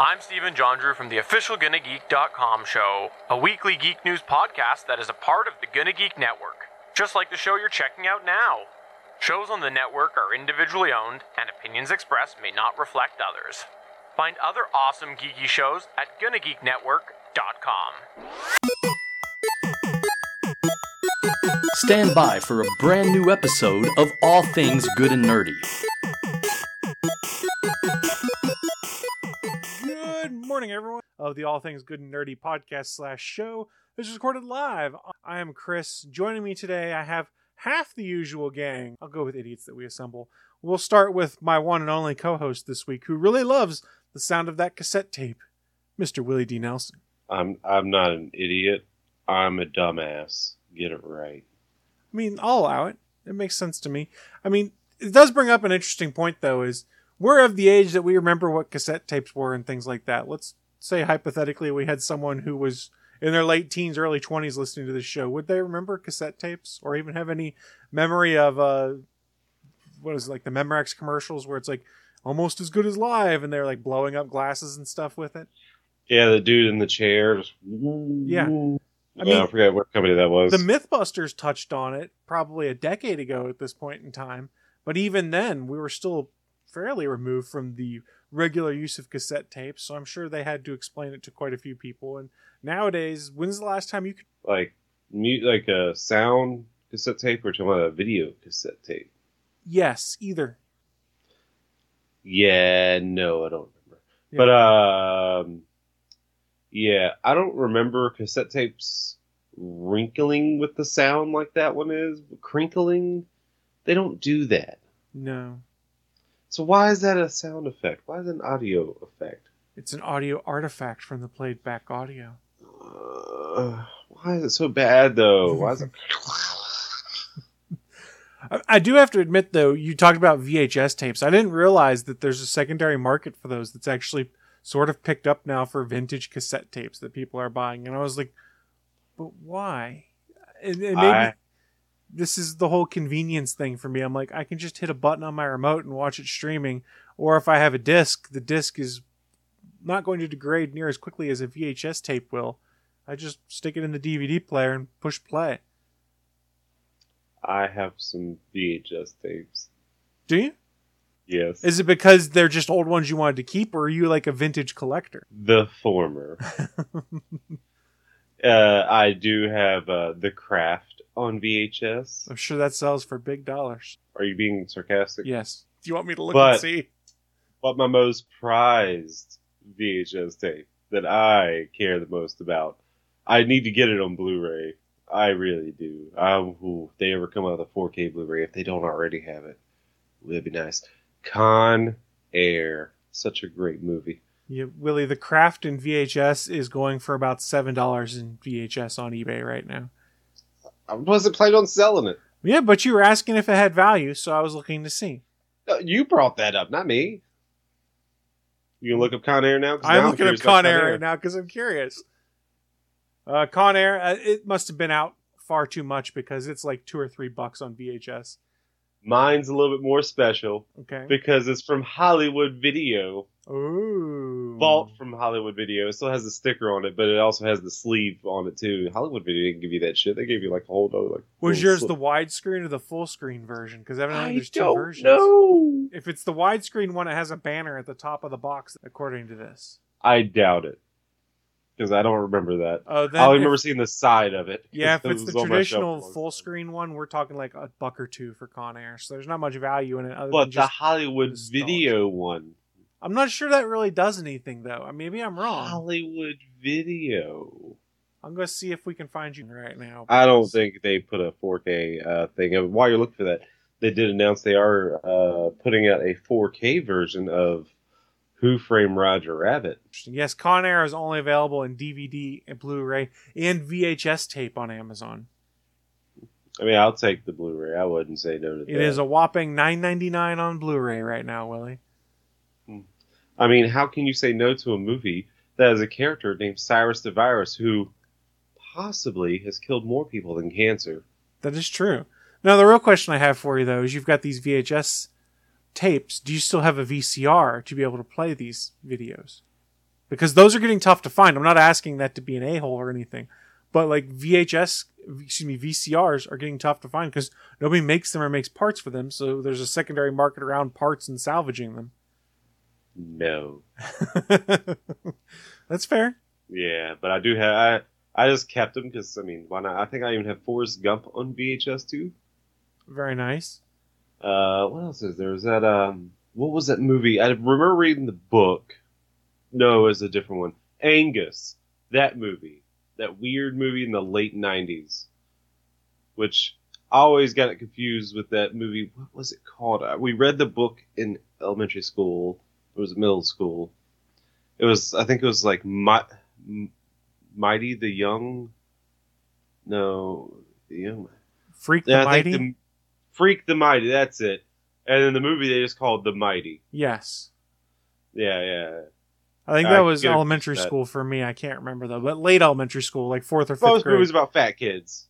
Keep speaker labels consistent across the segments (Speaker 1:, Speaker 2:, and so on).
Speaker 1: I'm Stephen John Drew from the official GonnaGeek.com show, a weekly geek news podcast that is a part of the Gonna Geek Network, just like the show you're checking out now. Shows on the network are individually owned, and opinions expressed may not reflect others. Find other awesome geeky shows at GonnaGeekNetwork.com.
Speaker 2: Stand by for a brand new episode of All Things Good and Nerdy.
Speaker 3: Morning, everyone, of the All Things Good and Nerdy podcast slash show. This is recorded live. I am Chris. Joining me today, I have half the usual gang. I'll go with idiots that we assemble. We'll start with my one and only co host this week, who really loves the sound of that cassette tape, Mr. Willie D. Nelson.
Speaker 4: I'm I'm not an idiot. I'm a dumbass. Get it right.
Speaker 3: I mean, I'll allow it. It makes sense to me. I mean, it does bring up an interesting point, though, is we're of the age that we remember what cassette tapes were and things like that. Let's say hypothetically we had someone who was in their late teens, early 20s listening to this show. Would they remember cassette tapes or even have any memory of, uh, what is it, like the Memorex commercials where it's like almost as good as live and they're like blowing up glasses and stuff with it?
Speaker 4: Yeah, the dude in the chair.
Speaker 3: Yeah. I
Speaker 4: I
Speaker 3: mean-
Speaker 4: I forget what company that was.
Speaker 3: The Mythbusters touched on it probably a decade ago at this point in time, but even then, we were still fairly removed from the regular use of cassette tapes, so I'm sure they had to explain it to quite a few people. And nowadays, when's the last time you could?
Speaker 4: like mute, like a sound cassette tape, or talking about a video cassette tape.
Speaker 3: Yes, either.
Speaker 4: Yeah, no, I don't remember.
Speaker 3: Yeah.
Speaker 4: But um, yeah, I don't remember cassette tapes wrinkling with the sound like that one is crinkling. They don't do that.
Speaker 3: No,
Speaker 4: So why is that a sound effect? Why is it an audio effect?
Speaker 3: it's an audio artifact from the played back audio.
Speaker 4: Uh, why is it so bad though? Why is it?
Speaker 3: I, I do have to admit, though, you talked about VHS tapes. I didn't realize that there's a secondary market for those that's actually sort of picked up now for vintage cassette tapes that people are buying. And I was like, but why? And, and maybe
Speaker 4: I-
Speaker 3: this is the whole convenience thing for me. I'm like, I can just hit a button on my remote and watch it streaming. Or if I have a disc, the disc is not going to degrade near as quickly as a VHS tape will. I just stick it in the DVD player and push play.
Speaker 4: I have some VHS tapes.
Speaker 3: Do you?
Speaker 4: Yes,
Speaker 3: Is it because they're just old ones you wanted to keep, or are you like a vintage collector?
Speaker 4: the former. uh, I do have uh, the Craft on VHS.
Speaker 3: I'm sure that sells for big dollars.
Speaker 4: Are you being sarcastic?
Speaker 3: Yes. Do you want me to look
Speaker 4: But-
Speaker 3: and see?
Speaker 4: But my most prized VHS tape that I care the most about. I need to get it on Blu-ray. I really do. I, if they ever come out with a 4K Blu-ray, if they don't already have it, it, would be nice. Con Air, such a great movie.
Speaker 3: Yeah, Willie, the craft in VHS is going for about seven dollars in VHS on eBay right now.
Speaker 4: I wasn't planning on selling it.
Speaker 3: Yeah, but you were asking if it had value, so I was looking to see.
Speaker 4: No, you brought that up, not me. You can look up Con Air now. 'Cause now
Speaker 3: I'm looking up
Speaker 4: curious about
Speaker 3: Con Air now because I'm curious. Uh, Con Air, uh, it must have been out far too much because it's like two or three bucks on VHS.
Speaker 4: Mine's a little bit more special
Speaker 3: Okay.
Speaker 4: because it's from Hollywood Video.
Speaker 3: Ooh.
Speaker 4: Vault from Hollywood Video. It still has the sticker on it, but it also has the sleeve on it too. Hollywood Video didn't give you that shit. They gave you like a whole other like.
Speaker 3: Was yours
Speaker 4: slip.
Speaker 3: the widescreen or the full screen version? Because evidently
Speaker 4: I
Speaker 3: there's 2
Speaker 4: don't
Speaker 3: versions.
Speaker 4: know.
Speaker 3: If it's the widescreen one, it has a banner at the top of the box, according to this.
Speaker 4: I doubt it because I don't remember that.
Speaker 3: Oh, then
Speaker 4: I only
Speaker 3: if-
Speaker 4: remember seeing the side of it.
Speaker 3: yeah, if it's the
Speaker 4: on my shelf
Speaker 3: traditional full screen one, we're talking like a buck or two for Con Air. So there's not much value in it. Other.
Speaker 4: But
Speaker 3: than
Speaker 4: the Hollywood
Speaker 3: nostalgia.
Speaker 4: Video one.
Speaker 3: I'm not sure that really does anything though. Maybe I'm wrong.
Speaker 4: Hollywood Video.
Speaker 3: I'm gonna see if we can find you right now.
Speaker 4: I don't think they put a 4K uh, thing. While you're looking for that, they did announce they are uh, putting out a 4K version of Who Framed Roger Rabbit.
Speaker 3: Yes, Con Air is only available in DVD and Blu-ray and VHS tape on Amazon.
Speaker 4: I mean, I'll take the Blu-ray. I wouldn't say no to that.
Speaker 3: It is a whopping 9.99 on Blu-ray right now, Willie.
Speaker 4: I mean, how can you say no to a movie that has a character named Cyrus the Virus who possibly has killed more people than cancer?
Speaker 3: That is true. Now, the real question I have for you, though, is you've got these VHS tapes. Do you still have a VCR to be able to play these videos? because those are getting tough to find. I'm not asking that to be an a hole or anything, but like VHS, excuse me, VCRs are getting tough to find because nobody makes them or makes parts for them. So there's a secondary market around parts and salvaging them.
Speaker 4: No.
Speaker 3: That's fair.
Speaker 4: Yeah, but I do have. I, I just kept them because I mean, why not? I think I even have Forrest Gump on VHS too.
Speaker 3: Very nice.
Speaker 4: Uh, what else is there? Is that um, what was that movie? I remember reading the book. No, it was a different one. Angus, that movie, that weird movie in the late '90s, which I always got it confused with that movie. What was it called? Uh, We read the book in elementary school. It was middle school. It was, I think it was like Mi- M- Mighty the Young. No, the Young.
Speaker 3: Freak the
Speaker 4: Yeah,
Speaker 3: Mighty.
Speaker 4: the Freak the Mighty. That's it. And in the movie, they just called the Mighty.
Speaker 3: yes.
Speaker 4: Yeah, yeah.
Speaker 3: I think
Speaker 4: I
Speaker 3: that was
Speaker 4: get
Speaker 3: elementary
Speaker 4: that.
Speaker 3: school for me. I can't remember though, but late elementary school, like fourth or fifth
Speaker 4: Most
Speaker 3: grade.
Speaker 4: movies about fat kids.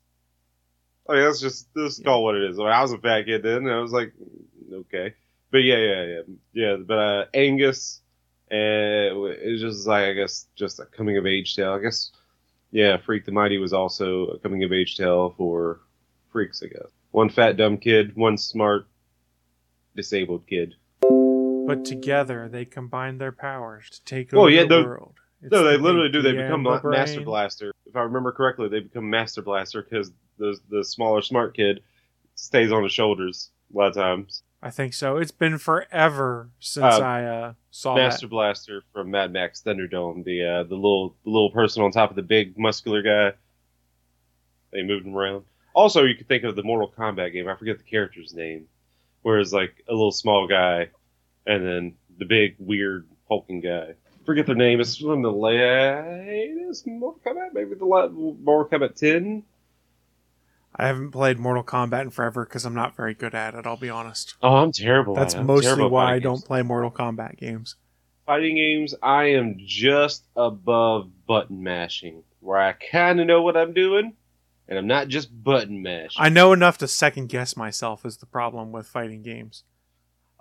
Speaker 4: I mean, that's just this is called what it is. I, mean, I was a fat kid then, and I was like, okay, but yeah, yeah, yeah, yeah. But uh, Angus, uh, it was just like I guess just a coming of age tale. I guess, yeah, Freak the Mighty was also a coming of age tale for freaks. I guess one fat dumb kid, one smart disabled kid.
Speaker 3: but together they combine their powers to take over
Speaker 4: yeah,
Speaker 3: the world. It's
Speaker 4: No, they
Speaker 3: the
Speaker 4: literally do. They become Ma- Master. Blaster. If I remember correctly, they become Master Blaster because the the smaller smart kid stays on his shoulders a lot of times.
Speaker 3: I think so. It's been forever since
Speaker 4: Uh,
Speaker 3: I uh, saw
Speaker 4: Master
Speaker 3: that.
Speaker 4: Blaster from Mad Max Thunderdome, the uh, the little the little person on top of the big muscular guy. They moved him around. Also, you could think of the Mortal Kombat game. I forget the character's name, where it's like a little small guy, and then the big weird hulking guy. Forget their name. It's from the latest Mortal Kombat, maybe the Mortal Kombat 10.
Speaker 3: I haven't played Mortal Kombat in forever because I'm not very good at it. I'll be honest.
Speaker 4: Oh, I'm terrible.
Speaker 3: That's.
Speaker 4: I'm
Speaker 3: mostly
Speaker 4: terrible
Speaker 3: why I
Speaker 4: fighting
Speaker 3: don't play Mortal Kombat games.
Speaker 4: fighting games. I am just above button mashing, where I kind of know what I'm doing, and I'm not just button mashing.
Speaker 3: I know enough to second guess myself is the problem with fighting games.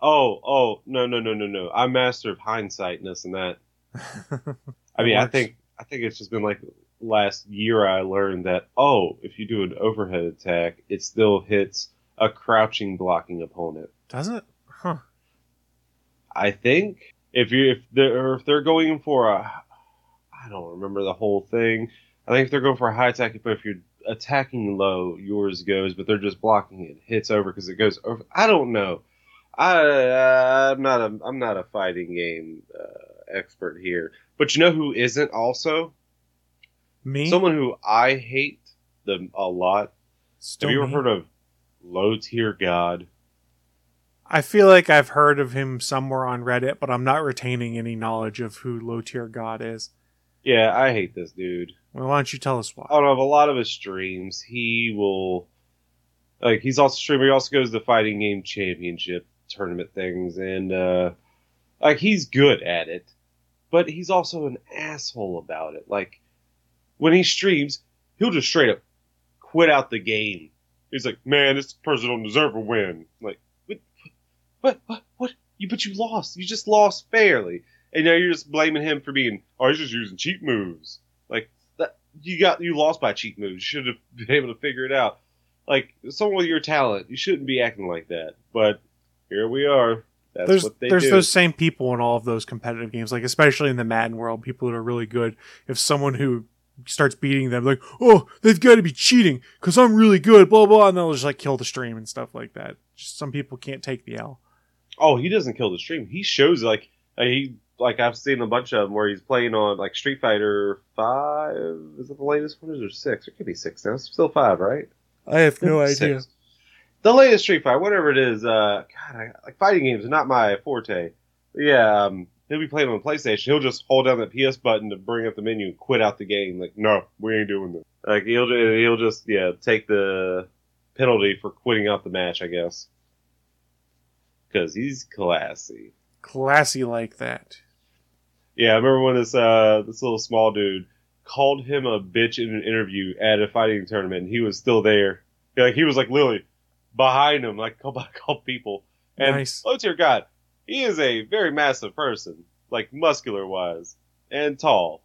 Speaker 4: oh, oh, no, no, no, no, no. I'm master of hindsight and this and that. I mean, I think I think it's just been like last year I learned that oh, if you do an overhead attack, it still hits a crouching blocking opponent.
Speaker 3: Does it? Huh.
Speaker 4: I think if you if they're if they're going for a I don't remember the whole thing. I think if they're going for a high attack, but if you're attacking low, yours goes, but they're just blocking it, hits over because it goes over. I don't know. I uh, I'm not a I'm not a fighting game uh, expert here, but you know who isn't also
Speaker 3: Me?
Speaker 4: someone who I hate them a lot.
Speaker 3: Still
Speaker 4: Have you ever
Speaker 3: me?
Speaker 4: heard of Low Tier God?
Speaker 3: I feel like I've heard of him somewhere on Reddit, but I'm not retaining any knowledge of who Low Tier God is.
Speaker 4: Yeah, I hate this dude.
Speaker 3: Well, why don't you tell us why?
Speaker 4: out of a lot of his streams, he will like he's also a streamer. He also goes to fighting game championship tournament things, and uh, like he's good at it, but he's also an asshole about it. Like when he streams, he'll just straight up quit out the game. He's like, "Man, this person don't deserve a win." Like, what, what, what, what? You but you lost. You just lost fairly, and now you're just blaming him for being, "Oh, he's just using cheat moves." Like that, you got you lost by cheat moves. You should have been able to figure it out. Like someone with your talent, you shouldn't be acting like that. But here we are. That's
Speaker 3: there's
Speaker 4: what they
Speaker 3: there's
Speaker 4: do.
Speaker 3: those same people in all of those competitive games, like especially in the Madden world, people that are really good. If someone who starts beating them, like, oh, they've got to be cheating because I'm really good, blah blah, and they'll just like kill the stream and stuff like that. Just some people can't take the L.
Speaker 4: Oh, he doesn't kill the stream. He shows like uh, he like I've seen a bunch of them where he's playing on like Street Fighter Five. Is it the latest one? Or is there six? It could be six now. It's still five, right?
Speaker 3: I have no
Speaker 4: Six.
Speaker 3: idea.
Speaker 4: The latest Street Fighter, whatever it is. Uh, God, I, like fighting games are not my forte. Yeah, um, he'll be playing on the PlayStation. He'll just hold down that PS button to bring up the menu and quit out the game. Like, no, we ain't doing this. Like he'll he'll just yeah take the penalty for quitting out the match, I guess, because he's classy.
Speaker 3: Classy like that.
Speaker 4: Yeah, I remember when this uh this little small dude called him a bitch in an interview at a fighting tournament, and he was still there. Like he was like literally behind him, like called by a couple people. And
Speaker 3: Nice.
Speaker 4: oh dear God, he is a very massive person, like muscular wise. and tall.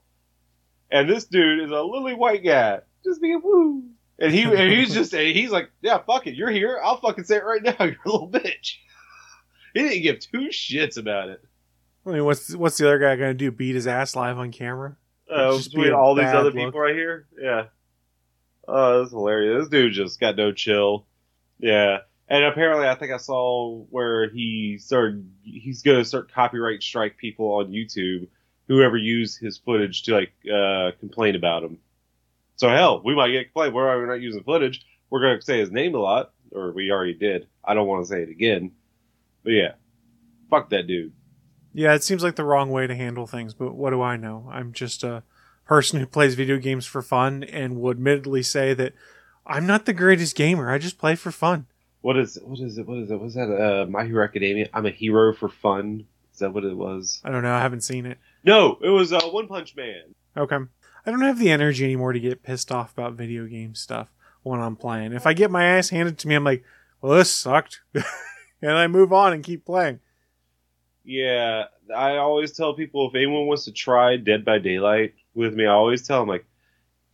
Speaker 4: And this dude is a lily white guy, just being woo. And he and he's just he's like, yeah, fuck it, you're here. I'll fucking say it right now. You're a little bitch. He didn't give two shits about it.
Speaker 3: I mean, what's what's the other guy gonna do? Beat his ass live on camera?
Speaker 4: Uh,
Speaker 3: Just be
Speaker 4: between all these other
Speaker 3: look.
Speaker 4: people right here, yeah. Oh, that's hilarious. This dude just got no chill. Yeah, and apparently, I think I saw where he started. He's gonna start copyright strike people on YouTube, whoever used his footage to like uh, complain about him. So hell, we might get complained. We're not using footage. We're gonna say his name a lot, or we already did. I don't want to say it again. But yeah, fuck that dude.
Speaker 3: Yeah, it seems like the wrong way to handle things, but what do I know? I'm just a person who plays video games for fun and will admittedly say that I'm not the greatest gamer. I just play for fun.
Speaker 4: What is what is it? What is it? Was that uh, My Hero Academia? I'm a hero for fun. Is that what it was?
Speaker 3: I don't know. I haven't seen it.
Speaker 4: No, it was uh, One Punch Man.
Speaker 3: Okay. I don't have the energy anymore to get pissed off about video game stuff when I'm playing. If I get my ass handed to me, I'm like, well, this sucked. and I move on and keep playing.
Speaker 4: Yeah, I always tell people if anyone wants to try Dead by Daylight with me, I always tell them like,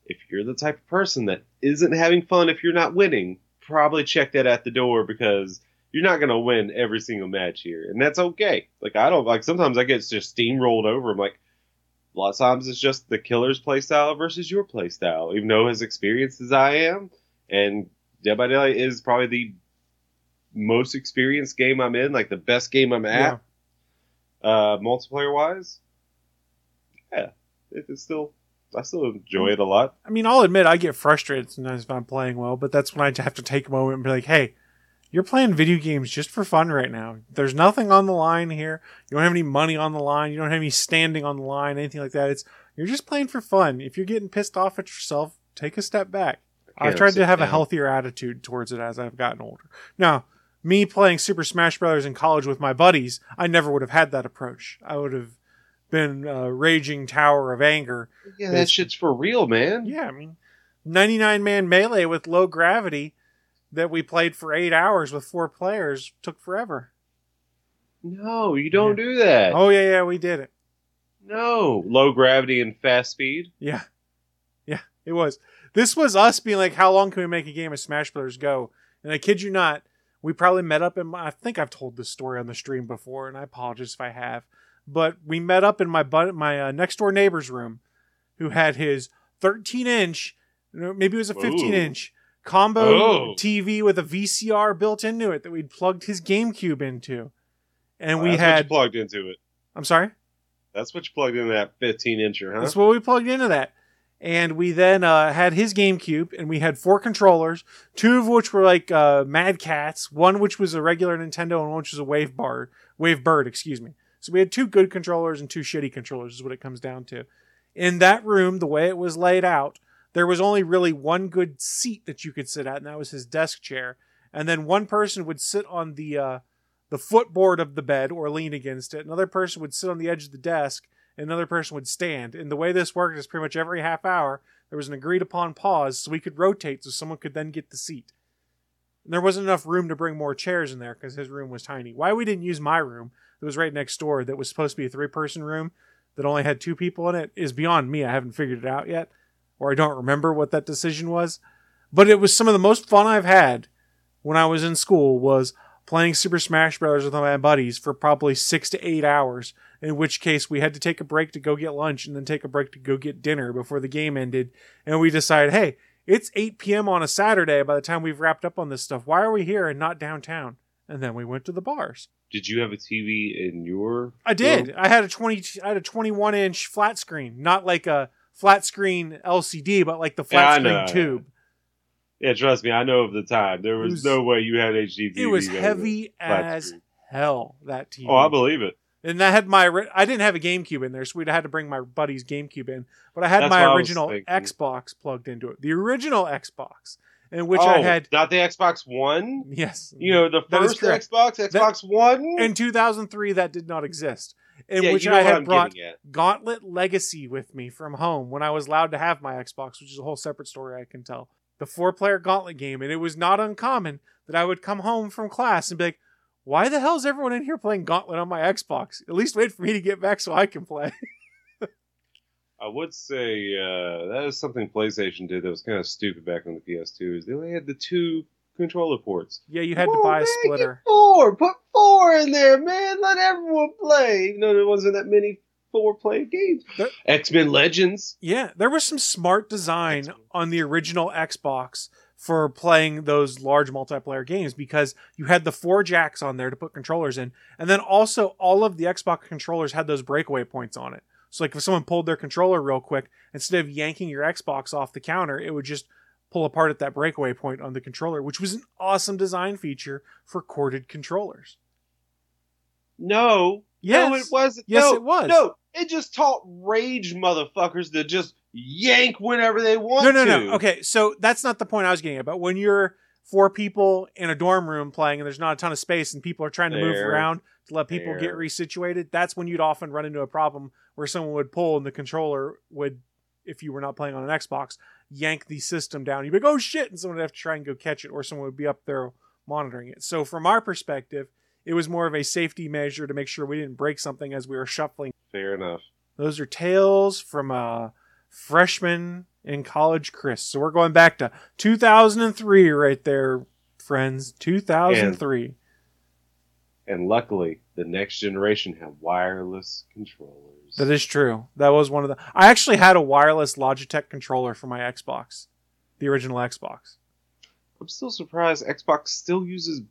Speaker 4: if you're the type of person that isn't having fun if you're not winning, probably check that at the door because you're not gonna win every single match here, and that's okay. Like I don't like sometimes I get just steamrolled over. I'm like, a lot of times it's just the killer's playstyle versus your playstyle. Even though as experienced as I am, and Dead by Daylight is probably the most experienced game I'm in, like the best game I'm at
Speaker 3: Yeah.
Speaker 4: uh, multiplayer wise, yeah, it, it's still I still enjoy mm. it a lot.
Speaker 3: I mean, I'll admit I get frustrated sometimes if I'm playing well, but that's when I have to take a moment and be like, hey, you're playing video games just for fun right now. There's nothing on the line here. You don't have any money on the line. You don't have any standing on the line, anything like that. It's you're just playing for fun. If you're getting pissed off at yourself, take a step back.
Speaker 4: I
Speaker 3: I've tried to have a healthier attitude towards it as I've gotten older. Now, me playing Super Smash Brothers in college with my buddies, I never would have had that approach. I would have been a raging tower of anger
Speaker 4: Yeah, that shit's for real, man.
Speaker 3: yeah, I mean, 99 man melee with low gravity that we played for eight hours with four players took forever.
Speaker 4: No, you don't do that.
Speaker 3: Oh, yeah, yeah, we did it.
Speaker 4: No, low gravity and fast speed.
Speaker 3: Yeah. Yeah, it was. This was us being like, how long can we make a game of Smash Brothers go? And I kid you not, we probably met up in my, I think I've told this story on the stream before, and I apologize if I have. But we met up in my bu- my uh, next door neighbor's room, who had his 13 inch, maybe it was a 15
Speaker 4: Ooh.
Speaker 3: inch combo
Speaker 4: Oh.
Speaker 3: TV with a VCR built into it that we'd plugged his GameCube into, and
Speaker 4: Oh,
Speaker 3: we
Speaker 4: that's what you
Speaker 3: had.
Speaker 4: plugged into it.
Speaker 3: I'm sorry.
Speaker 4: That's what you plugged into that 15 incher, huh?
Speaker 3: That's what we plugged into that. And we then uh, had his GameCube, and we had four controllers, two of which were like uh, Mad Catz, one which was a regular Nintendo, and one which was a Wave Bar, Wave Bird, excuse me. So we had two good controllers and two shitty controllers, is what it comes down to. In that room, the way it was laid out, there was only really one good seat that you could sit at, and that was his desk chair. And then one person would sit on the uh, the footboard of the bed or lean against it. Another person would sit on the edge of the desk, and another person would stand. And the way this worked is pretty much every half hour there was an agreed upon pause so we could rotate so someone could then get the seat. And there wasn't enough room to bring more chairs in there because his room was tiny. Why we didn't use my room that was right next door that was supposed to be a three person room that only had two people in it is beyond me. I haven't figured it out yet, or I don't remember what that decision was. But it was some of the most fun I've had when I was in school was playing Super Smash Bros. with my buddies for probably six to eight hours, in which case we had to take a break to go get lunch and then take a break to go get dinner before the game ended. And we decided, hey, it's 8 p.m. on a Saturday by the time we've wrapped up on this stuff. Why are we here and not downtown? And then we went to the bars.
Speaker 4: Did you have a TV in your?
Speaker 3: I did.
Speaker 4: room?
Speaker 3: I had a 20 I had a 21 inch flat screen, not like a flat screen LCD, but like the
Speaker 4: Yeah,
Speaker 3: flat
Speaker 4: know.
Speaker 3: screen tube.
Speaker 4: Yeah, trust me, I know of the time. There was,
Speaker 3: was-
Speaker 4: no way you had HD.
Speaker 3: It was heavy as
Speaker 4: screen.
Speaker 3: hell that TV.
Speaker 4: Oh, I believe it.
Speaker 3: And I had my I didn't have a GameCube in there, so we'd had to bring my buddy's GameCube in. But I had
Speaker 4: That's
Speaker 3: my original. Xbox plugged into it. The original Xbox, in which I
Speaker 4: Oh,
Speaker 3: had
Speaker 4: not the Xbox One.
Speaker 3: yes,
Speaker 4: You know, the first. Xbox, Xbox One.
Speaker 3: in 2003 that did not exist. In
Speaker 4: yeah,
Speaker 3: which
Speaker 4: you know
Speaker 3: I had
Speaker 4: I'm
Speaker 3: brought. Gauntlet Legacy with me from home when I was allowed to have my Xbox, which is a whole separate story I can tell. The four player Gauntlet game, and it was not uncommon that I would come home from class and be like, why the hell is everyone in here playing Gauntlet on my Xbox? At least wait for me to get back so I can play.
Speaker 4: I would say uh, that is something PlayStation did that was kind of stupid back on the PS2. Is they only had the two controller ports.
Speaker 3: Yeah, you had to
Speaker 4: Oh,
Speaker 3: buy a splitter.
Speaker 4: Four, put four in there, man. Let everyone play. Even though there wasn't that many four-player games. X Men Legends.
Speaker 3: Yeah, there was some smart design on the original Xbox for playing those large multiplayer games because you had the four jacks on there to put controllers in, and then also all of the Xbox controllers had those breakaway points on it. So like if someone pulled their controller real quick, instead of yanking your Xbox off the counter, it would just pull apart at that breakaway point on the controller, which was an awesome design feature for corded controllers.
Speaker 4: No,
Speaker 3: Yes.
Speaker 4: no, it wasn't.
Speaker 3: Yes,
Speaker 4: no,
Speaker 3: it was.
Speaker 4: No, it just taught rage motherfuckers to just yank whenever they want
Speaker 3: no, no,
Speaker 4: to.
Speaker 3: no. Okay, so that's not the point I was getting at. But when you're four people in a dorm room playing and there's not a ton of space and people are trying to move around to let people get
Speaker 4: There.
Speaker 3: resituated, that's when you'd often run into a problem where someone would pull and the controller would, if you were not playing on an Xbox, yank the system down. You'd be like, oh shit, and someone would have to try and go catch it, or someone would be up there monitoring it. So from our perspective, it was more of a safety measure to make sure we didn't break something as we were shuffling.
Speaker 4: Fair enough.
Speaker 3: Those are tales from uh, a freshman in college, Chris. So we're going back to 2003 right there, friends. 2003.
Speaker 4: And luckily, the next generation had wireless controllers.
Speaker 3: That is true. That was one of the. I actually had a wireless Logitech controller for my Xbox, the original Xbox.
Speaker 4: I'm still surprised Xbox still uses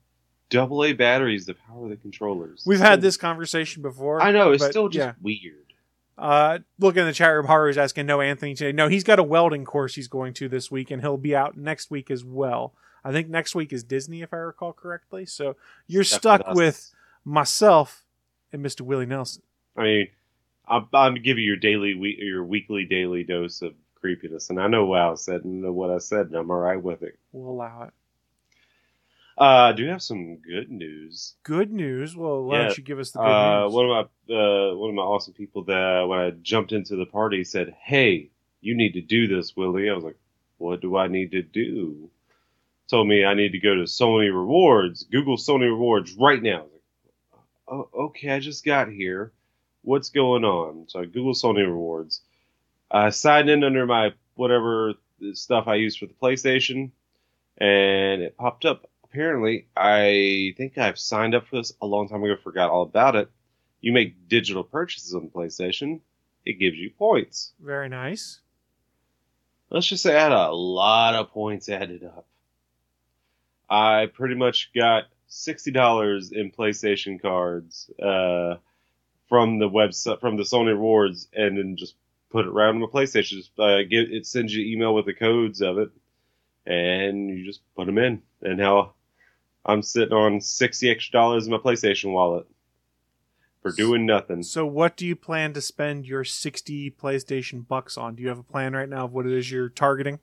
Speaker 4: AA batteries to power the controllers.
Speaker 3: We've had this conversation before.
Speaker 4: I know it's
Speaker 3: but,
Speaker 4: still just
Speaker 3: yeah.
Speaker 4: weird.
Speaker 3: Uh, look in the chat room. Haru's asking, no, Anthony today. No, he's got a welding course he's going to this week, and he'll be out next week as well. I think next week is Disney, if I recall correctly. So you're
Speaker 4: Stuck
Speaker 3: with myself and Mr. Willie Nelson.
Speaker 4: I mean, I'm, I'm giving you your daily, your weekly, daily dose of creepiness, and I know what I said and know what I said, and I'm all right with it.
Speaker 3: We'll allow it.
Speaker 4: Uh, I do have some good news.
Speaker 3: Good news. Well, why
Speaker 4: Yeah.
Speaker 3: don't you give us the good
Speaker 4: Uh,
Speaker 3: news?
Speaker 4: one of my uh, one of my awesome people that when I jumped into the party said, "Hey, you need to do this, Willie." I was like, "What do I need to do?" Told me I need to go to Sony Rewards, Google Sony Rewards right now. Like, "Oh, okay, I just got here. What's going on?" So I Google Sony Rewards. I signed in under my whatever stuff I use for the PlayStation, and it popped up. Apparently, I think I've signed up for this a long time ago. Forgot all about it. You make digital purchases on the PlayStation, it gives you points.
Speaker 3: Very nice.
Speaker 4: Let's just say I had a lot of points added up. I pretty much got sixty dollars in PlayStation cards uh, from the website from the Sony Rewards, and then just put it around my PlayStation. Just uh, get it sends you an email with the codes of it, and you just put them in. And now I'm sitting on sixty extra dollars in my PlayStation wallet for doing nothing.
Speaker 3: So, what do you plan to spend your 60 PlayStation bucks on? Do you have a plan right now of what it is you're targeting?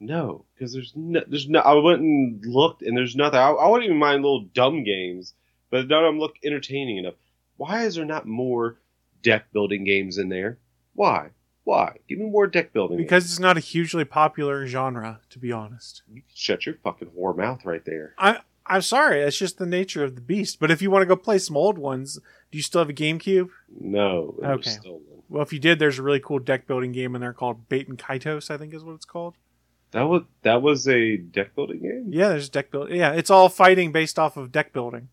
Speaker 4: No, because there's no, there's no. I went and looked, and there's nothing. I, I wouldn't even mind little dumb games, but none of them look entertaining enough. Why is there not more deck building games in there? Why? Why? Give me more deck building.
Speaker 3: Because it's not a hugely popular genre, to be honest.
Speaker 4: you can shut your fucking whore mouth right there.
Speaker 3: I, I'm sorry, that's just the nature of the beast. But if you want to go play some old ones, do you still have a GameCube?
Speaker 4: No,
Speaker 3: Okay. Well, if you did, there's a really cool deck building game in there called Baten Kaitos, I think is what it's called.
Speaker 4: That was that was a deck building game.
Speaker 3: Yeah, there's deck building. Yeah, it's all fighting based off of deck building.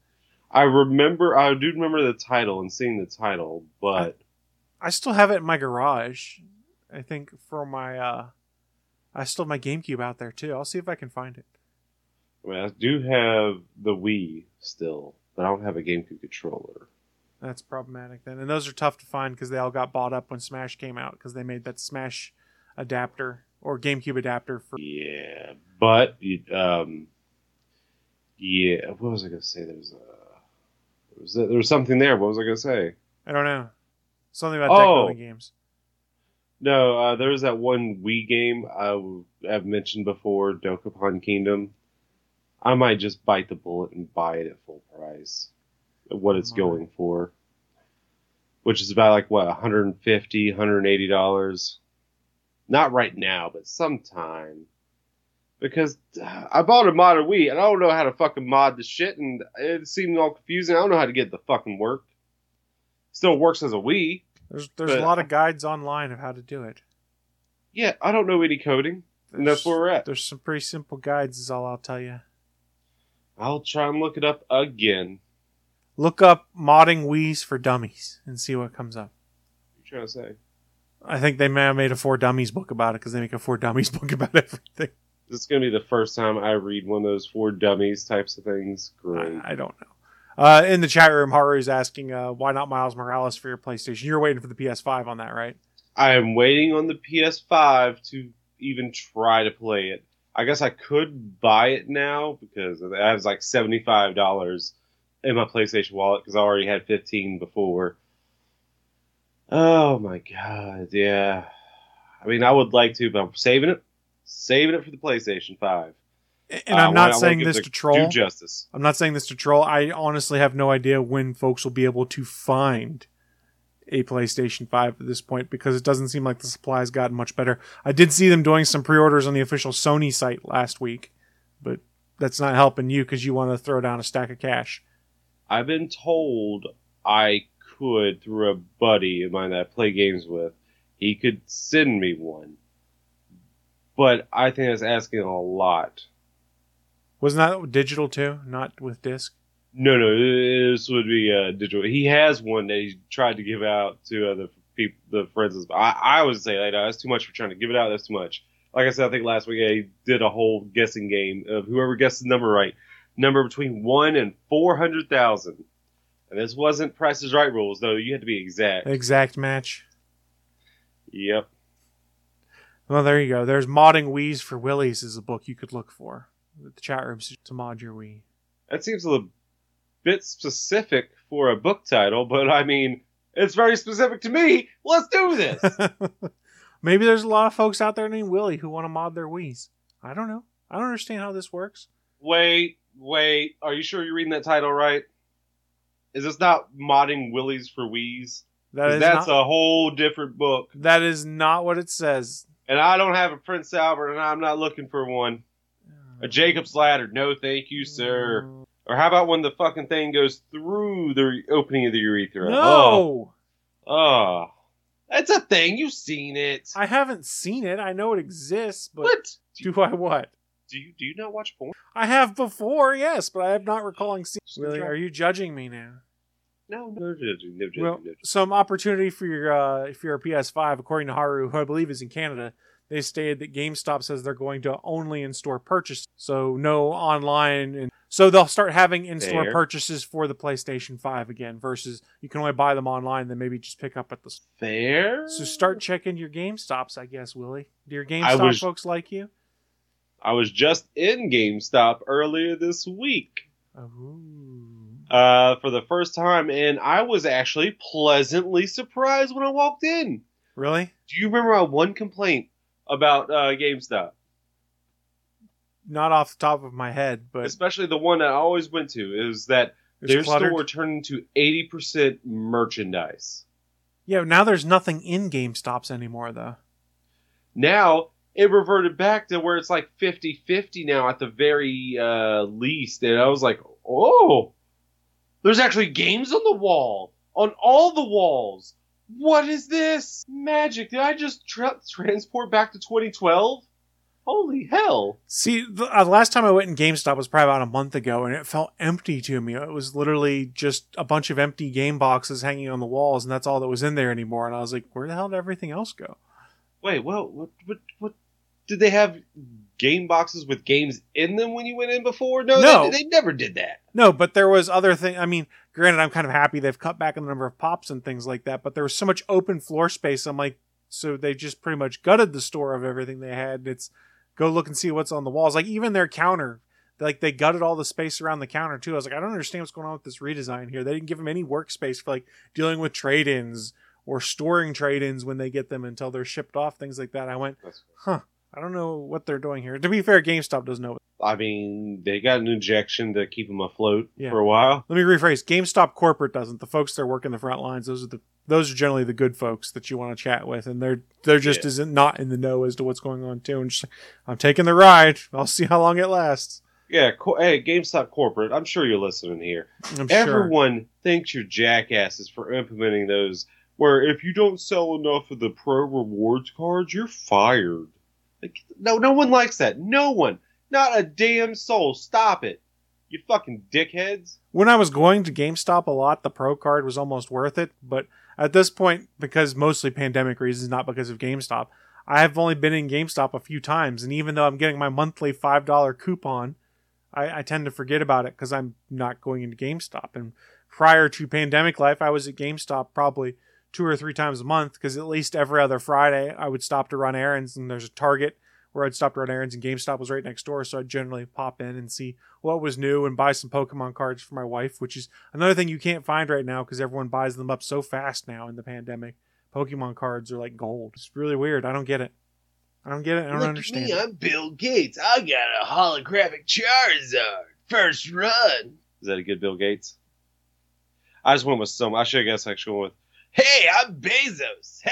Speaker 4: I remember. I do remember the title and seeing the title, but
Speaker 3: I still have it in my garage. I think for my uh I still have my GameCube out there too. I'll see if I can find it.
Speaker 4: I, mean, I do have the Wii still, but I don't have a GameCube controller.
Speaker 3: That's problematic then. And those are tough to find because they all got bought up when Smash came out because they made that Smash adapter or GameCube adapter for.
Speaker 4: Yeah, but um, yeah. What was I gonna say? There was a was, there was something there. What was I gonna say?
Speaker 3: I don't know. Something about deck
Speaker 4: Oh.
Speaker 3: building games.
Speaker 4: No, uh, there was that one Wii game I, have mentioned before, Dokapon Kingdom. I might just bite the bullet and buy it at full price, what it's going for, which is about like what 150 180 dollars. Not right now, but sometime. Because I bought a modded Wii and I don't know how to fucking mod the shit, and it seemed all confusing. I don't know how to get it to fucking work. Still works as a Wii.
Speaker 3: There's there's
Speaker 4: But-
Speaker 3: a lot of guides online of how to do it.
Speaker 4: Yeah, I don't know any coding, and that's where we're at.
Speaker 3: There's some pretty simple guides, is all I'll tell you.
Speaker 4: I'll try and look it up again.
Speaker 3: Look up modding Wii's for dummies and see what comes up.
Speaker 4: What you trying to say?
Speaker 3: I think they may have made a for dummies book about it because they make a for dummies book about everything.
Speaker 4: This is going to be the first time I read one of those four dummies types of things. Great.
Speaker 3: I, I don't know. Uh, in the chat room, Haru's asking, uh, why not Miles Morales for your PlayStation? You're waiting for the PS5 on that, right?
Speaker 4: I am waiting on the PS5 to even try to play it. I guess I could buy it now because it has like seventy five dollars in my PlayStation wallet because I already had fifteen before. Oh my god, yeah. I mean, I would like to, but I'm saving it, saving it for the PlayStation Five.
Speaker 3: And
Speaker 4: Uh,
Speaker 3: I'm
Speaker 4: I wanna- I
Speaker 3: not saying this to troll.
Speaker 4: justice.
Speaker 3: I'm not saying this to troll. I honestly have no idea when folks will be able to find a PlayStation 5 at this point because it doesn't seem like the supply has gotten much better. I did see them doing some pre-orders on the official Sony site last week, but that's not helping you because you want to throw down a stack of cash.
Speaker 4: I've been told I could through a buddy of mine that I play games with. He could send me one, but I think that's asking a lot.
Speaker 3: Wasn't that digital too, not with disc?
Speaker 4: No, no, this would be uh, digital. He has one that he tried to give out to other people, the friends. I, I would say like, no, that's too much for trying to give it out. That's too much. Like I said, I think last week he did a whole guessing game of whoever guessed the number right, number between one and four hundred thousand. And this wasn't Price is Right rules, though. You had to be exact.
Speaker 3: Exact match.
Speaker 4: Yep.
Speaker 3: Well, there you go. There's modding Wii's for Willies is a book you could look for. The chat room to mod your Wii.
Speaker 4: That seems a little bit specific for a book title, but I mean, it's very specific to me. Let's do this.
Speaker 3: Maybe there's a lot of folks out there named Willie who want to mod their Wii's. I don't know. I don't understand how this works.
Speaker 4: wait, wait. Are you sure you're reading that title right? Is this not modding Willies for Wii's?
Speaker 3: That is
Speaker 4: That's
Speaker 3: not,
Speaker 4: a whole different book.
Speaker 3: that is not what it says.
Speaker 4: And I don't have a Prince Albert, and I'm not looking for one. A Jacob's Ladder. No, thank you, sir. Or how about when the fucking thing goes through the opening of the urethra? Oh,
Speaker 3: No,
Speaker 4: oh. that's a thing. You've seen it.
Speaker 3: I haven't seen it. I know it exists, but
Speaker 4: what? Do,
Speaker 3: do I what?
Speaker 4: do you do you not watch porn?
Speaker 3: I have before, yes, but I have not recalling seeing.
Speaker 4: Try-
Speaker 3: are you judging me now?
Speaker 4: No, no, judging, no, judging,
Speaker 3: Well,
Speaker 4: no
Speaker 3: some opportunity for your uh, if you're a PS5, according to Haru, who I believe is in Canada. They stated that GameStop says they're going to only in-store purchase, so no online, and so they'll start having in-store
Speaker 4: Fair.
Speaker 3: purchases for the PlayStation 5 again. Versus you can only buy them online, then maybe just pick up at the.
Speaker 4: Fair.
Speaker 3: So start checking your GameStops, I guess, Willie. Do your GameStop
Speaker 4: was-
Speaker 3: folks like you?
Speaker 4: I was just in GameStop earlier this week
Speaker 3: Ooh.
Speaker 4: Uh, for the first time, and I was actually pleasantly surprised when I walked in.
Speaker 3: Really?
Speaker 4: Do you remember my one complaint about uh, GameStop?
Speaker 3: Not off the top of my head, but
Speaker 4: Especially the one that I always went to is that their
Speaker 3: cluttered.
Speaker 4: store turned into 80% merchandise.
Speaker 3: Yeah, now there's nothing in GameStops anymore, though.
Speaker 4: Now it reverted back to where it's like 50-50 now at the very uh, least, and I was like, oh, there's actually games on the wall, on all the walls. What is this magic? Did I just tra- transport back to 2012? Holy hell!
Speaker 3: See, the uh, last time I went in GameStop was probably about a month ago, and it felt empty to me. It was literally just a bunch of empty game boxes hanging on the walls, and that's all that was in there anymore. And I was like, where the hell did everything else go?
Speaker 4: Wait, well, what, what, what? Did they have game boxes with games in them when you went in before? No,
Speaker 3: No.
Speaker 4: They, they never did that.
Speaker 3: No, but there was other thing. I mean, granted, I'm kind of happy they've cut back on the number of pops and things like that, but there was so much open floor space. I'm like, so they just pretty much gutted the store of everything they had. It's go look and see what's on the walls. Like even their counter, like they gutted all the space around the counter too. I was like, I don't understand what's going on with this redesign here. They didn't give them any workspace for like dealing with trade-ins or storing trade-ins when they get them until they're shipped off, things like that. I went, huh. I don't know what they're doing here. To be fair, GameStop doesn't know.
Speaker 4: I mean, they got an injection to keep them afloat
Speaker 3: Yeah.
Speaker 4: for a while.
Speaker 3: Let me rephrase. GameStop corporate doesn't. The folks that work in the front lines, those are the those are generally the good folks that you want to chat with, and they're they're just
Speaker 4: Yeah.
Speaker 3: isn't not in the know as to what's going on too. And just I'm taking the ride. I'll see how long it lasts.
Speaker 4: Yeah, co- hey, GameStop corporate. I'm sure you're listening here.
Speaker 3: I'm sure.
Speaker 4: Everyone thinks you're jackasses for implementing those where if you don't sell enough of the pro rewards cards, you're fired. No, no one likes that. No one. Not a damn soul. Stop it. You fucking dickheads.
Speaker 3: When I was going to GameStop a lot, the pro card was almost worth it. But at this point, because mostly pandemic reasons, not because of GameStop, I have only been in GameStop a few times. And even though I'm getting my monthly $5 coupon, I, I tend to forget about it because I'm not going into GameStop. And prior to pandemic life, I was at GameStop probably two or three times a month because at least every other Friday I would stop to run errands and there's a Target where I'd stop to run errands and GameStop was right next door. So I'd generally pop in and see what was new and buy some Pokemon cards for my wife, which is another thing you can't find right now because everyone buys them up so fast now in the pandemic. Pokemon cards are like gold. It's really weird. I don't get it. I don't get it. I don't
Speaker 5: Look
Speaker 3: understand.
Speaker 5: at me,
Speaker 3: it.
Speaker 5: I'm Bill Gates. I got a holographic Charizard. First run.
Speaker 4: Is that a good Bill Gates? I just went with some. I should have guessed actually went with.
Speaker 5: Hey, I'm Bezos. Hey.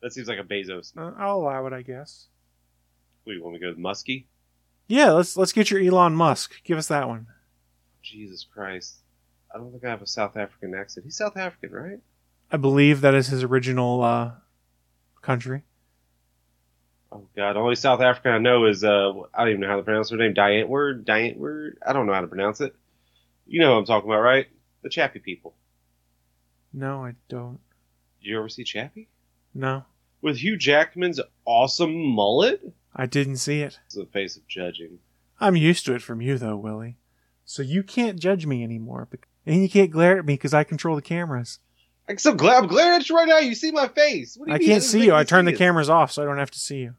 Speaker 4: That seems like a Bezos.
Speaker 3: Uh, I'll allow it, I guess.
Speaker 4: What, you want me to go with Muskie?
Speaker 3: Yeah, let's let's get your Elon Musk. Give us that one.
Speaker 4: Jesus Christ. I don't think I have a South African accent. He's South African, right?
Speaker 3: I believe that is his original uh, country.
Speaker 4: Oh God, only South African I know is uh I don't even know how to pronounce her name. Die Antwoord, Die Antwoord. I don't know how to pronounce it. You know what I'm talking about, right? The Chappie people.
Speaker 3: No, I don't.
Speaker 4: Did you ever see Chappie?
Speaker 3: No,
Speaker 4: With Hugh Jackman's awesome mullet?
Speaker 3: I didn't see it.
Speaker 4: It's the face of judging.
Speaker 3: I'm used to it from you, though, Willie. So you can't judge me anymore, and you can't glare at me because I control the cameras.
Speaker 4: I'm so glad I'm glaring at you right now. You see my face. What do you
Speaker 3: I
Speaker 4: mean?
Speaker 3: can't see you. I turn the
Speaker 4: it.
Speaker 3: cameras off so I don't have to see you.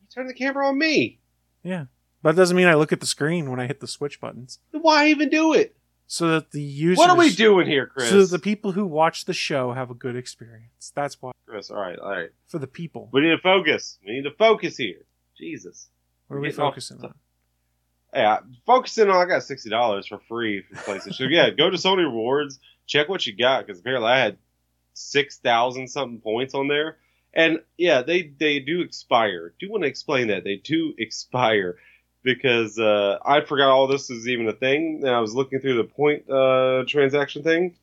Speaker 4: You turn the camera on me.
Speaker 3: Yeah, but it doesn't mean I look at the screen when I hit the switch buttons,
Speaker 4: Then Why even do it?
Speaker 3: So that the users,
Speaker 4: What are we doing here, Chris?
Speaker 3: so that the people who watch the show have a good experience. That's why
Speaker 4: Chris, all right, all right.
Speaker 3: for the people.
Speaker 4: We need to focus. We need to focus here. Jesus.
Speaker 3: What are we
Speaker 4: Getting off-
Speaker 3: focusing on?
Speaker 4: Yeah, focusing on. I got sixty dollars for free for PlayStation. so yeah, go to Sony Rewards, check what you got because apparently I had six thousand something points on there, and yeah, they they do expire. Do you want to explain that? They do expire because uh, I forgot all this was even a thing, and I was looking through the point uh, transaction thing.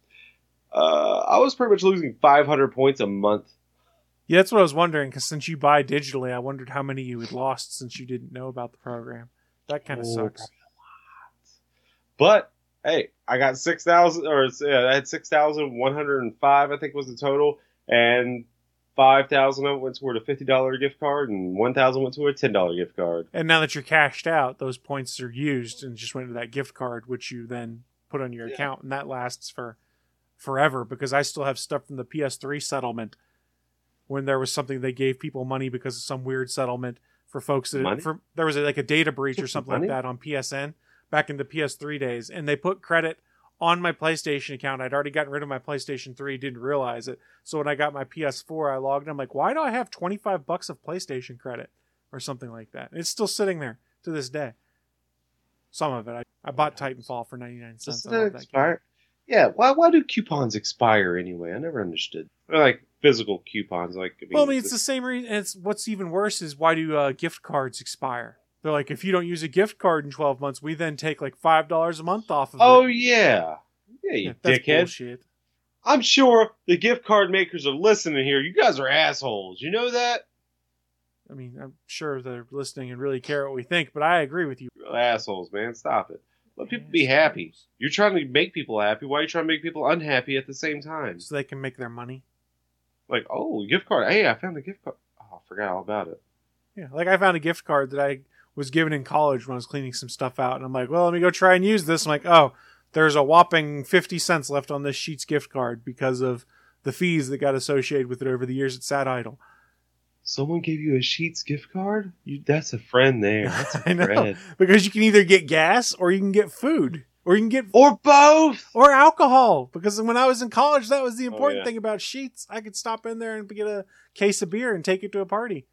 Speaker 4: Uh, I was pretty much losing five hundred points a month.
Speaker 3: Yeah, that's what I was wondering. Because since you buy digitally, I wondered how many you had lost since you didn't know about the program. That kind of
Speaker 4: Oh,
Speaker 3: sucks.
Speaker 4: But hey, I got six thousand, or yeah, I had six thousand one hundred and five, I think was the total, and five thousand of it went toward a fifty dollar gift card, and one thousand went toward a ten dollar gift card.
Speaker 3: And now that you're cashed out, those points are used and just went to that gift card, which you then put on your
Speaker 4: Yeah.
Speaker 3: account, and that lasts for forever. Because I still have stuff from the PS3 settlement when there was something they gave people money because of some weird settlement for folks that for there was a, like a data breach or something
Speaker 4: Money?
Speaker 3: like that on PSN back in the PS3 days, and they put credit on my PlayStation account. I'd already gotten rid of my PlayStation 3, didn't realize it. So when I got my PS4, I logged in. I'm like, why do I have 25 bucks of PlayStation credit or something like that? And it's still sitting there to this day. Some of it. I, I bought Titanfall for 99 cents.
Speaker 4: Doesn't
Speaker 3: I
Speaker 4: that expire? Yeah, why why do coupons expire anyway? I never understood. Or like physical coupons, like I mean,
Speaker 3: Well, I mean, it's the same reason. And it's what's even worse is why do uh, gift cards expire? They're like, if you don't use a gift card in 12 months, we then take like five dollars a month off of
Speaker 4: oh
Speaker 3: it.
Speaker 4: yeah, yeah, you dickhead.
Speaker 3: bullshit.
Speaker 4: I'm sure the gift card makers are listening here. You guys are assholes. You know that?
Speaker 3: I mean, I'm sure they're listening and really care what we think, but I agree with you.
Speaker 4: Real assholes, man. Stop it. Let people be happy. You're trying to make people happy. Why are you trying to make people unhappy at the same time?
Speaker 3: so they can make their money.
Speaker 4: Like, oh, gift card. Hey, I found a gift card. Oh, I forgot all about it.
Speaker 3: Yeah, like I found a gift card that I was given in college when I was cleaning some stuff out, and I'm like, well, let me go try and use this. I'm like, oh, there's a whopping 50 cents left on this Sheetz gift card because of the fees that got associated with it over the years it sat idle.
Speaker 4: Someone gave you a Sheetz gift card?
Speaker 3: You-
Speaker 4: That's a friend there. That's a
Speaker 3: I know.
Speaker 4: friend.
Speaker 3: Because you can either get gas or you can get food or you can get
Speaker 4: Or both.
Speaker 3: or alcohol. Because when I was in college, that was the oh, important
Speaker 4: yeah.
Speaker 3: thing about Sheetz. I could stop in there and get a case of beer and take it to a party.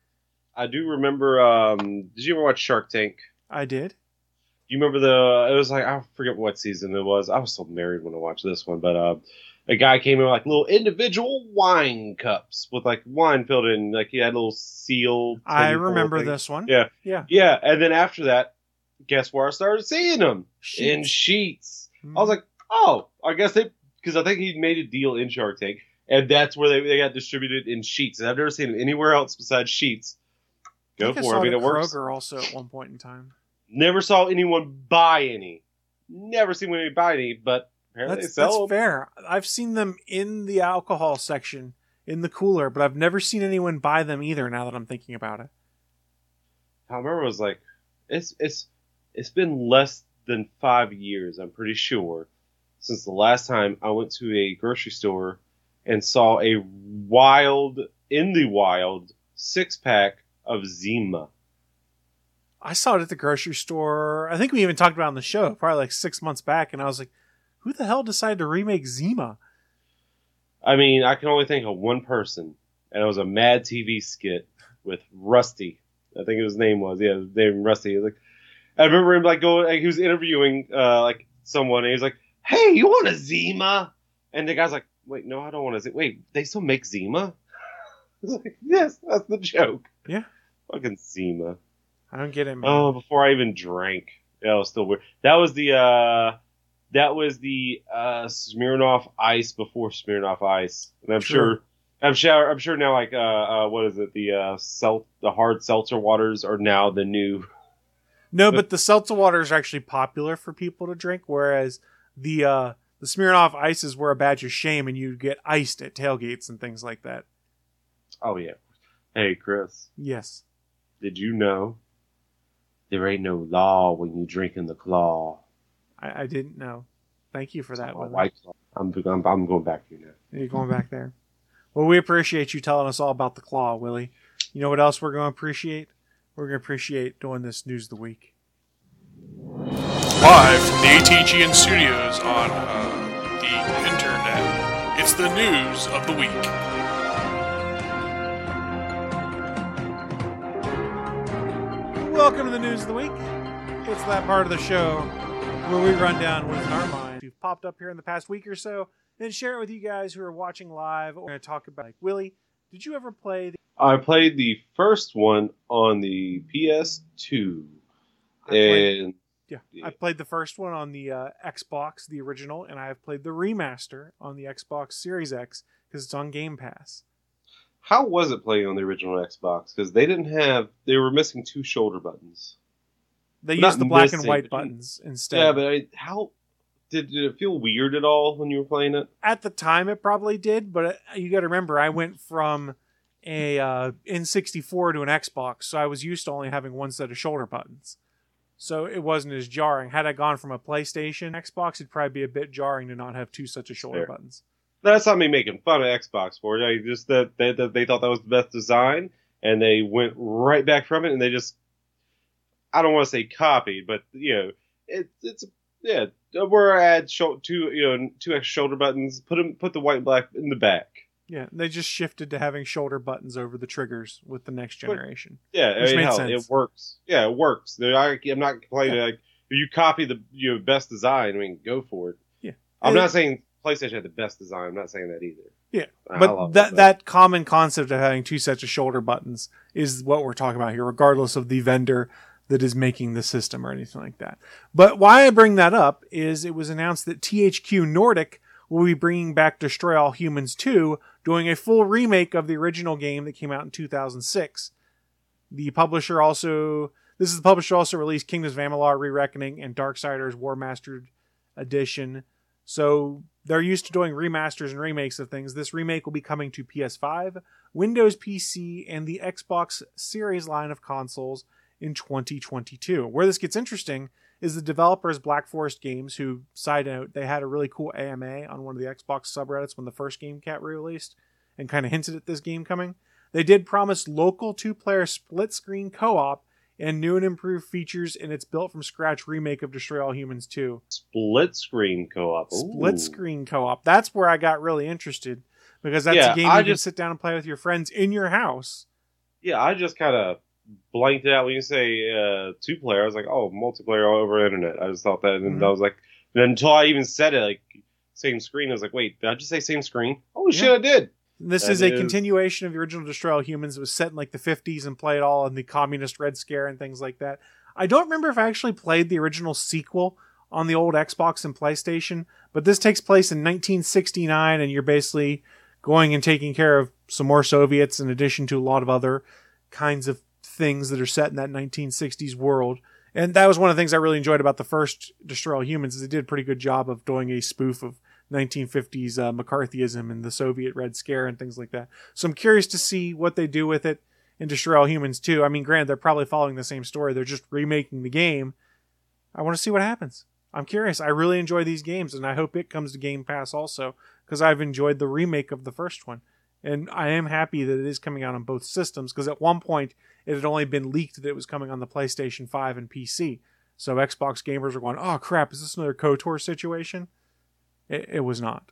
Speaker 4: I do remember. Um, did you ever watch Shark Tank?
Speaker 3: I did.
Speaker 4: You remember the? It was like I forget what season it was. I was still married when I watched this one, but uh, a guy came in with like little individual wine cups with like wine filled in. Like he had a little seal.
Speaker 3: I remember
Speaker 4: thing.
Speaker 3: this one.
Speaker 4: Yeah.
Speaker 3: Yeah.
Speaker 4: Yeah, and then after that, guess where I started seeing them in
Speaker 3: Sheetz.
Speaker 4: Sheetz.
Speaker 3: Mhm.
Speaker 4: I was like, oh, I guess they because I think he made a deal in Shark Tank, and that's where they, they got distributed in Sheetz. And I've never seen it anywhere else besides Sheetz.
Speaker 3: I
Speaker 4: Go
Speaker 3: think
Speaker 4: for it. I mean, it works.
Speaker 3: Kroger also at one point in time.
Speaker 4: Never saw anyone buy any. Never seen anyone buy any, but apparently
Speaker 3: That's, that's fair. I've seen them in the alcohol section in the cooler, but I've never seen anyone buy them either. Now that I'm thinking about it,
Speaker 4: I remember it was like, it's it's it's been less than five years. I'm pretty sure since the last time I went to a grocery store and saw a wild in the wild six pack of Zima.
Speaker 3: I saw it at the grocery store. I think we even talked about it on the show probably like six months back, and I was like, "Who the hell decided to remake Zima?"
Speaker 4: I mean, I can only think of one person, and it was a Mad TV skit with Rusty. I think his name was yeah, his name Rusty. Like, I remember him like going, like, he was interviewing uh, like someone, and he was like, "Hey, you want a Zima?" And the guy's like, "Wait, no, I don't want to. Wait, they still make Zima?" Like, "Yes, that's the joke."
Speaker 3: Yeah.
Speaker 4: Fucking Zima.
Speaker 3: I don't get it, man.
Speaker 4: Oh, before I even drank, that was still weird. That was the uh, that was the uh, Smirnoff Ice before Smirnoff Ice, and I'm
Speaker 3: True.
Speaker 4: sure, I'm sure, I'm sure now. Like, uh, uh what is it? The uh, sel- the hard seltzer waters are now the new.
Speaker 3: No, but the seltzer waters are actually popular for people to drink, whereas the uh, the Smirnoff ices were a badge of shame, and you get iced at tailgates and things like that.
Speaker 4: Oh yeah. Hey Chris,
Speaker 3: Yes,
Speaker 4: did you know there ain't no law when you drinking the claw?
Speaker 3: I, I didn't know. Thank you for that.
Speaker 4: Oh,
Speaker 3: Willie.
Speaker 4: White Claw. I'm, I'm I'm going back to you now.
Speaker 3: You're going back there. Well, we appreciate you telling us all about the claw, Willie. You know what else we're going to appreciate? We're going to appreciate doing this news of the week.
Speaker 6: Live from the ATGN studios on uh, the internet, it's the news of the week.
Speaker 3: Welcome to the news of the week. It's that part of the show where we run down what's in our mind. We've popped up here in the past week or so, and share it with you guys who are watching live. We're going to talk about like Willie. Did you ever play? The,
Speaker 4: I played the first one on the PS2,
Speaker 3: I played-
Speaker 4: and
Speaker 3: yeah,
Speaker 4: Yeah.
Speaker 3: I played the first one on the uh, Xbox, the original, and I have played the remaster on the Xbox Series X because it's on Game Pass.
Speaker 4: How was it playing on the original Xbox? Because they didn't have, they were missing two shoulder buttons.
Speaker 3: They
Speaker 4: Not
Speaker 3: use the black and white buttons instead.
Speaker 4: Yeah, but I, how did, did it feel weird at all when you were playing it?
Speaker 3: at the time it probably did but uh, you got to remember i went from a uh, n64 to an xbox so i was used to only having one set of shoulder buttons so it wasn't as jarring had i gone from a playstation xbox it'd probably be a bit jarring to not have two sets of shoulder
Speaker 4: Fair.
Speaker 3: buttons
Speaker 4: That's not me making fun of Xbox for it. I just that they, that they thought that was the best design, and they went right back from it, and they just, I don't want to say copied, but you know, it, it's yeah, where I add shou- two you know two extra shoulder buttons, put them put the white and black in the back.
Speaker 3: yeah they just shifted to having shoulder buttons over the triggers with the next generation
Speaker 4: Yeah, I mean,
Speaker 3: made
Speaker 4: hell,
Speaker 3: sense.
Speaker 4: it works. Yeah, it works. I, am not complaining. Like, if you copy the you know, best design, I mean, go for it.
Speaker 3: Yeah.
Speaker 4: I'm
Speaker 3: And-
Speaker 4: not saying PlayStation had the best design. I'm not saying that either.
Speaker 3: Yeah, but that that common concept of having two sets of shoulder buttons is what we're talking about here, regardless of the vendor that is making the system or anything like that. But why I bring that up is it was announced that THQ Nordic will be bringing back Destroy All Humans 2, doing a full remake of the original game that came out in 2006. The publisher also this is the publisher also released Kingdoms of Amalur: Re-Reckoning and Darksiders Warmastered Edition. So they're used to doing remasters and remakes of things. This remake will be coming to PS5, Windows PC, and the Xbox Series line of consoles in 2022. Where this gets interesting is the developers Black Forest Games, who, side note, they had a really cool AMA on one of the Xbox subreddits when the first game cat released and kind of hinted at this game coming. They did promise local two player split screen co op and new and improved features in its built from scratch remake of Destroy All Humans 2
Speaker 4: Split screen co-op.
Speaker 3: split screen co-op. That's where I got really interested because that's
Speaker 4: Yeah,
Speaker 3: a game
Speaker 4: I
Speaker 3: you can
Speaker 4: just-
Speaker 3: sit down and play with your friends in your house.
Speaker 4: Yeah, I just kind of blanked it out when you say uh, two player. I was like, oh, multiplayer all over internet. I just thought that, and
Speaker 3: Mhm.
Speaker 4: I was like, and until I even said it, like same screen, I was like, wait, did I just say same screen? Oh
Speaker 3: Yeah.
Speaker 4: shit, I did.
Speaker 3: This
Speaker 4: That
Speaker 3: is a
Speaker 4: is-
Speaker 3: continuation of the original Destroy All Humans. It was set in like the 50s and played all in the communist Red Scare and things like that. I don't remember if I actually played the original sequel on the old Xbox and PlayStation, but this takes place in 1969, and you're basically going and taking care of some more Soviets in addition to a lot of other kinds of things that are set in that 1960s world. And that was one of the things I really enjoyed about the first Destroy All Humans is they did a pretty good job of doing a spoof of 1950s uh, McCarthyism and the Soviet Red Scare and things like that. So I'm curious to see what they do with it in Destroy All Humans too. I mean, granted, they're probably following the same story. They're just remaking the game. I want to see what happens. I'm curious. I really enjoy these games, and I hope it comes to Game Pass also because I've enjoyed the remake of the first one. And I am happy that it is coming out on both systems because at one point it had only been leaked that it was coming on the PlayStation 5 and PC. So Xbox gamers are going, oh crap, is this another KOTOR situation? It, it was not.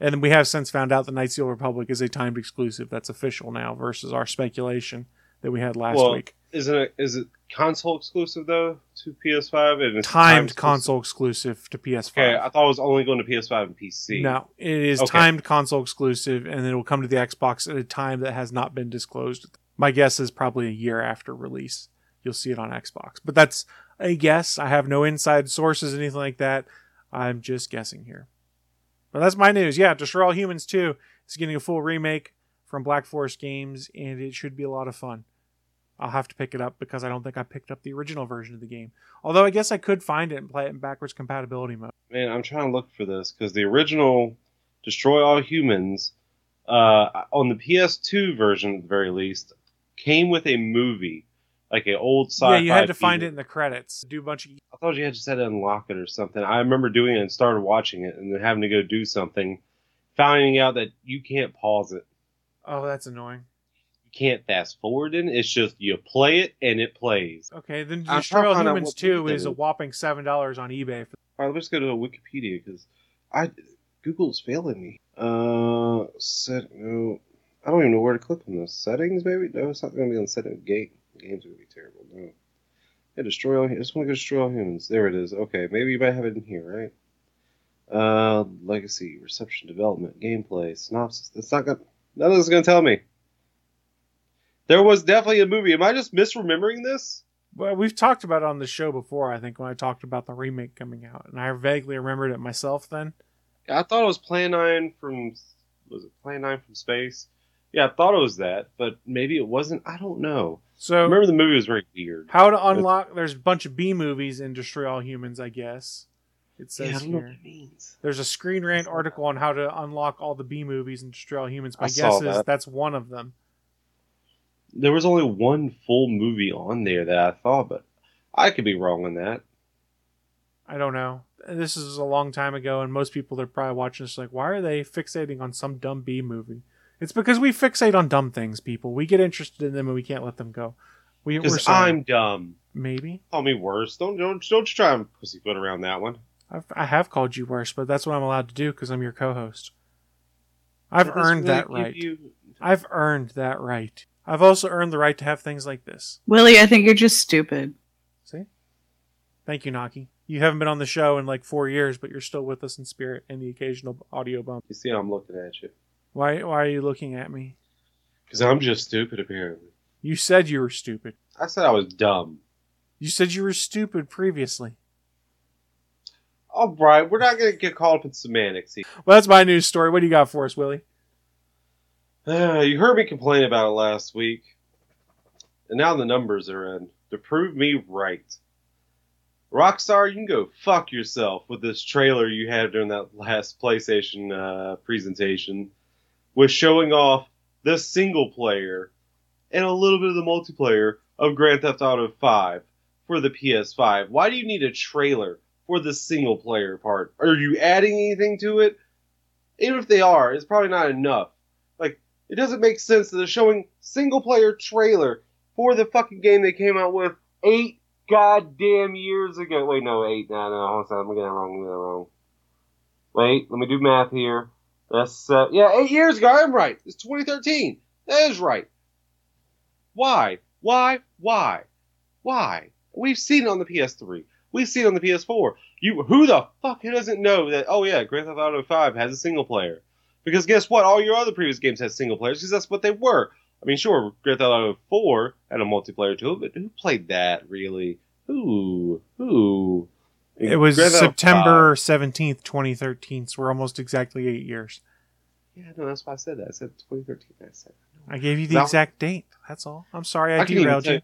Speaker 3: And we have since found out that Knights of the Old Republic is a timed exclusive. That's official now versus our speculation that we had last
Speaker 4: Well,
Speaker 3: week.
Speaker 4: Isn't it? Is it console exclusive though to PS5? And it's
Speaker 3: Timed console exclusive to PS5.
Speaker 4: Okay, I thought it was only going to PS5 and PC.
Speaker 3: No, it is
Speaker 4: Okay.
Speaker 3: timed console exclusive, and it will come to the Xbox at a time that has not been disclosed. My guess is probably a year after release. You'll see it on Xbox, but that's a guess. I have no inside sources, anything like that. I'm just guessing here. But that's my news. Yeah, Destroy All Humans 2 is getting a full remake from Black Forest Games, and it should be a lot of fun. I'll have to pick it up because I don't think I picked up the original version of the game. Although I guess I could find it and play it in backwards compatibility mode.
Speaker 4: Man, I'm trying to look for this because the original Destroy All Humans uh, on the PS2 version, at the very least, came with a movie, like an old sci-fi.
Speaker 3: yeah, you had to find
Speaker 4: feature.
Speaker 3: it in the credits. Do a bunch of
Speaker 4: I thought you had just had to unlock it or something. I remember doing it and started watching it, and then having to go do something, finding out that you can't pause it,
Speaker 3: Oh, that's annoying.
Speaker 4: you can't fast forward in. it. It's just you play it and it plays.
Speaker 3: Okay, then Destroy All Humans 2 is a whopping seven dollars on eBay. For,
Speaker 4: All right, let's go to Wikipedia because I Google's failing me. Uh, set no, I don't even know where to click on this. Settings, maybe? No, it's not going to be on setting. Game games to be terrible. No. Yeah, destroy all. I just want to go destroy all humans. There it is. Okay, maybe you might have it in here, right? Uh, legacy, reception, development, gameplay, synopsis. That's not gonna. None of this is gonna tell me. There was definitely a movie. Am I just misremembering this?
Speaker 3: well, we've talked about it on the show before. I think when I talked about the remake coming out, and I vaguely remembered it myself. Then Yeah,
Speaker 4: I thought it was Plan 9 from. Was it Plan 9 from space? Yeah, I thought it was that, but maybe it wasn't. I don't know. I
Speaker 3: so
Speaker 4: remember the movie was very weird.
Speaker 3: how to unlock? There's a bunch of B movies in Destroy All Humans. I guess it
Speaker 4: Yeah, I
Speaker 3: says
Speaker 4: don't know what
Speaker 3: here.
Speaker 4: means.
Speaker 3: There's a Screen Rant article on how to unlock all the B movies and Destroy All Humans. My
Speaker 4: I
Speaker 3: guess
Speaker 4: saw
Speaker 3: is
Speaker 4: that.
Speaker 3: that's one of them.
Speaker 4: There was only one full movie on there that I thought, but I could be wrong on that.
Speaker 3: I don't know. This is a long time ago, and most people that are probably watching this like, why are they fixating on some dumb B movie? It's because we fixate on dumb things, people. We get interested in them and we can't let them go. We, we're
Speaker 4: Because
Speaker 3: sorry.
Speaker 4: I'm dumb.
Speaker 3: maybe
Speaker 4: Call me worse. Don't don't don't you try and pussyfoot around that one.
Speaker 3: I've, I have called you worse, but that's what I'm allowed to do because I'm your co-host. I've
Speaker 4: That
Speaker 3: earned
Speaker 4: really
Speaker 3: that right.
Speaker 4: you-
Speaker 3: I've earned that right. I've also earned the right to have things like this.
Speaker 7: Willie, I think you're just stupid.
Speaker 3: See? Thank you, Naki. You haven't been on the show in like four years, but you're still with us in spirit and the occasional audio bump.
Speaker 4: You see, I'm looking at you
Speaker 3: Why? Why are you looking at me?
Speaker 4: because I'm just stupid. Apparently,
Speaker 3: You said you were stupid.
Speaker 4: I said I was dumb.
Speaker 3: You said you were stupid previously.
Speaker 4: All right, we're not gonna get caught up in semantics here.
Speaker 3: Well, that's my news story. What do you got for us, Willie?
Speaker 4: Uh, you heard me complain about it last week, and now the numbers are in to prove me right. Rockstar, you can go fuck yourself with this trailer you had during that last PlayStation uh, presentation, with showing off the single player and a little bit of the multiplayer of Grand Theft Auto 5 for the PS5. Why do you need a trailer for the single player part? Are you adding anything to it? Even if they are, it's probably not enough. Like, it doesn't make sense that they're showing single player trailer for the fucking game they came out with eight goddamn years ago. Wait, no, eight. No, no, hold on. I'm getting that wrong. I'm getting that wrong. Wait, let me do math here. That's uh, yeah, eight years ago. I'm right. It's 2013. That is right. Why? Why? Why? Why? We've seen it on the PS3. We've seen it on the PS4. You, who the fuck who doesn't know that? Oh yeah, Grand Theft Auto 5 has a single player. Because guess what? All your other previous games had single players because that's what they were. I mean, sure, Grand Theft Auto 4 had a multiplayer to it, but who played that really? Who? Who?
Speaker 3: It was
Speaker 4: Grand Theft Auto
Speaker 3: September 17th, 2013. So we're almost exactly eight years.
Speaker 4: Yeah, no, that's why I said that. I said 2013. I said.
Speaker 3: I gave you the
Speaker 4: That-
Speaker 3: exact date. That's all. I'm sorry I,
Speaker 4: I can't even
Speaker 3: derailed you.
Speaker 4: you-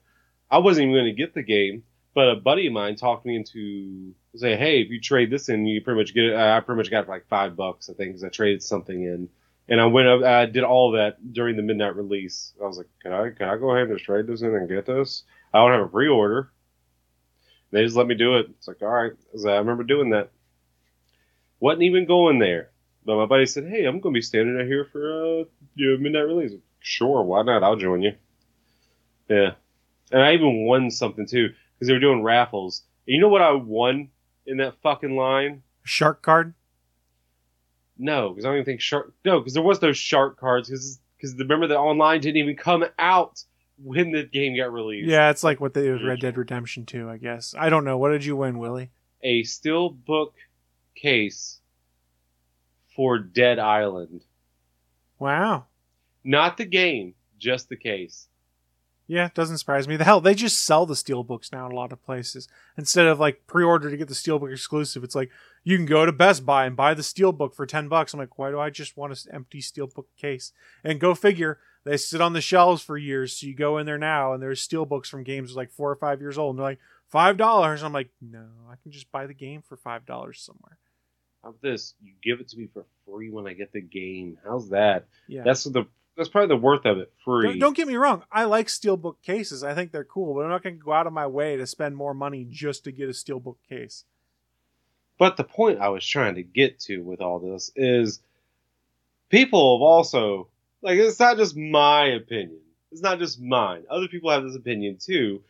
Speaker 4: I wasn't even going to get the game, but a buddy of mine talked me into say, "Hey, if you trade this in, you pretty much get it." Uh, I pretty much got for like five bucks, I think, because I traded something in, and I went up. I did all that during the midnight release. I was like, "Can I? Can I go ahead and just trade this in and get this? I don't have a pre-order." They just let me do it. It's like, all right. I remember doing that. wasn't even going there, but my buddy said, "Hey, I'm going to be standing out here for uh, your midnight release." Sure, why not? I'll join you. Yeah. And I even won something too because they were doing raffles. And you know what I won in that fucking line?
Speaker 3: Shark card?
Speaker 4: No, because I don't even think shark. No, because there was no shark cards because because remember the online didn't even come out when the game got released.
Speaker 3: Yeah, it's like what they did with Red Dead Redemption 2, I guess. I don't know. What did you win, Willie?
Speaker 4: A steel book case for Dead Island,
Speaker 3: Wow.
Speaker 4: not the game, just the case.
Speaker 3: Yeah, it doesn't surprise me. The hell, they just sell the steelbooks now in a lot of places. Instead of like pre-order to get the steelbook exclusive, it's like you can go to Best Buy and buy the steelbook for ten bucks. I'm like, why do I just want an empty steelbook case? And go figure, they sit on the shelves for years. So you go in there now, and there's steelbooks from games like four or five years old, and they're like five dollars. I'm like, no, I can just buy the game for five dollars somewhere.
Speaker 4: How this? You give it to me for free when I get the game. How's that?
Speaker 3: Yeah.
Speaker 4: That's the that's probably the worth of it. Free.
Speaker 3: Don't, don't get me wrong. I like steelbook cases. I think they're cool, but I'm not going to go out of my way to spend more money just to get a steelbook case.
Speaker 4: But the point I was trying to get to with all this is people have also like it's not just my opinion. It's not just mine. Other people have this opinion too.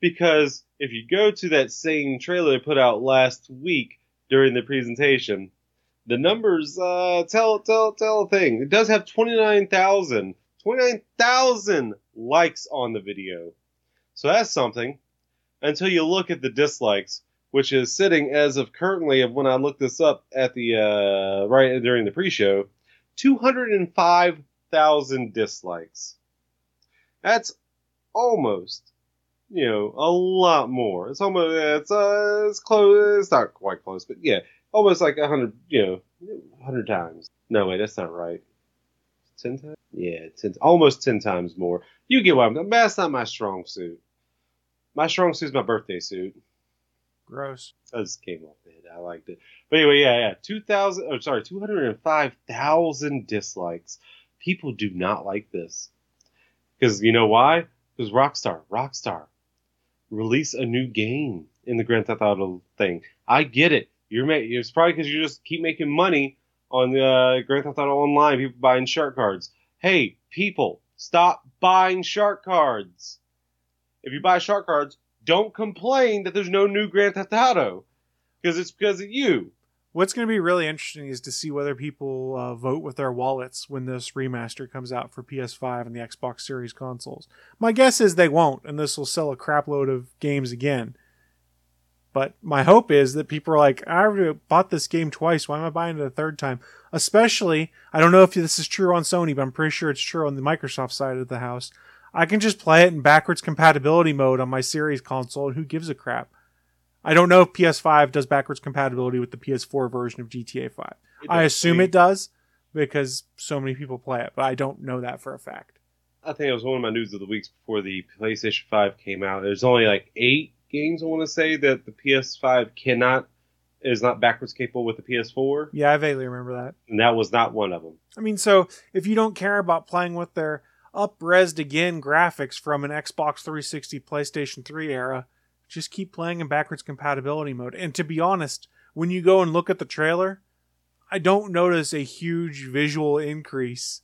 Speaker 4: Because if you go to that same trailer they put out last week during the presentation, the numbers uh, tell tell tell a thing. It does have 29,000 29,000 likes on the video. So that's something. Until you look at the dislikes, which is sitting as of currently of when I looked this up at the uh, right during the pre-show, 205,000 dislikes. That's almost, you know, a lot more. It's almost it's uh it's close. It's not quite close, but yeah, almost like a hundred, you know, hundred times. No, wait, that's not right. Ten times? Yeah, ten, almost ten times more. You get what I'm. That's not my strong suit. My strong suit's my birthday suit.
Speaker 3: Gross.
Speaker 4: That just came off the head. I liked it. But anyway, yeah, yeah. 2,000, oh, sorry, 205,000 dislikes. People do not like this. Because you know why? Because Rockstar, Rockstar, release a new game in the Grand Theft Auto thing. I get it. You're It's probably because you just keep making money on the uh, Grand Theft Auto Online, people buying shark cards. Hey, people, stop buying shark cards. If you buy shark cards, don't complain that there's no new Grand Theft Auto because it's because of you.
Speaker 3: What's going to be really interesting is to see whether people uh, vote with their wallets when this remaster comes out for PS5 and the Xbox Series consoles. My guess is they won't, and this will sell a crapload of games again. But my hope is that people are like, I already bought this game twice. Why am I buying it a third time? Especially, I don't know if this is true on Sony, but I'm pretty sure it's true on the Microsoft side of the house. I can just play it in backwards compatibility mode on my Series console, and who gives a crap? I don't know if PS5 does backwards compatibility with the PS4 version of GTA 5. I assume it does because so many people play it, but I don't know that for a fact.
Speaker 4: I think it was one of my news of the weeks before the PlayStation 5 came out. There's only like eight games I want to say that the PS5 cannot is not backwards capable with the PS4,
Speaker 3: Yeah, I vaguely remember that.
Speaker 4: and that was not one of them.
Speaker 3: I mean, so if you don't care about playing with their up-resed again graphics from an Xbox 360, PlayStation 3 era, just keep playing in backwards compatibility mode. And to be honest, when you go and look at the trailer, I don't notice a huge visual increase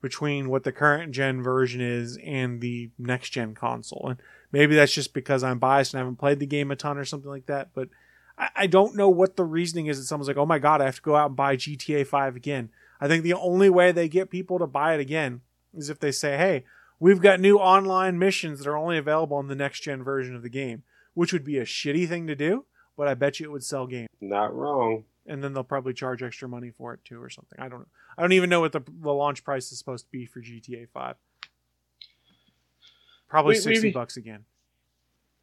Speaker 3: between what the current gen version is and the next gen console. And maybe that's just because I'm biased and I haven't played the game a ton or something like that. But I, I don't know what the reasoning is that someone's like, oh my God, I have to go out and buy GTA 5 again. I think the only way they get people to buy it again is if they say, hey, we've got new online missions that are only available on the next gen version of the game, which would be a shitty thing to do, but I bet you it would sell games.
Speaker 4: Not wrong.
Speaker 3: And then they'll probably charge extra money for it too or something. I don't know. I don't even know what the, the launch price is supposed to be for GTA 5. Probably
Speaker 4: Wait,
Speaker 3: 60
Speaker 4: maybe-
Speaker 3: bucks again.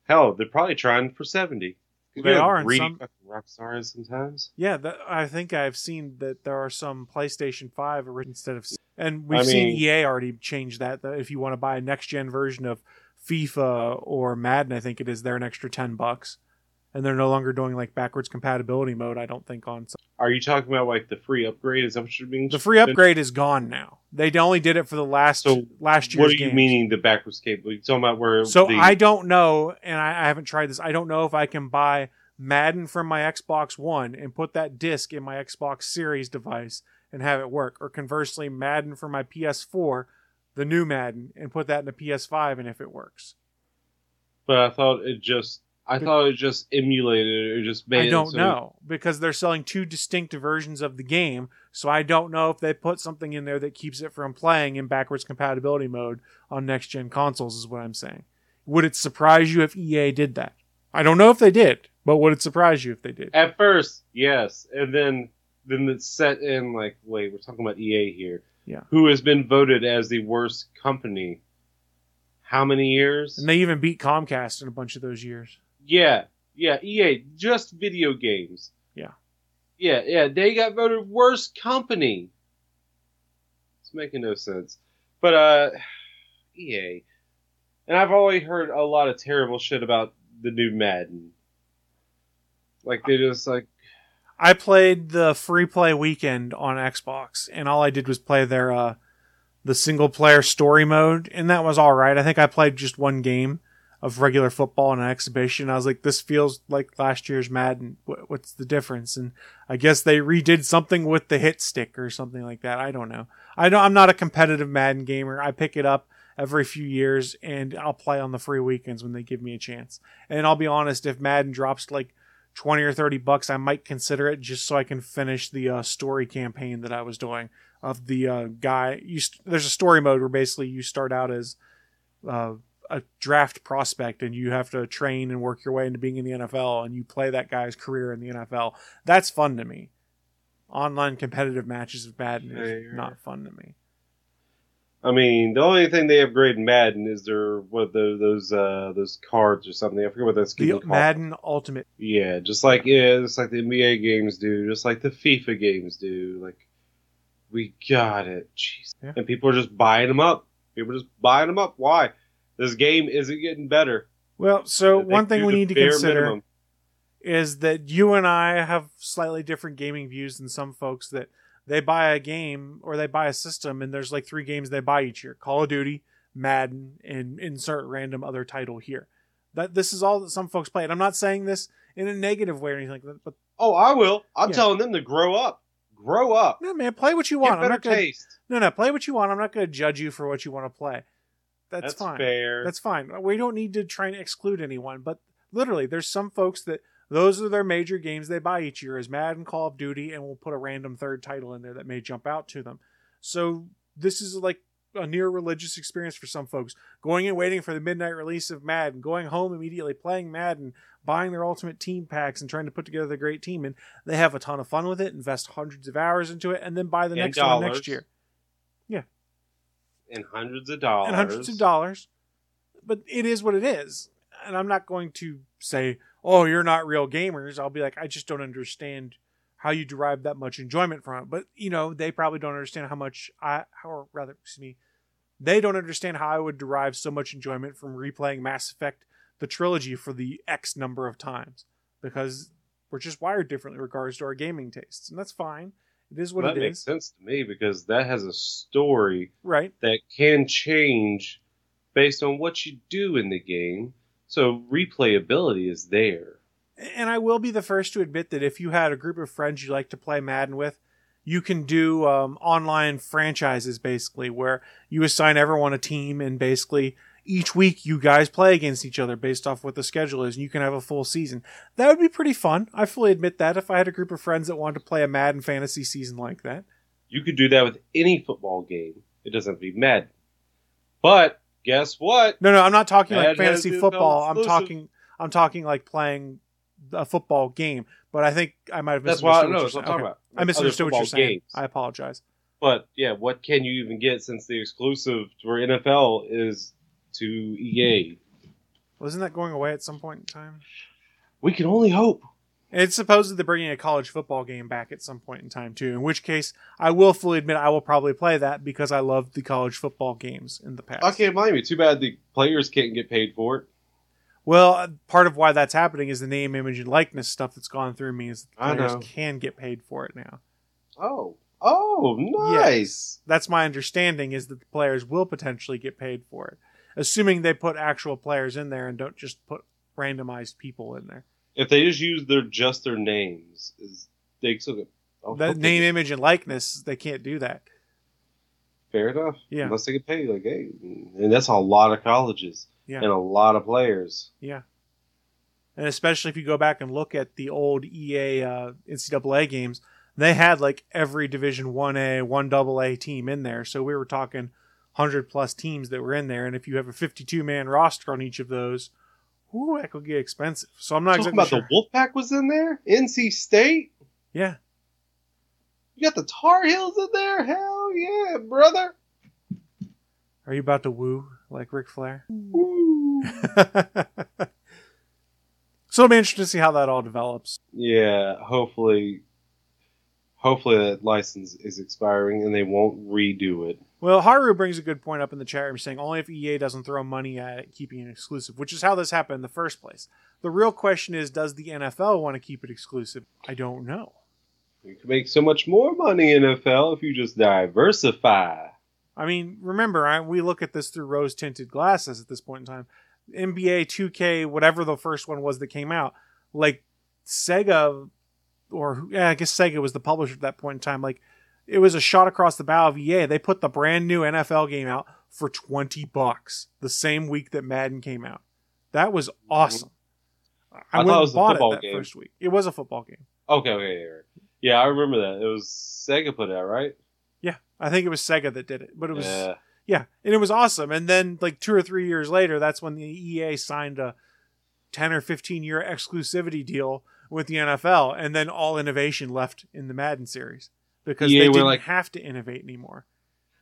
Speaker 4: Hell, they're probably trying for 70.
Speaker 3: They are in some-
Speaker 4: fucking rock stars sometimes.
Speaker 3: Yeah, that, I think I've seen that there are some PlayStation 5 instead of. And we've
Speaker 4: I
Speaker 3: seen
Speaker 4: mean-
Speaker 3: EA already change that. That if you want to buy a next gen version of FIFA or Madden, I think it is, they're an extra 10 bucks. And they're no longer doing like backwards compatibility mode, I don't think, on. some-
Speaker 4: Are you talking about like the free upgrade? Is that what you're being?
Speaker 3: The free upgrade is gone now. They only did it for the last
Speaker 4: So,
Speaker 3: last year's
Speaker 4: What are you
Speaker 3: games.
Speaker 4: meaning the backwards cable? You talking about where?
Speaker 3: So
Speaker 4: the,
Speaker 3: I don't know, and I, I haven't tried this. I don't know if I can buy Madden from my Xbox One and put that disc in my Xbox Series device and have it work, or conversely, Madden from my PS4, the new Madden, and put that in the PS5 and if it works.
Speaker 4: But I thought it just. I thought it just emulated or just made.
Speaker 3: I don't
Speaker 4: so-
Speaker 3: know because they're selling two distinct versions of the game, so I don't know if they put something in there that keeps it from playing in backwards compatibility mode on next gen consoles. Is what I'm saying. Would it surprise you if EA did that? I don't know if they did, but would it surprise you if they did?
Speaker 4: At first, yes, and then then it's set in like wait, we're talking about EA here.
Speaker 3: Yeah.
Speaker 4: Who has been voted as the worst company? How many years?
Speaker 3: And they even beat Comcast in a bunch of those years.
Speaker 4: Yeah, yeah, EA, just video games.
Speaker 3: Yeah.
Speaker 4: Yeah, yeah, they got voted worst company. It's making no sense. But uh EA. And I've always heard a lot of terrible shit about the new Madden. Like they just like
Speaker 3: I played the free play weekend on Xbox, and all I did was play their uh, the single player story mode, and that was all right. I think I played just one game of regular football in an exhibition. I was like, this feels like last year's Madden. What's the difference? And I guess they redid something with the hit stick or something like that. I don't know. I don't. I'm not a competitive Madden gamer. I pick it up every few years, and I'll play on the free weekends when they give me a chance. And I'll be honest, if Madden drops like 20 or 30 bucks, I might consider it just so I can finish the uh, story campaign that I was doing of the uh, guy. You st- there's a story mode where basically you start out as uh, a draft prospect and you have to train and work your way into being in the NFL and you play that guy's career in the NFL. That's fun to me. Online competitive matches of Madden is
Speaker 4: Fair.
Speaker 3: not fun to me.
Speaker 4: I mean, the only thing they upgrade in Madden is their what the, those uh those cards or something. I forget what that's
Speaker 3: The
Speaker 4: called.
Speaker 3: Madden Ultimate.
Speaker 4: Yeah, just like yeah, just like the NBA games do, just like the FIFA games do. Like we got it, jeez.
Speaker 3: Yeah.
Speaker 4: And people are just buying them up. People are just buying them up. Why? This game isn't getting better.
Speaker 3: Well, so one thing we need to consider
Speaker 4: minimum.
Speaker 3: is that you and I have slightly different gaming views than some folks that they buy a game or they buy a system and there's like three games they buy each year Call of Duty, Madden, and insert random other title here. That this is all that some folks play. And I'm not saying this in a negative way or anything like that, but
Speaker 4: Oh, I will. I'm
Speaker 3: Yeah.
Speaker 4: telling them to grow up. Grow up.
Speaker 3: no man, play what you
Speaker 4: Get
Speaker 3: want. I'm
Speaker 4: better
Speaker 3: not gonna,
Speaker 4: taste.
Speaker 3: no, no, play what you want. I'm not going to judge you for what you want to play. That's,
Speaker 4: That's,
Speaker 3: fine.
Speaker 4: fair.
Speaker 3: That's fine. We don't need to try and exclude anyone, but literally, there's some folks that those are their major games they buy each year is Madden, Call of Duty, and we'll put a random third title in there that may jump out to them. So this is like a near religious experience for some folks. Going and waiting for the midnight release of Madden, going home immediately, playing Madden, buying their ultimate team packs, and trying to put together a great team. And they have a ton of fun with it, invest hundreds of hours into it, and then buy the
Speaker 4: And
Speaker 3: next one
Speaker 4: dollars.
Speaker 3: next year. Yeah.
Speaker 4: And hundreds of dollars.
Speaker 3: and hundreds of dollars. But it is what it is. And I'm not going to say, oh, you're not real gamers. I'll be like, I just don't understand how you derive that much enjoyment from it. But, you know, they probably don't understand how much I, how, or rather, excuse me, they don't understand how I would derive so much enjoyment from replaying Mass Effect, the trilogy, for the X number of times. Because we're just wired differently regards to our gaming tastes. And that's fine. It is what it is.
Speaker 4: that
Speaker 3: it
Speaker 4: makes
Speaker 3: is.
Speaker 4: sense to me because that has a story
Speaker 3: Right.
Speaker 4: that can change based on what you do in the game. So replayability is there.
Speaker 3: and I will be the first to admit that if you had a group of friends you like to play Madden with, you can do um, online franchises basically where you assign everyone a team and basically each week you guys play against each other based off what the schedule is and you can have a full season. That would be pretty fun. I fully admit that if I had a group of friends that wanted to play a Madden fantasy season like that.
Speaker 4: You could do that with any football game. It doesn't have to be Madden. But guess what?
Speaker 3: No, no, I'm not talking like fantasy football. I'm talking I'm talking like playing a football game. But I think I might have
Speaker 4: That's
Speaker 3: misunderstood
Speaker 4: what I
Speaker 3: what
Speaker 4: That's
Speaker 3: you're
Speaker 4: what
Speaker 3: saying.
Speaker 4: about.
Speaker 3: I misunderstood what you're saying.
Speaker 4: games.
Speaker 3: I apologize.
Speaker 4: But yeah, what can you even get since the exclusive for NFL is to EA?
Speaker 3: Wasn't that going away at some point in time?
Speaker 4: We can only hope.
Speaker 3: It's supposedly bringing a college football game back at some point in time too. In which case, I will fully admit I will probably play that because I love the college football games in the past.
Speaker 4: I can't blame you. Too bad the players can't get paid for it.
Speaker 3: Well, uh, part of why that's happening is the name, image, and likeness stuff that's gone through me is the players can get paid for it now.
Speaker 4: Oh, oh, nice.
Speaker 3: That's my understanding is that the players will potentially get paid for it, assuming they put actual players in there and don't just put randomized people in there.
Speaker 4: If they just use their just their names, is they still get oh,
Speaker 3: That name, image, and likeness, they can't do that.
Speaker 4: Fair enough.
Speaker 3: Yeah.
Speaker 4: Unless they get paid, like hey, and that's a lot of colleges
Speaker 3: Yeah.
Speaker 4: and a lot of players.
Speaker 3: Yeah. And especially if you go back and look at the old EA uh, NCAA games, they had like every Division One A, one Double A team in there. So we were talking hundred plus teams that were in there. And if you have a fifty-two man roster on each of those, ooh, that could get expensive. So I'm not
Speaker 4: Talking
Speaker 3: exactly
Speaker 4: about
Speaker 3: sure.
Speaker 4: the Wolfpack was in there. NC State.
Speaker 3: yeah,
Speaker 4: You got the Tar Heels in there. Hell yeah, brother.
Speaker 3: are you about to woo like Ric Flair?
Speaker 4: Woo.
Speaker 3: so it'll be interesting to see how that all develops.
Speaker 4: Yeah, hopefully, hopefully that license is expiring and they won't redo it.
Speaker 3: Well, Haru brings a good point up in the chat room saying only if EA doesn't throw money at it, keeping it exclusive, which is how this happened in the first place. The real question is does the NFL want to keep it exclusive? I don't know.
Speaker 4: You can make so much more money in NFL if you just diversify.
Speaker 3: I mean, remember, I, we look at this through rose tinted glasses at this point in time. NBA 2K, whatever the first one was that came out, like Sega, or yeah, I guess Sega was the publisher at that point in time. Like, it was a shot across the bow of EA. They put the brand new NFL game out for 20 bucks the same week that Madden came out. That was mm-hmm. awesome. I,
Speaker 4: I thought
Speaker 3: went
Speaker 4: it
Speaker 3: and
Speaker 4: was a
Speaker 3: bought it
Speaker 4: football
Speaker 3: that
Speaker 4: game.
Speaker 3: first week. It was a football game.
Speaker 4: Okay, okay, yeah, yeah, I remember that. It was Sega put it out, right?
Speaker 3: Yeah, I think it was Sega that did it, but it was
Speaker 4: yeah.
Speaker 3: Yeah, and it was awesome. And then, like two or three years later, that's when the EA signed a ten or fifteen year exclusivity deal with the NFL, and then all innovation left in the Madden series because
Speaker 4: EA
Speaker 3: they didn't
Speaker 4: like-
Speaker 3: have to innovate anymore.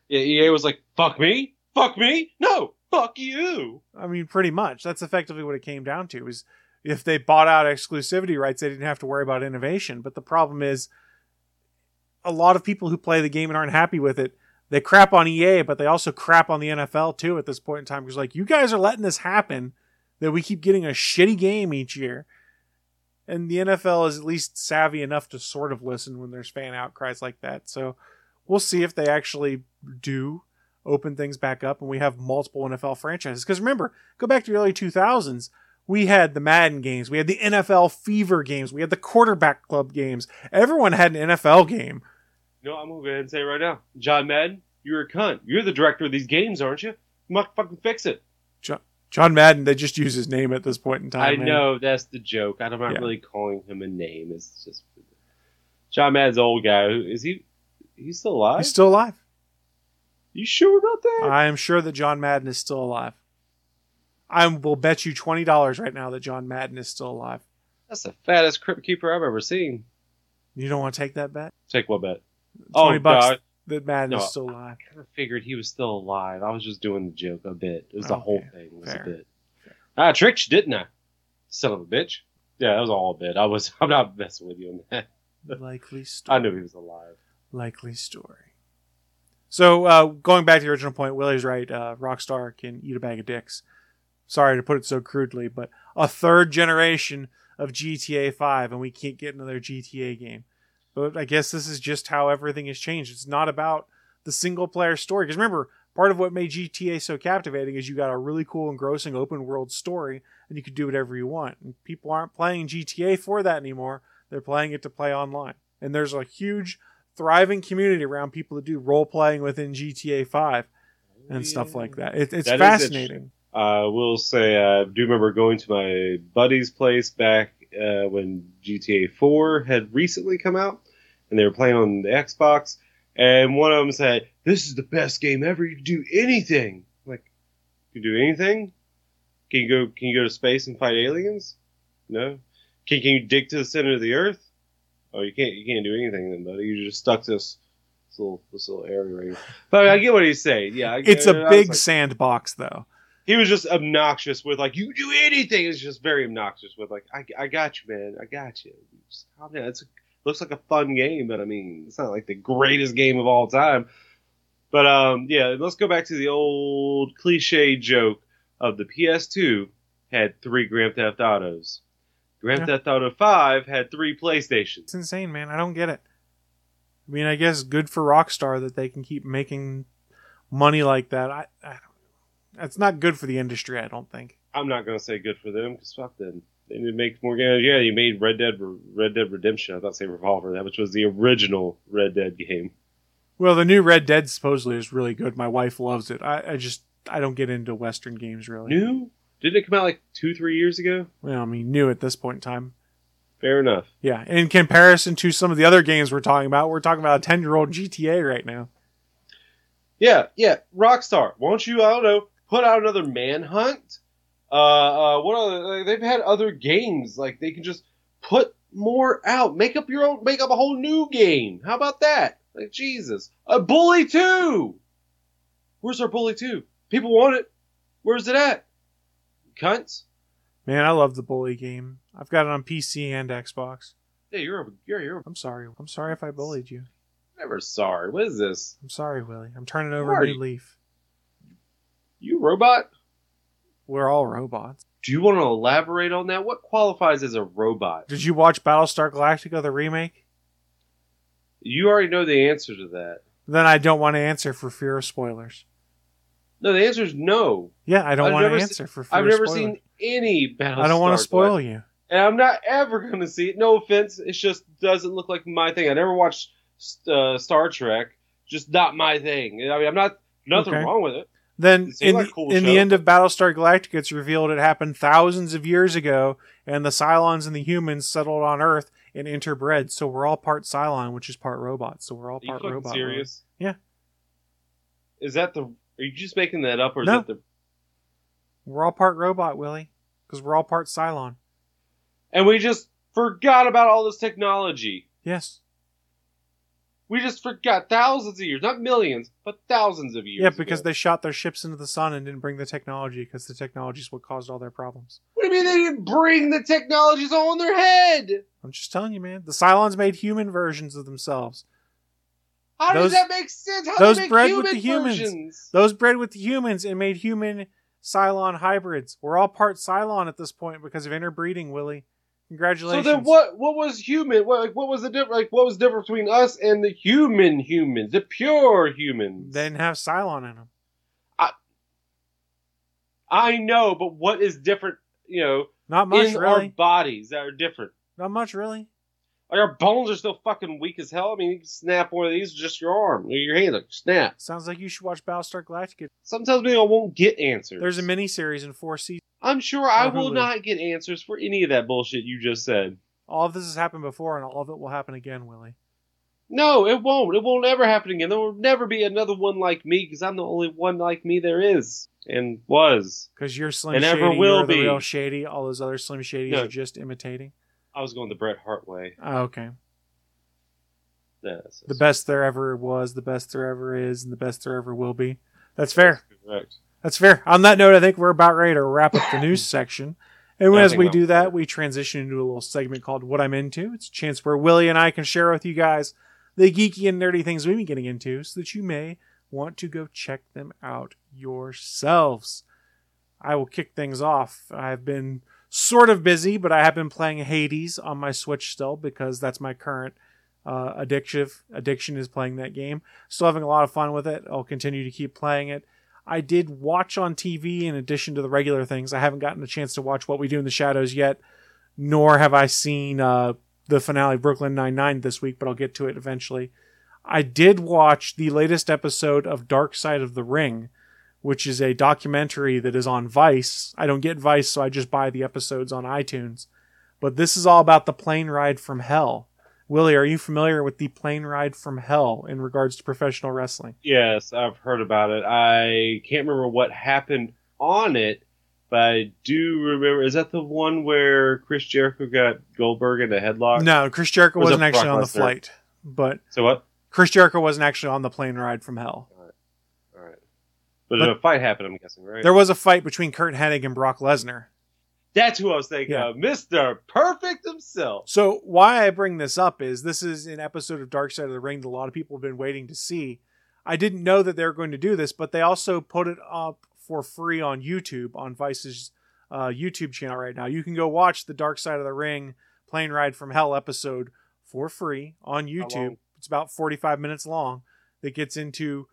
Speaker 4: Yeah, EA was like, "Fuck me, fuck me, no, fuck you."
Speaker 3: I mean, pretty much. That's effectively what it came down to. Is if they bought out exclusivity rights, they didn't have to worry about innovation. But the problem is, a lot of people who play the game and aren't happy with it, they crap on EA, but they also crap on the NFL too at this point in time. Because like, you guys are letting this happen, that we keep getting a shitty game each year. And the NFL is at least savvy enough to sort of listen when there's fan outcries like that. So we'll see if they actually do open things back up and we have multiple NFL franchises. Because remember, go back to the early 2000s, we had the Madden games, we had the NFL Fever games, we had the quarterback club games. Everyone had an NFL game.
Speaker 4: No, I'm gonna go ahead and say right now, John Madden, you're a cunt. You're the director of these games, aren't you? You fucking fix it.
Speaker 3: John Madden, they just use his name at this point in time.
Speaker 4: I
Speaker 3: man.
Speaker 4: know that's the joke. I'm not
Speaker 3: Yeah.
Speaker 4: really calling him a name. It's just John Madden's old guy. Is he? He's still alive.
Speaker 3: He's still alive.
Speaker 4: you sure about that?
Speaker 3: I am sure that John Madden is still alive. I will bet you $20 right now that John Madden is still alive.
Speaker 4: That's the fattest crypt keeper I've ever seen.
Speaker 3: You don't want to take that bet?
Speaker 4: Take what bet?
Speaker 3: 20
Speaker 4: oh
Speaker 3: bucks
Speaker 4: God,
Speaker 3: that Madden
Speaker 4: No.
Speaker 3: is still alive.
Speaker 4: I kind of figured he was still alive. I was just doing the joke a bit. It was the
Speaker 3: Okay,
Speaker 4: whole thing. was
Speaker 3: fair.
Speaker 4: a bit. I tricked you, didn't I? Son of a bitch. Yeah, that was all a bit. I was. I'm not messing with you on that.
Speaker 3: Likely story.
Speaker 4: I knew he was alive.
Speaker 3: likely story. So uh, going back to the original point, Willie's right. Uh, Rockstar can eat a bag of dicks. Sorry to put it so crudely, but a third generation of GTA 5, and we can't get another GTA game. But I guess this is just how everything has changed. It's not about the single player story. Because remember, part of what made GTA so captivating is you got a really cool, engrossing open world story, and you could do whatever you want. And people aren't playing GTA for that anymore. They're playing it to play online. And there's a huge thriving community around people that do role playing within GTA 5 and stuff like that. It, it's
Speaker 4: That
Speaker 3: fascinating.
Speaker 4: I will say I do remember going to my buddy's place back uh, when GTA 4 had recently come out, and they were playing on the Xbox, and one of them said, "This is the best game ever. You can do anything. Like, you can do anything. Can you go? Can you go to space and fight aliens? No. Can, can you dig to the center of the Earth? Oh, you can't. You can't do anything then, buddy. You're just stuck to this." this Little, this little area right here. But I get what he's saying. Yeah, I,
Speaker 3: It's
Speaker 4: I
Speaker 3: a big
Speaker 4: like,
Speaker 3: sandbox, though.
Speaker 4: he was just obnoxious with like you do anything. It's just very obnoxious with like I, I got you, man. I got you. Just calm down. It's looks like a fun game, but I mean it's not like the greatest game of all time. But um, yeah, let's go back to the old cliche joke of the PS2 had three Grand Theft Autos. Grand
Speaker 3: Yeah.
Speaker 4: Theft Auto 5 had three PlayStations.
Speaker 3: It's insane, man. I don't get it. I mean, I guess good for Rockstar that they can keep making money like that. I, I don't, that's not good for the industry. I don't think.
Speaker 4: I'm not gonna say good for them because fuck them. They need to make more games. Yeah, you made Red Dead Red Dead Redemption. I thought say Revolver that, which was the original Red Dead game.
Speaker 3: Well, the new Red Dead supposedly is really good. My wife loves it. I, I just I don't get into Western games really.
Speaker 4: New? Didn't it come out like two, three years ago?
Speaker 3: Well, I mean, new at this point in time.
Speaker 4: Fair enough.
Speaker 3: Yeah, in comparison to some of the other games we're talking about, we're talking about a ten-year-old GTA right now.
Speaker 4: Yeah, yeah. Rockstar, won't you? I don't know. Put out another Manhunt. Uh, uh, what other? They've had other games. Like they can just put more out. Make up your own. Make up a whole new game. How about that? Like Jesus, a Bully Two. Where's our Bully Two? People want it. Where's it at? Cunts.
Speaker 3: Man, I love the bully game. I've got it on PC and Xbox.
Speaker 4: Yeah, you're a, you're you're
Speaker 3: I'm sorry. I'm sorry if I bullied you.
Speaker 4: never sorry. What is this?
Speaker 3: I'm sorry, Willie. I'm turning over a new leaf.
Speaker 4: You robot?
Speaker 3: We're all robots.
Speaker 4: Do you want to elaborate on that? What qualifies as a robot?
Speaker 3: Did you watch Battlestar Galactica the remake?
Speaker 4: You already know the answer to that.
Speaker 3: Then I don't want to answer for fear of spoilers.
Speaker 4: No, the answer is no.
Speaker 3: Yeah, I don't
Speaker 4: I've
Speaker 3: want to
Speaker 4: se-
Speaker 3: answer for fear of spoilers.
Speaker 4: I've never
Speaker 3: spoilers.
Speaker 4: seen any Battlestar.
Speaker 3: I don't want to spoil you.
Speaker 4: and I'm not ever going to see it. No offense, it just doesn't look like my thing. I never watched uh, Star Trek. Just not my thing. I mean, I'm not nothing
Speaker 3: Okay.
Speaker 4: wrong with it.
Speaker 3: Then in, the,
Speaker 4: cool
Speaker 3: in
Speaker 4: show.
Speaker 3: the end of Battlestar Galactica, it's revealed it happened thousands of years ago, and the Cylons and the humans settled on Earth and interbred. So we're all part Cylon, which is part robot. So we're all
Speaker 4: Are you
Speaker 3: part
Speaker 4: fucking
Speaker 3: robot.
Speaker 4: serious?
Speaker 3: Yeah.
Speaker 4: Is that the? Are you just making that up, or is
Speaker 3: No.
Speaker 4: that the?
Speaker 3: We're all part robot, Willie, because we're all part Cylon.
Speaker 4: And we just forgot about all this technology.
Speaker 3: Yes.
Speaker 4: We just forgot thousands of years, not millions, but thousands of years.
Speaker 3: Yeah, because
Speaker 4: ago.
Speaker 3: they shot their ships into the sun and didn't bring the technology because the technology is what caused all their problems.
Speaker 4: What do you mean they didn't bring the technologies all in their head?
Speaker 3: I'm just telling you, man. The Cylons made human versions of themselves.
Speaker 4: How
Speaker 3: Those-
Speaker 4: does that make sense? How
Speaker 3: those
Speaker 4: make
Speaker 3: bred with the humans.
Speaker 4: versions?
Speaker 3: Those bred with the humans and made human Cylon hybrids. We're all part Cylon at this point because of interbreeding, Willie.
Speaker 4: So then, what? What was human? What, like, what was the difference? Like, what was the difference between us and the human humans, the pure humans?
Speaker 3: They didn't have Cylon in them.
Speaker 4: I I know, but what is different? You know,
Speaker 3: Not much,
Speaker 4: in our bodies that are different.
Speaker 3: Not much, really.
Speaker 4: Like our bones are still fucking weak as hell. I mean, you can snap one of these, just your arm, or your hand, like snap.
Speaker 3: Sounds like you should watch Battlestar Galactica.
Speaker 4: Sometimes maybe I won't get answers.
Speaker 3: There's a mini series in four seasons.
Speaker 4: I'm sure I will not get answers for any of that bullshit you just said.
Speaker 3: All of this has happened before, and all of it will happen again, Willie.
Speaker 4: No, it won't. It won't ever happen again. There will never be another one like me because I'm the only one like me there is and was.
Speaker 3: Because you're Slim
Speaker 4: It
Speaker 3: Shady,
Speaker 4: never will
Speaker 3: you're the
Speaker 4: be.
Speaker 3: real Shady. All those other Slim Shadys
Speaker 4: No.
Speaker 3: are just imitating.
Speaker 4: I was going the Bret Hart way.
Speaker 3: Oh, okay.
Speaker 4: Yeah,
Speaker 3: The best there ever was, the best there ever is, and the best there ever will be. That's fair.
Speaker 4: Correct.
Speaker 3: That's fair. On that note, I think we're about ready to wrap up the news section. And as we do that, we transition into a little segment called What I'm Into. It's a chance where Willie and I can share with you guys the geeky and nerdy things we've been getting into so that you may want to go check them out yourselves. I will kick things off. I've been sort of busy, but I have been playing Hades on my Switch still because that's my current uh, addictive addiction is playing that game. Still having a lot of fun with it. I'll continue to keep playing it. I did watch on TV in addition to the regular things. I haven't gotten a chance to watch What We Do in the Shadows yet, nor have I seen uh, the finale Brooklyn Nine Nine this week, but I'll get to it eventually. I did watch the latest episode of Dark Side of the Ring, which is a documentary that is on Vice. I don't get Vice, so I just buy the episodes on iTunes. But this is all about the plane ride from hell. Willie, are you familiar with the plane ride from hell in regards to professional wrestling?
Speaker 4: Yes, I've heard about it. I can't remember what happened on it, but I do remember. Is that the one where Chris Jericho got Goldberg in a headlock?
Speaker 3: No, Chris Jericho
Speaker 4: was
Speaker 3: wasn't actually
Speaker 4: Brock
Speaker 3: on the
Speaker 4: Lesnar?
Speaker 3: flight, but
Speaker 4: So what?
Speaker 3: Chris Jericho wasn't actually on the plane ride from hell.
Speaker 4: All right. But,
Speaker 3: But-
Speaker 4: a fight happened, I'm guessing, right?
Speaker 3: There was a fight between Curt Hennig and Brock Lesnar.
Speaker 4: That's who I was thinking
Speaker 3: Yeah.
Speaker 4: of. Mr. Perfect himself.
Speaker 3: So why I bring this up is this is an episode of Dark Side of the Ring that a lot of people have been waiting to see. I didn't know that they were going to do this, but they also put it up for free on YouTube on Vice's uh, YouTube channel right now. You can go watch the Dark Side of the Ring plane ride from hell episode for free on YouTube. It's about 45 minutes long. That gets into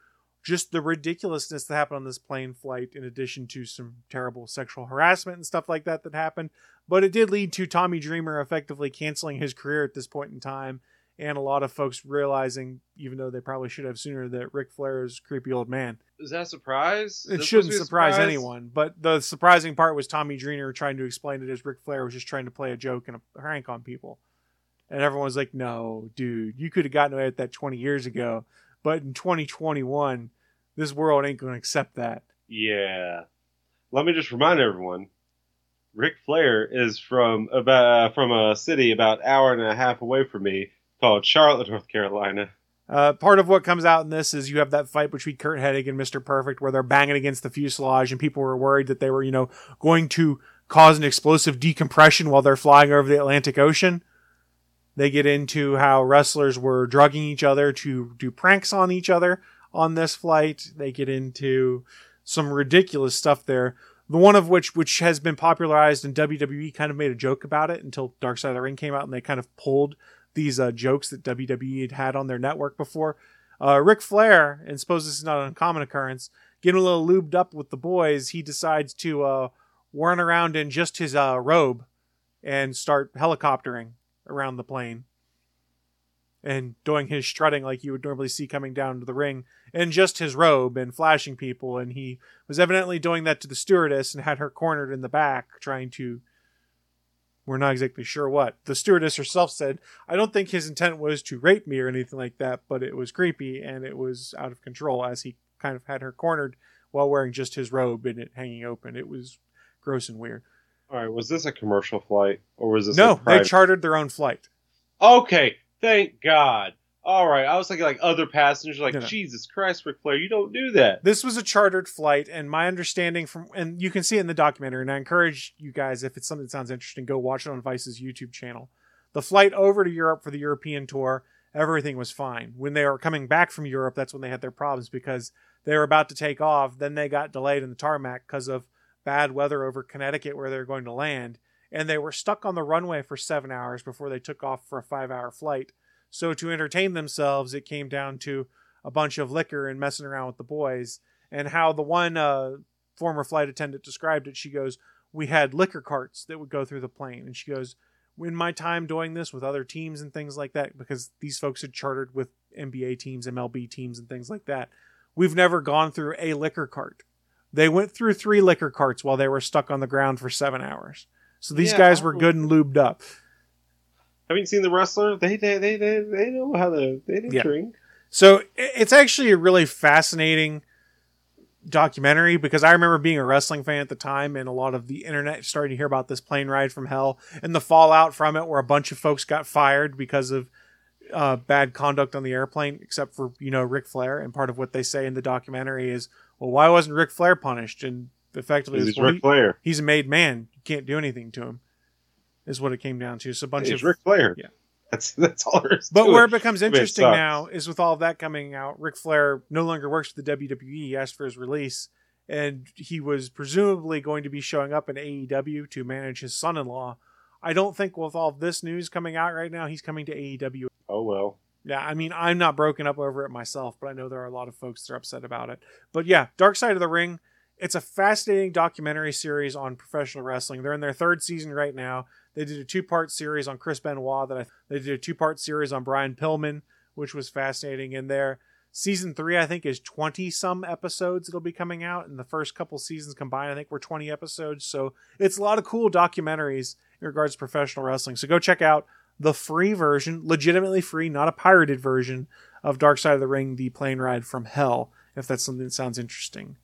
Speaker 3: just the ridiculousness that happened on this plane flight, in addition to some terrible sexual harassment and stuff like that that happened. But it did lead to Tommy Dreamer effectively canceling his career at this point in time, and a lot of folks realizing, even though they probably should have sooner, that Ric Flair is a creepy old man.
Speaker 4: Is that a surprise?
Speaker 3: It shouldn't
Speaker 4: supposed to be a
Speaker 3: surprise
Speaker 4: surprise?
Speaker 3: anyone, but the surprising part was Tommy Dreamer trying to explain it as Ric Flair was just trying to play a joke and a prank on people. And everyone was like, no, dude, you could have gotten away with that 20 years ago, but in 2021, this world ain't going to accept that.
Speaker 4: Yeah. Let me just remind everyone. Ric Flair is from about from a city about an hour and a half away from me called Charlotte, North Carolina.
Speaker 3: Uh, part of what comes out in this is you have that fight between Curt Hennig and Mr. Perfect where they're banging against the fuselage and people were worried that they were, you know, going to cause an explosive decompression while they're flying over the Atlantic Ocean. They get into how wrestlers were drugging each other to do pranks on each other on this flight. They get into some ridiculous stuff there. The one of which, which has been popularized and WWE kind of made a joke about it until Dark Side of the Ring came out and they kind of pulled these uh, jokes that WWE had had on their network before. Uh, Ric Flair, and suppose this is not an uncommon occurrence, getting a little lubed up with the boys, he decides to uh, run around in just his uh, robe and start helicoptering around the plane and doing his strutting like you would normally see coming down to the ring in just his robe and flashing people. And he was evidently doing that to the stewardess and had her cornered in the back, trying to. We're not exactly sure what. The stewardess herself said, I don't think his intent was to rape me or anything like that, but it was creepy and it was out of control as he kind of had her cornered while wearing just his robe and it hanging open. It was gross and weird.
Speaker 4: All right, was this a commercial flight or was this
Speaker 3: No,
Speaker 4: a
Speaker 3: they chartered their own flight.
Speaker 4: okay, thank God. All right, I was thinking like other passengers, like
Speaker 3: No, no.
Speaker 4: Jesus Christ, Ric Flair, you don't do that.
Speaker 3: This was a chartered flight, and my understanding from, and you can see it in the documentary, and I encourage you guys, if it's something that sounds interesting, go watch it on Vice's YouTube channel. The flight over to Europe for the European tour, everything was fine. When they were coming back from Europe, that's when they had their problems because they were about to take off. Then they got delayed in the tarmac because of bad weather over Connecticut where they were going to land, and they were stuck on the runway for seven hours before they took off for a five hour flight. So to entertain themselves, it came down to a bunch of liquor and messing around with the boys. And how the one uh, former flight attendant described it, she goes, "We had liquor carts that would go through the plane," and she goes, "In my time doing this with other teams and things like that, because these folks had chartered with NBA teams, MLB teams, and things like that, we've never gone through a liquor cart. They went through three liquor carts while they were stuck on the ground for seven hours. So these
Speaker 4: Yeah,
Speaker 3: guys were good and lubed up."
Speaker 4: Haven't seen the wrestler? They they they they, they know how to they didn't
Speaker 3: Yeah.
Speaker 4: drink.
Speaker 3: So it's actually a really fascinating documentary because I remember being a wrestling fan at the time and a lot of the internet starting to hear about this plane ride from hell and the fallout from it where a bunch of folks got fired because of uh, bad conduct on the airplane, except for, you know, Ric Flair. And part of what they say in the documentary is, well, why wasn't Ric Flair punished? And effectively,
Speaker 4: He's
Speaker 3: it's, well,
Speaker 4: Ric
Speaker 3: he-
Speaker 4: Flair.
Speaker 3: he's a made man. You can't do anything to him, is what it came down to. So a bunch
Speaker 4: He's
Speaker 3: of
Speaker 4: Ric Flair.
Speaker 3: Yeah.
Speaker 4: That's that's all there is.
Speaker 3: but where it
Speaker 4: it.
Speaker 3: becomes
Speaker 4: I mean, it
Speaker 3: interesting now is with all of that coming out, Ric Flair no longer works for the WWE. He asked for his release, and he was presumably going to be showing up in AEW to manage his son-in-law. I don't think with all this news coming out right now, he's coming to AEW.
Speaker 4: Oh well.
Speaker 3: Yeah, I mean, I'm not broken up over it myself, but I know there are a lot of folks that are upset about it. But yeah, Dark Side of the Ring. It's a fascinating documentary series on professional wrestling. They're in their third season right now. They did a two-part series on Chris Benoit. That I, they did a two-part series on Brian Pillman, which was fascinating. In their season three, I think, is twenty some episodes. It'll be coming out, and the first couple seasons combined, I think, were twenty episodes. So it's a lot of cool documentaries in regards to professional wrestling. So go check out the free version, legitimately free, not a pirated version of Dark Side of the Ring, the plane ride from hell, if that's something that sounds interesting.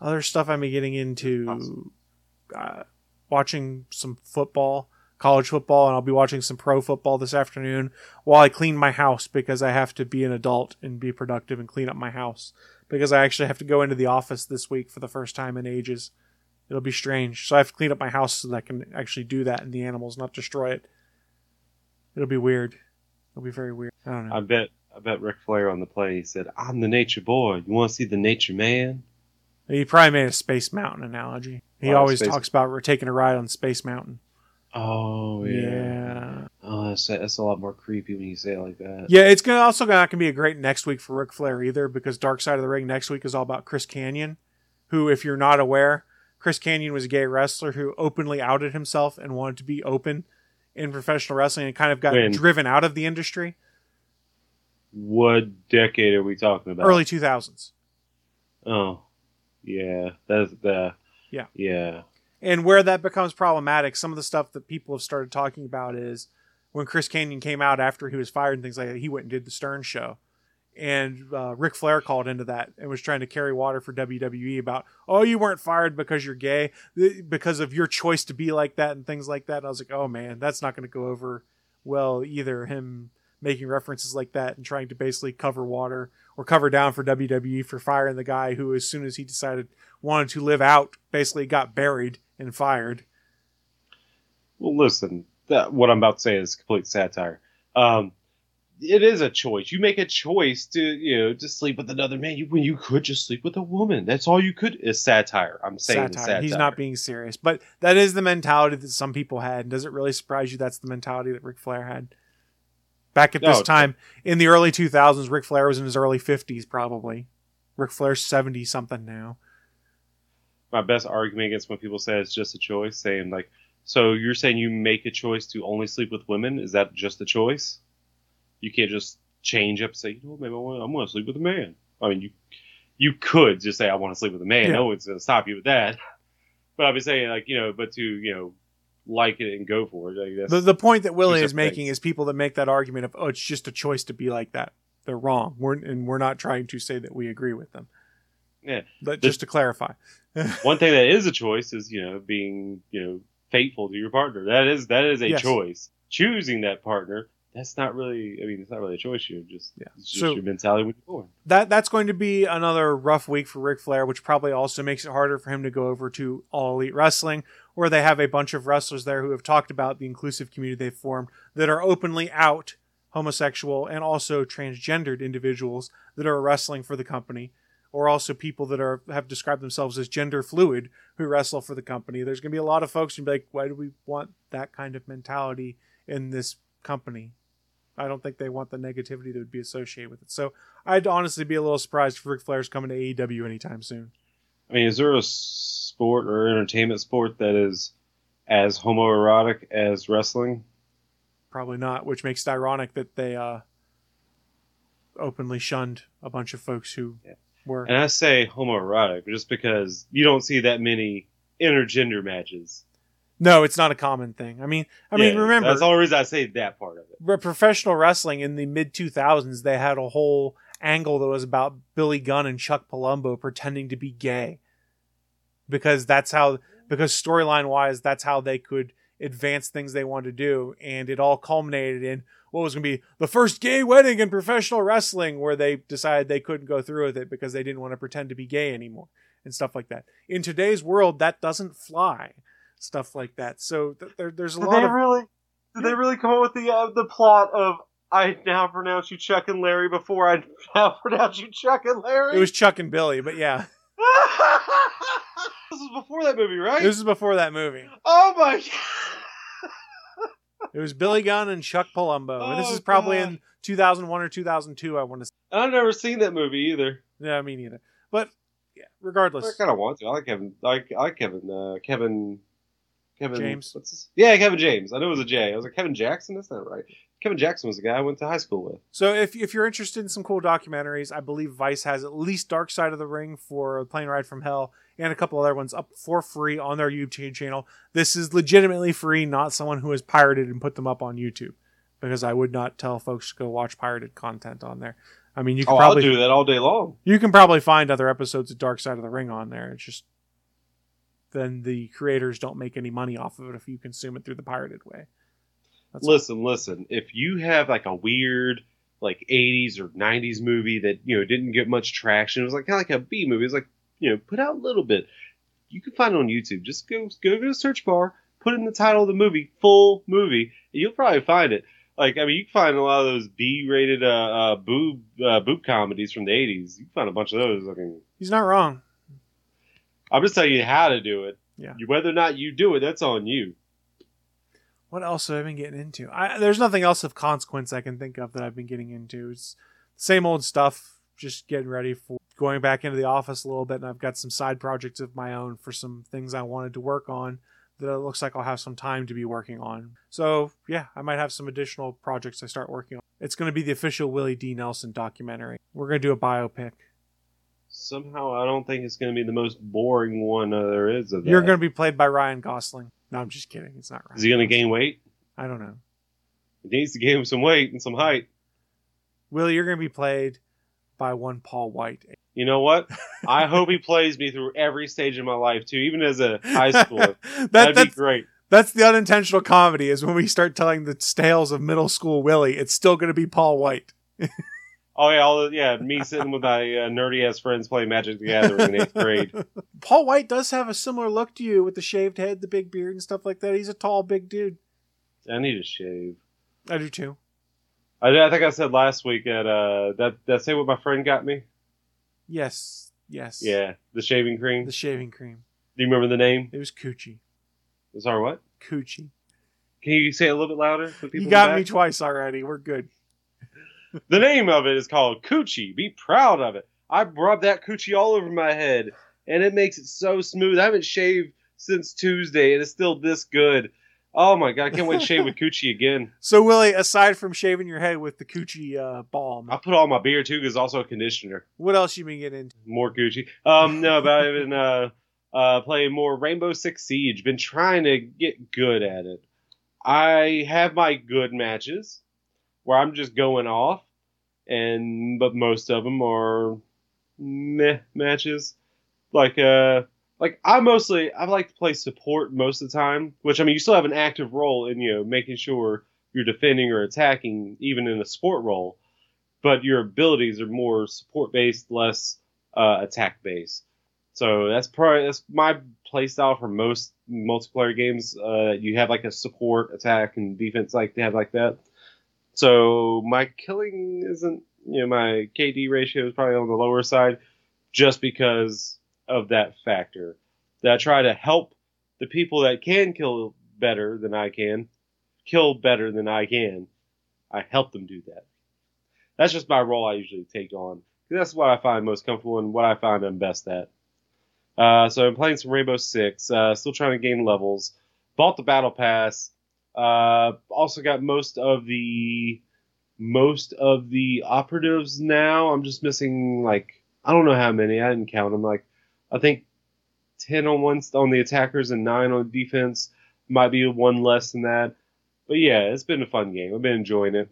Speaker 3: Other stuff I'm getting into, uh, watching some football, college football, and I'll be watching some pro football this afternoon while I clean my house because I have to be an adult and be productive and clean up my house because I actually have to go into the office this week for the first time in ages. It'll be strange. So I have to clean up my house so that I can actually do that and the animals, not destroy it. It'll be weird. It'll be very weird. I don't know.
Speaker 4: I bet I bet Ric Flair on the plane he said, "I'm the nature boy. You want to see the nature man?"
Speaker 3: He probably made a Space Mountain analogy. He
Speaker 4: Wow,
Speaker 3: always
Speaker 4: Space-
Speaker 3: talks about we're taking a ride on Space Mountain.
Speaker 4: Oh yeah.
Speaker 3: Yeah.
Speaker 4: Oh, that's, that's a lot more creepy when you say it like that.
Speaker 3: Yeah, it's gonna also not gonna be a great next week for Ric Flair either because Dark Side of the Ring next week is all about Chris Kanyon, who, if you're not aware, Chris Kanyon was a gay wrestler who openly outed himself and wanted to be open in professional wrestling and kind of got driven out of the industry.
Speaker 4: What decade are we talking about?
Speaker 3: Early 2000s.
Speaker 4: Oh, yeah. That's the.
Speaker 3: Yeah.
Speaker 4: Yeah.
Speaker 3: And where that becomes problematic, some of the stuff that people have started talking about is when Chris Kanyon came out after he was fired and things like that, he went and did the Stern show. And uh, Ric Flair called into that and was trying to carry water for WWE about, oh, you weren't fired because you're gay, because of your choice to be like that and things like that. And I was like, oh man, that's not going to go over well either. Him making references like that and trying to basically cover water or cover down for WWE for firing the guy who, as soon as he decided wanted to live out, basically got buried and fired.
Speaker 4: Well, listen. That, what I'm about to say is complete satire. Um, it is a choice. You make a choice to, you know, to sleep with another man. You, when you could just sleep with a woman. That's all you could. Is satire. I'm saying
Speaker 3: satire.
Speaker 4: satire.
Speaker 3: He's not being serious, but that is the mentality that some people had. And does it really surprise you that's the mentality that Ric Flair had? Back at this
Speaker 4: No.
Speaker 3: time in the early 2000s, Ric Flair was in his early 50s, probably. Ric Flair's 70 something now.
Speaker 4: my best argument against when people say it's just a choice, saying like, so you're saying you make a choice to only sleep with women? Is that just a choice? You can't just change up and say, you know, maybe I want, I'm going to sleep with a man. I mean, you you could just say I want to sleep with a man.
Speaker 3: Yeah.
Speaker 4: No one's going to stop you with that. But I've been saying like, you know, but to you know, like it and go for it. Like,
Speaker 3: The, the point that Willie is making
Speaker 4: things.
Speaker 3: is people that make that argument of, oh, it's just a choice to be like that. They're wrong. We're, and we're not trying to say that we agree with them.
Speaker 4: Yeah.
Speaker 3: But
Speaker 4: The-
Speaker 3: just to clarify.
Speaker 4: one thing that is a choice is you know being you know faithful to your partner. That is that is a
Speaker 3: Yes.
Speaker 4: choice. Choosing that partner. That's not really. I mean, it's not really a choice. You're just.
Speaker 3: Yeah.
Speaker 4: It's just
Speaker 3: So-
Speaker 4: your mentality when you're born.
Speaker 3: that that's going to be another rough week for Ric Flair, which probably also makes it harder for him to go over to All Elite Wrestling, where they have a bunch of wrestlers there who have talked about the inclusive community they've formed that are openly out homosexual and also transgendered individuals that are wrestling for the company, or also people that are have described themselves as gender fluid who wrestle for the company. There's going to be a lot of folks who be like, why do we want that kind of mentality in this company? I don't think they want the negativity that would be associated with it. So I'd honestly be a little surprised if Ric Flair's coming to AEW anytime soon.
Speaker 4: I mean, is there a sport or entertainment sport that is as homoerotic as wrestling?
Speaker 3: Probably not, which makes it ironic that they uh, openly shunned a bunch of folks who
Speaker 4: Yeah.
Speaker 3: were.
Speaker 4: And I say homoerotic just because you don't see that many intergender matches.
Speaker 3: No, it's not a common thing. I mean, I mean, remember
Speaker 4: that's the only reason I say that part of it.
Speaker 3: professional wrestling in the mid 2000s, they had a whole angle that was about Billy Gunn and Chuck Palumbo pretending to be gay. Because that's how, because storyline wise, that's how they could advance things they wanted to do. And it all culminated in what was going to be the first gay wedding in professional wrestling, where they decided they couldn't go through with it because they didn't want to pretend to be gay anymore and stuff like that. In today's world, that doesn't fly. Stuff like that. So th- there, there's a lot of.
Speaker 4: really? Did they really come up with the uh, the plot of I now pronounce you Chuck and Larry before I now pronounce you Chuck and Larry?
Speaker 3: It was Chuck and Billy, but yeah.
Speaker 4: this is before that movie, right?
Speaker 3: This is before that movie.
Speaker 4: oh my god!
Speaker 3: It was Billy Gunn and Chuck Palumbo. and this
Speaker 4: Oh,
Speaker 3: is probably
Speaker 4: God.
Speaker 3: in 2001 or 2002, I want to say.
Speaker 4: I've never seen that movie either.
Speaker 3: Yeah, me neither. But yeah, regardless, I
Speaker 4: kind of want to. I like Kevin. I like, I like Kevin. Uh, Kevin. Kevin
Speaker 3: James.
Speaker 4: What's his? Yeah, Kevin James. I knew it was a J. I was like Kevin Jackson. That's not that right. Kevin Jackson was the guy I went to high school with.
Speaker 3: So if, if you're interested in some cool documentaries, I believe Vice has at least Dark Side of the Ring for Plane Ride from Hell and a couple other ones up for free on their YouTube channel. This is legitimately free, not someone who has pirated and put them up on YouTube. Because I would not tell folks to go watch pirated content on there. I mean, you can
Speaker 4: Oh,
Speaker 3: probably
Speaker 4: I'll do that all day long.
Speaker 3: You can probably find other episodes of Dark Side of the Ring on there. It's just then the creators don't make any money off of it if you consume it through the pirated way. That's
Speaker 4: listen, listen. If you have like a weird like 80s or 90s movie that you know didn't get much traction. It was like kind of like a B movie. It was like you know put out a little bit. You can find it on YouTube. Just go go to the search bar, put in the title of the movie, full movie, and you'll probably find it. Like I mean, you can find a lot of those B-rated uh, uh, boob uh, boob comedies from the 80s. You can find a bunch of those. Looking,
Speaker 3: He's not wrong.
Speaker 4: I'm just telling you how to do it.
Speaker 3: Yeah.
Speaker 4: Whether or not you do it, that's on you.
Speaker 3: What else have I been getting into? I, there's nothing else of consequence I can think of that I've been getting into. It's the same old stuff. Just getting ready for going back into the office a little bit, and I've got some side projects of my own for some things I wanted to work on that it looks like I'll have some time to be working on. So yeah, I might have some additional projects I start working on. It's going to be the official Willie D. Nelson documentary. We're going to do a biopic.
Speaker 4: Somehow, I don't think it's going to be the most boring one uh, there is of that.
Speaker 3: You're going to be played by Ryan Gosling. No, I'm just kidding. It's not Ryan.
Speaker 4: Is he going to gain weight?
Speaker 3: I don't know.
Speaker 4: He needs to gain some weight and some height.
Speaker 3: Willie, you're going to be played by one Paul White.
Speaker 4: You know what? I hope he plays me through every stage of my life too, even as a high schooler.
Speaker 3: that,
Speaker 4: That'd be great.
Speaker 3: that's the unintentional comedy is when we start telling the tales of middle school Willie, it's still going to be Paul White.
Speaker 4: Oh yeah, all the, yeah, me sitting with my uh, nerdy ass friends playing Magic the Gathering in eighth grade.
Speaker 3: Paul White does have a similar look to you with the shaved head, the big beard, and stuff like that. He's a tall, big dude.
Speaker 4: I need a shave.
Speaker 3: I do too.
Speaker 4: I, I think I said last week that uh that that say what my friend got me.
Speaker 3: Yes, yes.
Speaker 4: Yeah, the shaving cream.
Speaker 3: The shaving cream.
Speaker 4: Do you remember the name?
Speaker 3: It was Coochie.
Speaker 4: Sorry, what?
Speaker 3: Coochie.
Speaker 4: Can you say it a little bit louder?
Speaker 3: You got me twice already. We're good.
Speaker 4: The name of it is called Coochie. Be proud of it. I rub that coochie all over my head, and it makes it so smooth. I haven't shaved since Tuesday, and it's still this good. Oh my god, I can't wait to shave with coochie again.
Speaker 3: So, Willie, aside from shaving your head with the Coochie uh, balm,
Speaker 4: I put all my beard too, because also a conditioner.
Speaker 3: what else you been getting into?
Speaker 4: More coochie. Um, no, but I've been uh, uh, playing more Rainbow Six Siege. Been trying to get good at it. I have my good matches where I'm just going off, and but most of them are meh matches. Like uh, like I mostly I like to play support most of the time. Which I mean, you still have an active role in you know making sure you're defending or attacking, even in a support role. But your abilities are more support based, less uh, attack based. So that's probably that's my playstyle for most multiplayer games. Uh, you have like a support, attack, and defense like they have like that. So my killing isn't you know my KD ratio is probably on the lower side, just because of that factor. That I try to help the people that can kill better than I can, kill better than I can. I help them do that. That's just my role I usually take on. That's what I find most comfortable and what I find I'm best at. Uh, so I'm playing some Rainbow Six. Uh, still trying to gain levels. Bought the Battle Pass. Uh, also got most of the most of the operatives now. I'm just missing like I don't know how many. I didn't count them. Like I think ten on one on the attackers and nine on defense. Might be one less than that. But yeah, it's been a fun game. I've been enjoying it.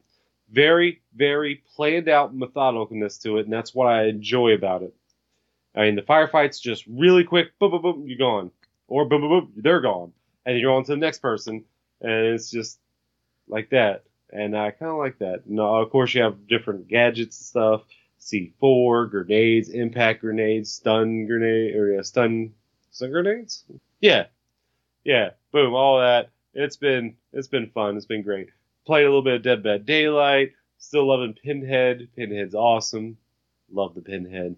Speaker 4: Very, very planned out methodicalness to it, and that's what I enjoy about it. I mean, the firefights just really quick, boom, boom, boom, you're gone, or boom, boom, boom, they're gone, and you're on to the next person, and it's just like that. And I kind of like that. No, of course you have different gadgets and stuff. C4, grenades, impact grenades, stun grenade, or yeah, stun, stun grenades. Yeah, yeah, boom, all that. It's been it's been fun. It's been great. Played a little bit of Dead by Daylight. Still loving Pinhead. Pinhead's awesome. Love the Pinhead.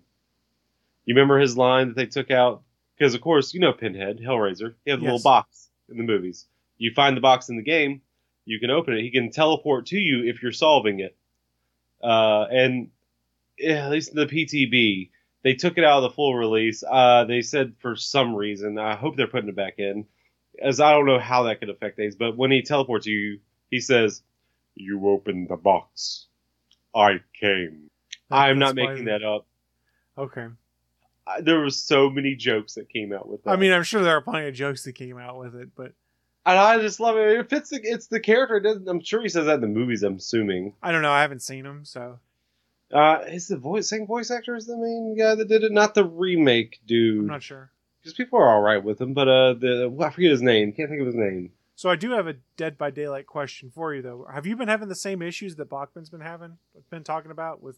Speaker 4: You remember his line that they took out? Because of course you know Pinhead, Hellraiser. He has a
Speaker 3: Yes.
Speaker 4: little box in the movies. You find the box in the game, you can open it. He can teleport to you if you're solving it. Uh, and yeah, at least in the PTB, they took it out of the full release. Uh, they said for some reason, I hope they're putting it back in, as I don't know how that could affect things. But when he teleports you, he says, "You opened the box. I came." I'm not making that up.
Speaker 3: Okay.
Speaker 4: I, there were so many jokes that came out with that.
Speaker 3: I mean, I'm sure there are plenty of jokes that came out with it, but
Speaker 4: and I just love it. It fits. The, it's the character. It doesn't, I'm sure he says that in the movies. I'm assuming.
Speaker 3: I don't know. I haven't seen him, so
Speaker 4: Uh, is the voice same voice actor is the main guy that did it, not the remake dude.
Speaker 3: I'm not sure.
Speaker 4: Because people are all right with him, but uh, the I forget his name. Can't think of his name.
Speaker 3: So I do have a Dead by Daylight question for you though. Have you been having the same issues that Bachman's been having? Been talking about with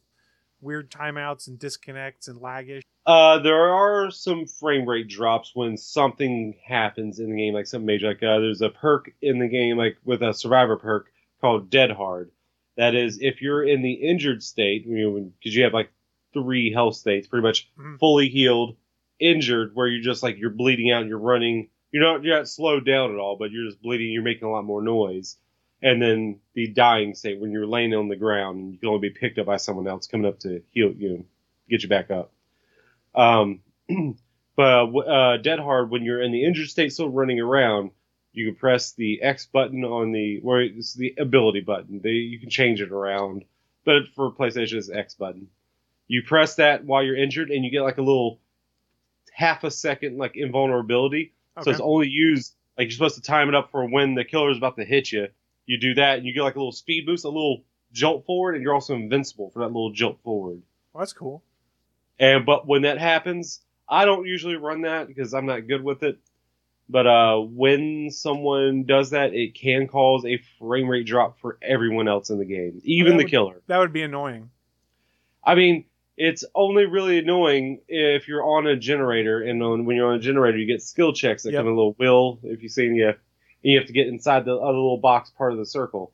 Speaker 3: weird timeouts and disconnects and laggish.
Speaker 4: Uh, there are some frame rate drops when something happens in the game, like something major. Like uh, there's a perk in the game, like with a survivor perk called Dead Hard. That is, if you're in the injured state, you know, because you have like three health states, pretty much
Speaker 3: Mhm.
Speaker 4: fully healed, injured, where you're just like you're bleeding out, you're running, you're not you're not slowed down at all, but you're just bleeding, you're making a lot more noise. And then the dying state, when you're laying on the ground and you can only be picked up by someone else coming up to heal you, know, get you back up. Um, but uh, Dead Hard, when you're in the injured state, still running around, you can press the X button on the where it's the ability button. They, you can change it around, but for PlayStation, it's X button. You press that while you're injured, and you get like a little half a second like invulnerability. So it's only used like you're supposed to time it up for when the killer is about to hit you. You do that, and you get like a little speed boost, a little jolt forward, and you're also invincible for that little jolt forward.
Speaker 3: Well, that's cool.
Speaker 4: And but when that happens, I don't usually run that because I'm not good with it. But uh, when someone does that, it can cause a frame rate drop for everyone else in the game, even the
Speaker 3: would-
Speaker 4: killer.
Speaker 3: That would be annoying.
Speaker 4: I mean, it's only really annoying if you're on a generator, and on, when you're on a generator, you get skill checks that
Speaker 3: Yep.
Speaker 4: come in a little wheel. If you see, you, and you have to get inside the other little box part of the circle.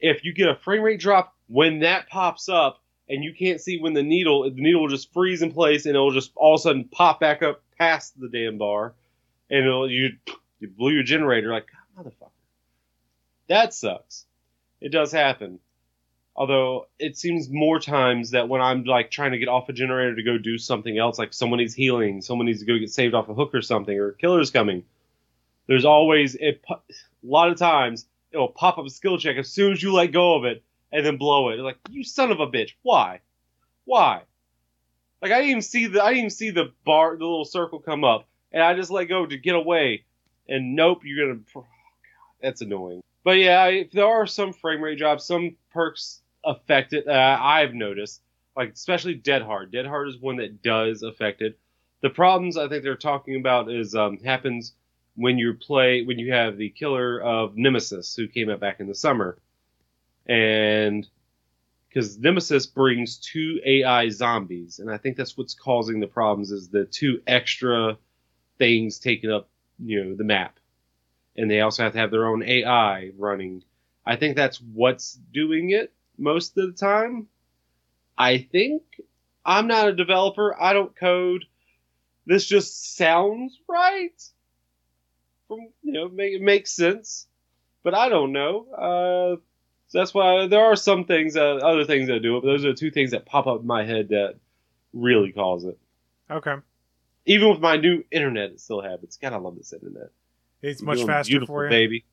Speaker 4: If you get a frame rate drop when that pops up, and you can't see when the needle, the needle will just freeze in place, and it'll just all of a sudden pop back up past the damn bar, and it'll, you you blew your generator like motherfucker. That sucks. It does happen. Although it seems more times that when I'm like trying to get off a generator to go do something else, like someone needs healing, someone needs to go get saved off a hook or something, or a killer's coming. There's always it. A lot of times it'll pop up a skill check as soon as you let go of it, and then blow it. Like you son of a bitch! Why? Why? Like I didn't even see the I didn't even see the bar, the little circle come up, and I just let go to get away, and nope, you're gonna. Oh, God, that's annoying. But yeah, I, there are some frame rate drops. Some perks affect it. I've noticed, like especially Dead Hard. Dead Hard is one that does affect it. The problems I think they're talking about is um, happens when you play when you have the killer of Nemesis who came out back in the summer, and because Nemesis brings two AI zombies, and I think that's what's causing the problems is the two extra things taking up you know the map, and they also have to have their own AI running. I think that's what's doing it most of the time. I think I'm not a developer. I don't code. This just sounds right. From you know, make, it makes sense, but I don't know. Uh, so that's why there are some things, uh, other things that do it. But those are the two things that pop up in my head that really cause it.
Speaker 3: Okay.
Speaker 4: Even with my new internet, it still happens. God, I love this internet.
Speaker 3: It's
Speaker 4: You're
Speaker 3: much faster for you.
Speaker 4: baby.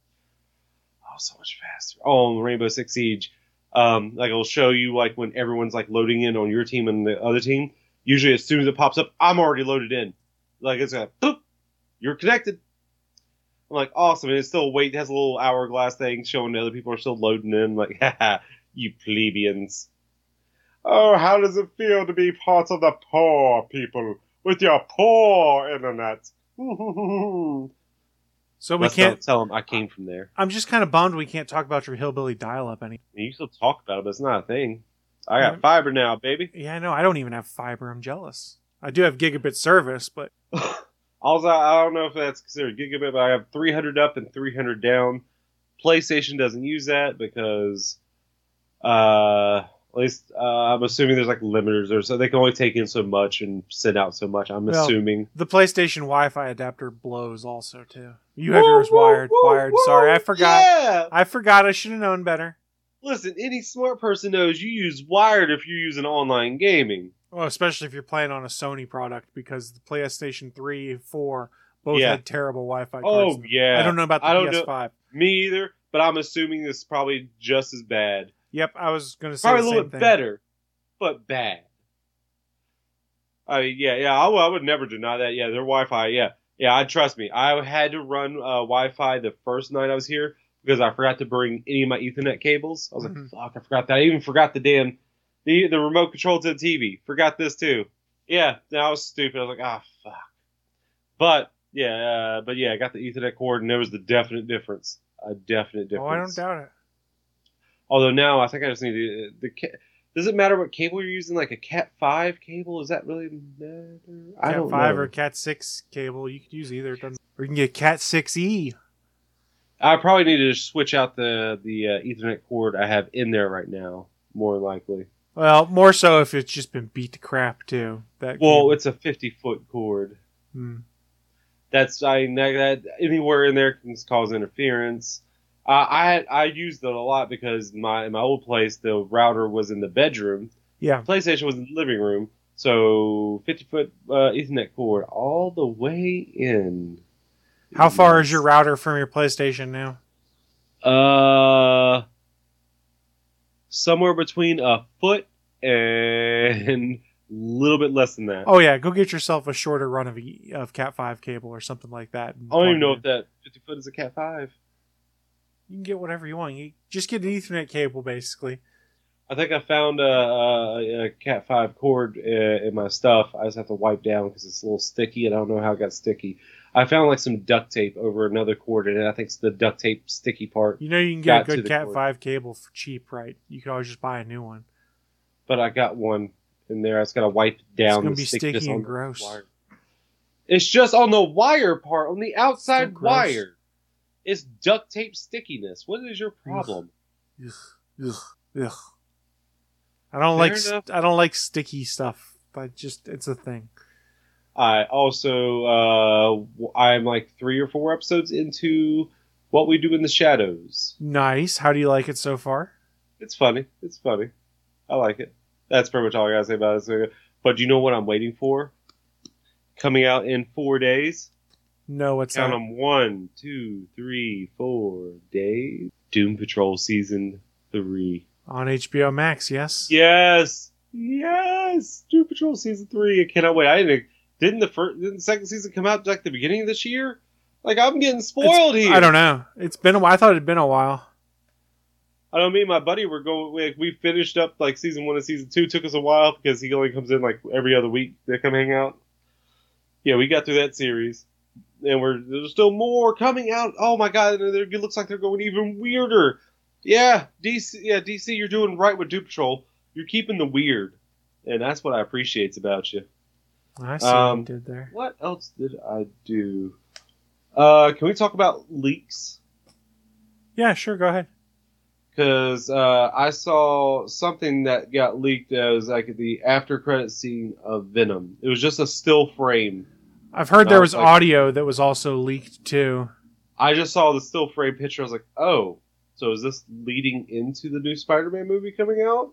Speaker 4: Oh, so much faster. Oh, Rainbow Six Siege, um, like it'll show you like when everyone's like loading in on your team and the other team. Usually, as soon as it pops up, I'm already loaded in. Like it's like, boop, you're connected. I'm like, awesome. And it's still wait. It has a little hourglass thing showing the other people are still loading in. like, haha, you plebeians. Oh, how does it feel to be part of the poor people with your poor internet?
Speaker 3: So we
Speaker 4: Let's
Speaker 3: can't.
Speaker 4: tell them I came from there.
Speaker 3: I'm just kind of bummed we can't talk about your hillbilly dial-up any.
Speaker 4: You can still talk about it, but it's not a thing. I got
Speaker 3: Mhm.
Speaker 4: fiber now, baby.
Speaker 3: Yeah, I know. I don't even have fiber. I'm jealous. I do have gigabit service, but
Speaker 4: Also, I don't know if that's considered gigabit, but I have 300 up and 300 down. PlayStation doesn't use that because, uh, at least uh, I'm assuming there's like limiters or so they can only take in so much and send out so much. I'm
Speaker 3: Well,
Speaker 4: assuming.
Speaker 3: the PlayStation Wi-Fi adapter blows also too. You have
Speaker 4: Woo,
Speaker 3: yours
Speaker 4: woo,
Speaker 3: wired.
Speaker 4: woo,
Speaker 3: wired. Sorry, I forgot.
Speaker 4: Yeah.
Speaker 3: I forgot. I should have known better.
Speaker 4: Listen, any smart person knows you use wired if you're using online gaming.
Speaker 3: Well, especially if you're playing on a Sony product because the PlayStation 3, 4 both
Speaker 4: Yeah.
Speaker 3: had terrible Wi-Fi.
Speaker 4: Oh yeah.
Speaker 3: I don't know about the
Speaker 4: I don't know-
Speaker 3: PS5.
Speaker 4: Me either, but I'm assuming this is probably just as bad.
Speaker 3: Yep, I was going to say
Speaker 4: Probably a little bit
Speaker 3: thing.
Speaker 4: better, but bad. I mean, yeah, yeah, I, would- I would never deny that. Yeah, their Wi-Fi, yeah, yeah. I trust me. I had to run uh, Wi-Fi the first night I was here because I forgot to bring any of my Ethernet cables. I was
Speaker 3: Mhm.
Speaker 4: like, fuck, I forgot that. I even forgot the damn the the remote control to the TV. Forgot this too. Yeah, that was stupid. I was like, ah, fuck. But Yeah, uh, but yeah, I got the Ethernet cord, and there was the definite difference. A definite difference.
Speaker 3: Oh, I don't doubt it.
Speaker 4: Although now I think I just need the, the ca- does it matter what cable you're using? Like a Cat five cable? Is that really matter? I
Speaker 3: Cat
Speaker 4: don't
Speaker 3: five
Speaker 4: know.
Speaker 3: or Cat six cable, you could use either. It doesn't. Or you can get Cat six E.
Speaker 4: I probably need to switch out the the uh, Ethernet cord I have in there right now. More likely.
Speaker 3: Well, more so if it's just been beat to crap too. That
Speaker 4: Well, it's a 50 foot cord.
Speaker 3: Hmm.
Speaker 4: That's I that anywhere in there can cause interference. Uh, I I used it a lot because my in my old place the router was in the bedroom,
Speaker 3: yeah.
Speaker 4: PlayStation was in the living room, so 50 foot uh, Ethernet cord all the way in.
Speaker 3: How far is your router from your PlayStation now?
Speaker 4: Uh, somewhere between a foot and a little bit less than that.
Speaker 3: Oh yeah, go get yourself a shorter run of of Cat five cable or something like that.
Speaker 4: I don't even know if that 50 foot is a Cat five.
Speaker 3: you can get whatever you want. You just get an Ethernet cable basically.
Speaker 4: I think I found a, a, a Cat five cord uh, in my stuff. I just have to wipe down because it's a little sticky, and I don't know how it got sticky. I found like some duct tape over another cord, and I think it's the duct tape sticky part.
Speaker 3: You know you can get a good Cat
Speaker 4: cord.
Speaker 3: five cable for cheap, right? You can always just buy a new one.
Speaker 4: But I got one in there. I just gotta wipe down.
Speaker 3: gonna
Speaker 4: the
Speaker 3: be sticky
Speaker 4: on
Speaker 3: and gross.
Speaker 4: wire. It's just on the wire part, on the outside wire. It's duct tape stickiness. What is your problem?
Speaker 3: Ugh, ugh, ugh. I don't
Speaker 4: Fair
Speaker 3: like st- I don't like sticky stuff, but just it's a thing.
Speaker 4: I also uh, I'm like three or four episodes into what we do in the shadows.
Speaker 3: Nice. How do you like it so far?
Speaker 4: It's funny. It's funny. I like it. That's pretty much all I gotta say about it. But do you know what I'm waiting for? Coming out in four days.
Speaker 3: No, what's
Speaker 4: Count
Speaker 3: that?
Speaker 4: them one, two, three, four days. Doom Patrol season three.
Speaker 3: On HBO Max, yes.
Speaker 4: Yes, yes. Doom Patrol season three. I cannot wait. I didn't. Didn't the first, didn't the second season come out like the beginning of this year? Like I'm getting spoiled
Speaker 3: It's-
Speaker 4: here.
Speaker 3: I don't know. It's been a while. I thought it'd been a while.
Speaker 4: I don't mean my buddy We're going. We, we finished up like season one and season two. Took us a while because he only comes in like every other week. They come hang out. Yeah, we got through that series, and we're there's still more coming out. Oh my god, it looks like they're going even weirder. Yeah, DC. Yeah, DC, you're doing right with Doom Patrol. You're keeping the weird, and that's what I appreciate about you.
Speaker 3: I see
Speaker 4: Um,
Speaker 3: what you did there.
Speaker 4: What else did I do? Uh, can we talk about leaks?
Speaker 3: Yeah, sure. Go ahead.
Speaker 4: because uh, I saw something that got leaked as like the after credit scene of Venom. It was just a still frame.
Speaker 3: I've heard there
Speaker 4: No,
Speaker 3: was
Speaker 4: like-
Speaker 3: audio that was also leaked too.
Speaker 4: I just saw the still frame picture. I was like, oh, so is this leading into the new Spider-Man movie coming out?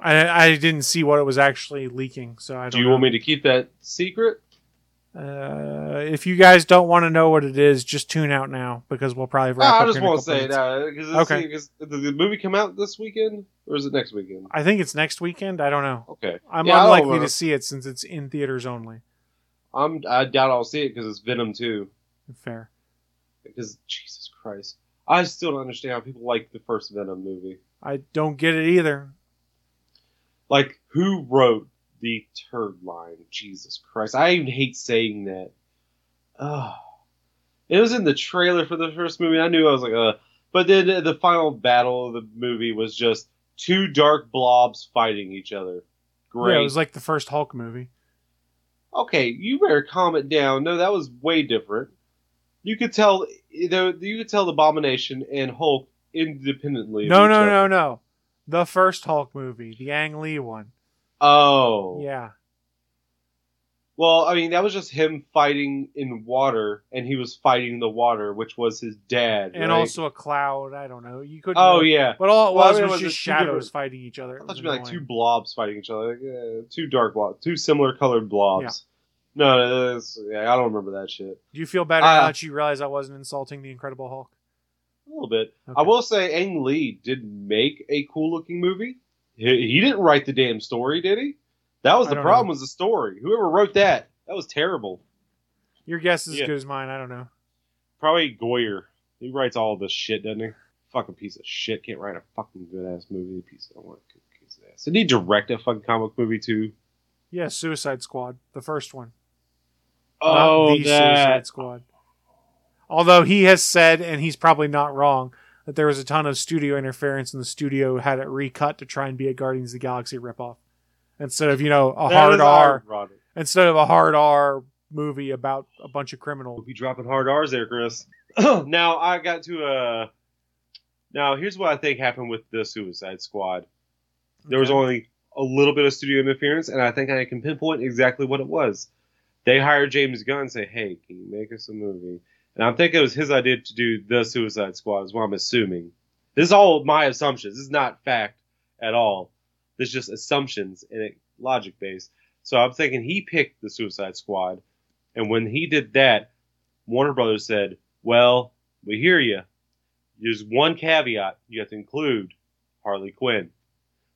Speaker 3: I I didn't see what it was actually leaking, so I don't.
Speaker 4: Do you
Speaker 3: know.
Speaker 4: want me to keep that secret?
Speaker 3: Uh, if you guys don't want to know what it is, just tune out now because we'll probably
Speaker 4: No,
Speaker 3: wrap
Speaker 4: I just want to say that because
Speaker 3: Okay.
Speaker 4: did the movie come out this weekend or is it next weekend?
Speaker 3: I think it's next weekend. I don't know.
Speaker 4: Okay,
Speaker 3: I'm
Speaker 4: Yeah,
Speaker 3: unlikely to see it since it's in theaters only.
Speaker 4: I'm I doubt I'll see it because it's Venom too.
Speaker 3: Fair.
Speaker 4: Because Jesus Christ, I still don't understand how people like the first Venom movie.
Speaker 3: I don't get it either.
Speaker 4: Like, who wrote the turd line? Jesus Christ. I even hate saying that. Ugh. It was in the trailer for the first movie. I knew I was like, uh. But then the final battle of the movie was just two dark blobs fighting each other. Great.
Speaker 3: Yeah, it was like the first Hulk movie.
Speaker 4: okay, you better calm it down. No, that was way different. You could tell, you know, you could tell the Abomination and Hulk independently.
Speaker 3: No, no, no, no. The first Hulk movie, the Ang Lee one.
Speaker 4: Oh,
Speaker 3: Yeah.
Speaker 4: Well, I mean, that was just him fighting in water, and he was fighting the water, which was his dad.
Speaker 3: And
Speaker 4: right?
Speaker 3: also a cloud. I don't know. You could.
Speaker 4: oh yeah,
Speaker 3: But all it
Speaker 4: Well, I
Speaker 3: was
Speaker 4: it
Speaker 3: was
Speaker 4: was
Speaker 3: just
Speaker 4: just
Speaker 3: shadows fighting each other.
Speaker 4: I
Speaker 3: It
Speaker 4: thought
Speaker 3: was
Speaker 4: you'd be like two blobs fighting each other, like, uh, two dark blobs, two similar colored blobs. No, no, yeah, I don't remember that shit.
Speaker 3: Do you feel better
Speaker 4: Uh,
Speaker 3: now that you realize I wasn't insulting the Incredible Hulk?
Speaker 4: A little bit.
Speaker 3: Okay.
Speaker 4: I will say, Ang Lee did make a cool looking movie. He, he didn't write the damn story, did he? That was the problem.
Speaker 3: know.
Speaker 4: Was the story? Whoever wrote that, that was terrible.
Speaker 3: Your guess is as good as mine. I don't know.
Speaker 4: Probably Goyer. He writes all this shit, doesn't he? Fucking piece of shit. Can't write a fucking good ass movie. Piece of what piece of ass. Did he direct a fucking comic movie too?
Speaker 3: Yeah, Suicide Squad, the first one.
Speaker 4: Oh,
Speaker 3: not the Suicide
Speaker 4: that.
Speaker 3: Squad. Although he has said, and he's probably not wrong, that there was a ton of studio interference and the studio had it recut to try and be a Guardians of the Galaxy ripoff. Instead of, you know, a
Speaker 4: That
Speaker 3: hard R
Speaker 4: ironic.
Speaker 3: instead of a hard R movie about a bunch of criminals.
Speaker 4: We'll be dropping hard R's there, Chris. now I got to uh now here's what I think happened with the Suicide Squad. There was only a little bit of studio interference, and I think I can pinpoint exactly what it was. They hired James Gunn and say, Hey, can you make us a movie? And I'm thinking it was his idea to do the Suicide Squad, is what I'm assuming. This is all my assumptions. This is not fact at all. This is just assumptions and it logic based. So I'm thinking he picked the Suicide Squad, and when he did that, Warner Brothers said, "Well, we hear you. There's one caveat: you have to include Harley Quinn.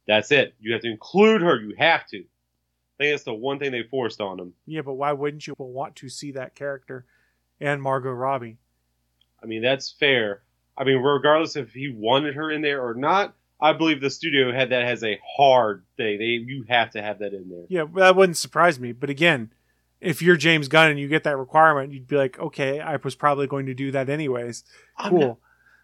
Speaker 4: That's it. You have to include her. You have to." I think that's the one thing they forced on him.
Speaker 3: Yeah, but why wouldn't you want to see that character and Margot Robbie?
Speaker 4: I mean, that's fair. I mean, regardless if he wanted her in there or not, I believe the studio had that as a hard thing. They you have to have that in there.
Speaker 3: Yeah, that wouldn't surprise me. But again, if you're James Gunn and you get that requirement, you'd be like, okay, I was probably going to do that anyways. Cool.
Speaker 4: not-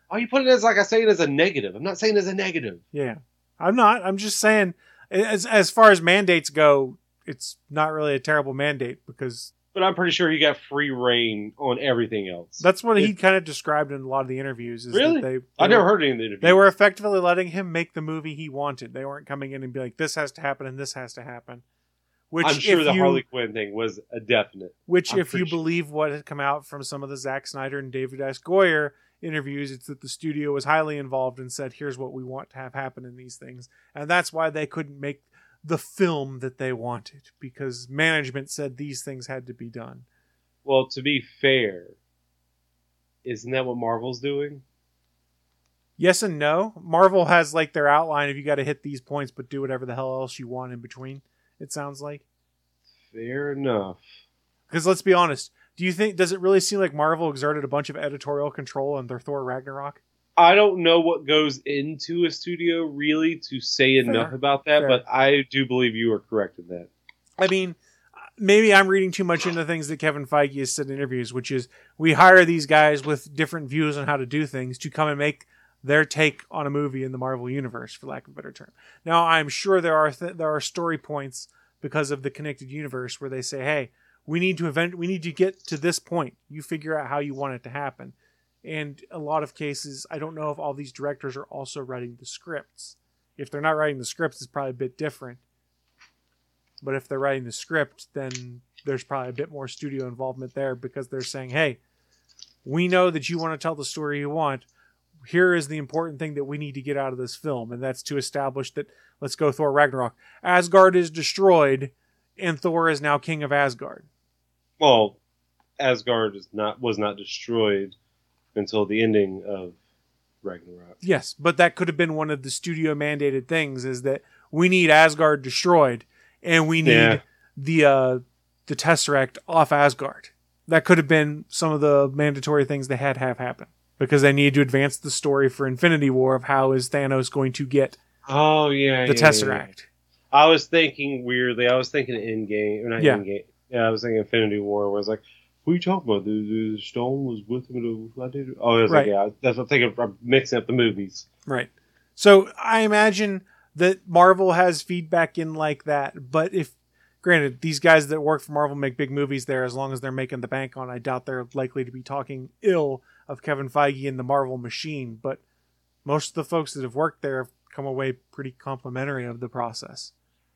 Speaker 4: Why you put it as like I say it as a negative? I'm not saying as a negative.
Speaker 3: Yeah, I'm not. I'm just saying, as as far as mandates go, it's not really a terrible mandate because
Speaker 4: But I'm pretty sure he got free reign on everything else.
Speaker 3: that's what he kind of described in a lot of the interviews. Is
Speaker 4: Really?
Speaker 3: That they,
Speaker 4: I
Speaker 3: they
Speaker 4: never
Speaker 3: were-
Speaker 4: heard any of the interviews.
Speaker 3: They were effectively letting him make the movie he wanted. They weren't coming in and be like, "This has to happen and this has to happen." Which,
Speaker 4: I'm sure the
Speaker 3: you,
Speaker 4: Harley Quinn thing was a definite.
Speaker 3: Which,
Speaker 4: I'm
Speaker 3: if you
Speaker 4: sure.
Speaker 3: believe what had come out from some of the Zack Snyder and David S. Goyer interviews, it's that the studio was highly involved and said, "Here's what we want to have happen in these things," and that's why they couldn't make the film that they wanted because management said these things had to be done.
Speaker 4: Well, to be fair, isn't that what Marvel's doing?
Speaker 3: Yes and no. Marvel has like their outline of you got to hit these points, but do whatever the hell else you want in between. It sounds like.
Speaker 4: Fair enough.
Speaker 3: Because let's be honest, do you think does it really seem like Marvel exerted a bunch of editorial control on their Thor Ragnarok?
Speaker 4: I don't know what goes into a studio really to say enough
Speaker 3: Fair.
Speaker 4: about that,
Speaker 3: Fair.
Speaker 4: but I do believe you are correct in that.
Speaker 3: I mean, maybe I'm reading too much into things that Kevin Feige has said in interviews, which is we hire these guys with different views on how to do things to come and make their take on a movie in the Marvel universe, for lack of a better term. Now, I'm sure there are th- there are story points because of the connected universe where they say, "Hey, we need to event, we need to get to this point. You figure out how you want it to happen." And a lot of cases, I don't know if all these directors are also writing the scripts. If they're not writing the scripts, it's probably a bit different. But if they're writing the script, then there's probably a bit more studio involvement there because they're saying, hey, we know that you want to tell the story you want. Here is the important thing that we need to get out of this film, and that's to establish that let's go Thor Ragnarok. Asgard is destroyed, and Thor is now king of Asgard.
Speaker 4: Well, Asgard is not was not destroyed until the ending of Ragnarok.
Speaker 3: Yes, but that could have been one of the studio mandated things is that we need Asgard destroyed and we need
Speaker 4: Yeah.
Speaker 3: the uh the Tesseract off Asgard. That could have been some of the mandatory things they had have happen because they needed to advance the story for Infinity War of how is Thanos going to get
Speaker 4: Oh yeah,
Speaker 3: the
Speaker 4: yeah,
Speaker 3: Tesseract.
Speaker 4: yeah. I was thinking weirdly. I was thinking Endgame, or not
Speaker 3: Yeah.
Speaker 4: Endgame. Yeah, I was thinking Infinity War. Where I was like, "Who are you talking about? The, the stone was with him." I did. Oh, I was
Speaker 3: Right.
Speaker 4: like, "Yeah." That's I'm thinking. I'm mixing up the movies.
Speaker 3: Right. So I imagine that Marvel has feedback in like that, but if granted these guys that work for Marvel make big movies there as long as they're making the bank on, I doubt they're likely to be talking ill of Kevin Feige and the Marvel machine, but most of the folks that have worked there have come away pretty complimentary of the process.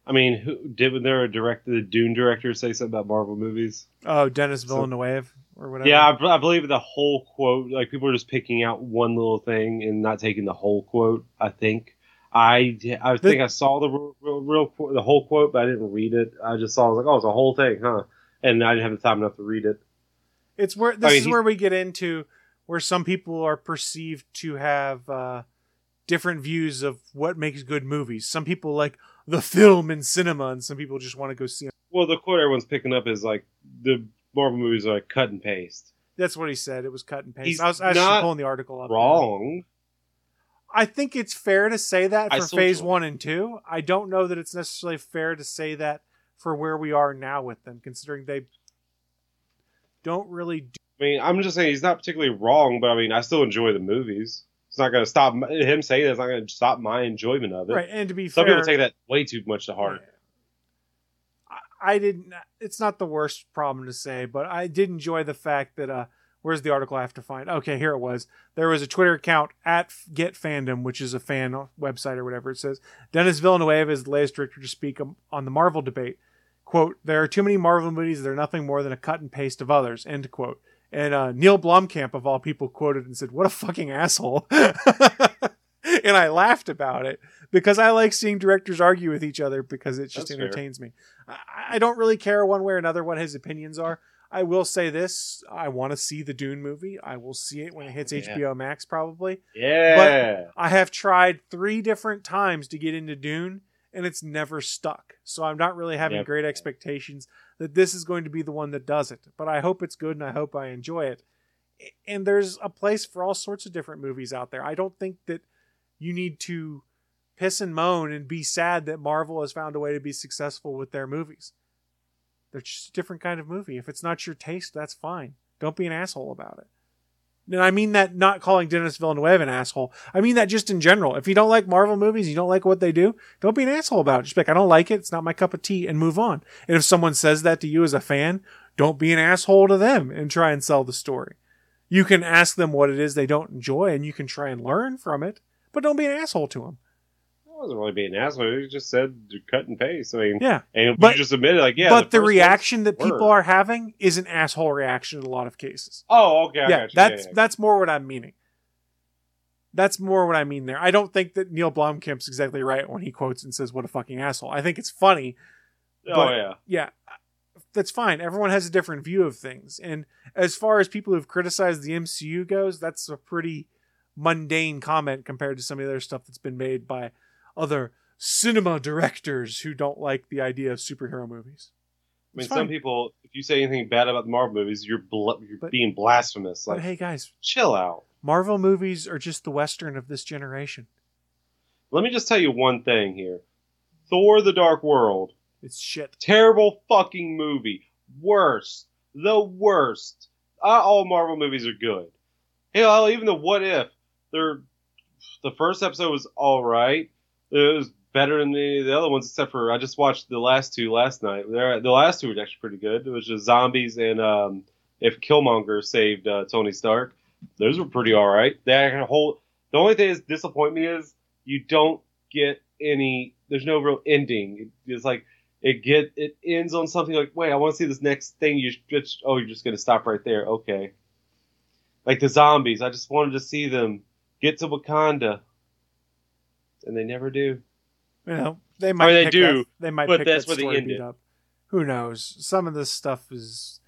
Speaker 4: I mean, who did there a director, the Dune director, say something about Marvel movies?
Speaker 3: Oh, Denis
Speaker 4: So-
Speaker 3: Villeneuve or whatever.
Speaker 4: Yeah, I, I believe the whole quote. Like people are just picking out one little thing and not taking the whole quote. I think. I I think I saw the real, real, real the whole quote, but I didn't read it. I just saw. I was like, oh, it's a whole thing, huh? And I didn't have the time enough to read it.
Speaker 3: It's where this
Speaker 4: I mean,
Speaker 3: is where we get into where some people are perceived to have uh, different views of what makes good movies. Some people like the film and cinema, and some people just want to go see. 'em.
Speaker 4: Well, the quote everyone's picking up is like the Marvel movies are like cut and paste.
Speaker 3: That's what he said. It was cut and paste.
Speaker 4: He's
Speaker 3: I was actually
Speaker 4: not
Speaker 3: pulling the article up.
Speaker 4: Wrong.
Speaker 3: I think it's fair to say that for phase one and two. I don't know that it's necessarily fair to say that for where we are now with them, considering they don't really do.
Speaker 4: I mean, I'm just saying he's not particularly wrong, but I mean, I still enjoy the movies. It's not going to stop him saying. It's not going to stop my enjoyment of it.
Speaker 3: Right, and to be fair,
Speaker 4: Some
Speaker 3: fair,
Speaker 4: people take that way too much to heart.
Speaker 3: I- I didn't. It's not the worst problem to say, but I did enjoy the fact that. uh Where's the article I have to find? Okay, here it was. There was a Twitter account at Get Fandom, which is a fan website or whatever. It says Denis Villeneuve is the latest director to speak on the Marvel debate. "Quote: There are too many Marvel movies that are nothing more than a cut and paste of others." End quote. And uh, Neil Blomkamp, of all people, quoted and said, "What a fucking asshole." and I laughed about it because I like seeing directors argue with each other because it just
Speaker 4: That's fair.
Speaker 3: entertains me. I, I don't really care one way or another what his opinions are. I will say this: I want to see the Dune movie. I will see it when it hits
Speaker 4: Yeah.
Speaker 3: HBO Max, probably.
Speaker 4: Yeah.
Speaker 3: But I have tried three different times to get into Dune, and it's never stuck. So I'm not really having
Speaker 4: Yep.
Speaker 3: great expectations that this is going to be the one that does it. But I hope it's good, and I hope I enjoy it. And there's a place for all sorts of different movies out there. I don't think that you need to piss and moan and be sad that Marvel has found a way to be successful with their movies. They're just a different kind of movie. If it's not your taste, that's fine. Don't be an asshole about it. And I mean that not calling Denis Villeneuve an asshole. I mean that just in general. If you don't like Marvel movies, you don't like what they do, don't be an asshole about it. Just be like, I don't like it. It's not my cup of tea and move on. And if someone says that to you as a fan, don't be an asshole to them and try and sell the story. You can ask them what it is they don't enjoy and you can try and learn from it, but don't be an asshole to them.
Speaker 4: Wasn't really being an asshole. He just said cut and paste. I mean,
Speaker 3: Yeah.
Speaker 4: and
Speaker 3: But-
Speaker 4: you just admitted, like, yeah.
Speaker 3: but the,
Speaker 4: ones
Speaker 3: reaction that
Speaker 4: were.
Speaker 3: people are having is an asshole reaction in a lot of cases.
Speaker 4: Oh, okay. I
Speaker 3: yeah,
Speaker 4: got you.
Speaker 3: that's
Speaker 4: yeah, yeah.
Speaker 3: that's more what I'm meaning. That's more what I mean there. I don't think that Neil Blomkamp's exactly right when he quotes and says, "What a fucking asshole." I think it's funny.
Speaker 4: Oh,
Speaker 3: but-
Speaker 4: yeah.
Speaker 3: Yeah, that's fine. Everyone has a different view of things, and as far as people who've criticized the MCU goes, that's a pretty mundane comment compared to some of the other stuff that's been made by other cinema directors who don't like the idea of superhero movies.
Speaker 4: I mean,
Speaker 3: It's
Speaker 4: some
Speaker 3: fine.
Speaker 4: people, if you say anything bad about the Marvel movies, you're bl- you're
Speaker 3: But-
Speaker 4: being blasphemous. Like,
Speaker 3: hey, guys,
Speaker 4: chill out.
Speaker 3: Marvel movies are just the western of this generation.
Speaker 4: Let me just tell you one thing here. Thor: The Dark World,
Speaker 3: It's shit.
Speaker 4: terrible fucking movie. Worst, the worst. Uh, all Marvel movies are good. Hell, even the What If, they're the first episode was all right. It was better than of the other ones, except for I just watched the last two last night. They're, the last two were actually pretty good. It was just zombies and um, if Killmonger saved uh, Tony Stark. Those were pretty all right. That whole the only thing that disappoint me is you don't get any. There's no real ending. It's like it get it ends on something like, wait, I want to see this next thing. You just oh, you're just gonna stop right there. Okay. Like the zombies, I just wanted to see them get to Wakanda, and they never do.
Speaker 3: You know, they might.
Speaker 4: mean, they
Speaker 3: pick
Speaker 4: do,
Speaker 3: that- they might.
Speaker 4: but
Speaker 3: pick
Speaker 4: that's
Speaker 3: that
Speaker 4: where they
Speaker 3: story
Speaker 4: end
Speaker 3: beat up. Who knows? Some of this stuff is.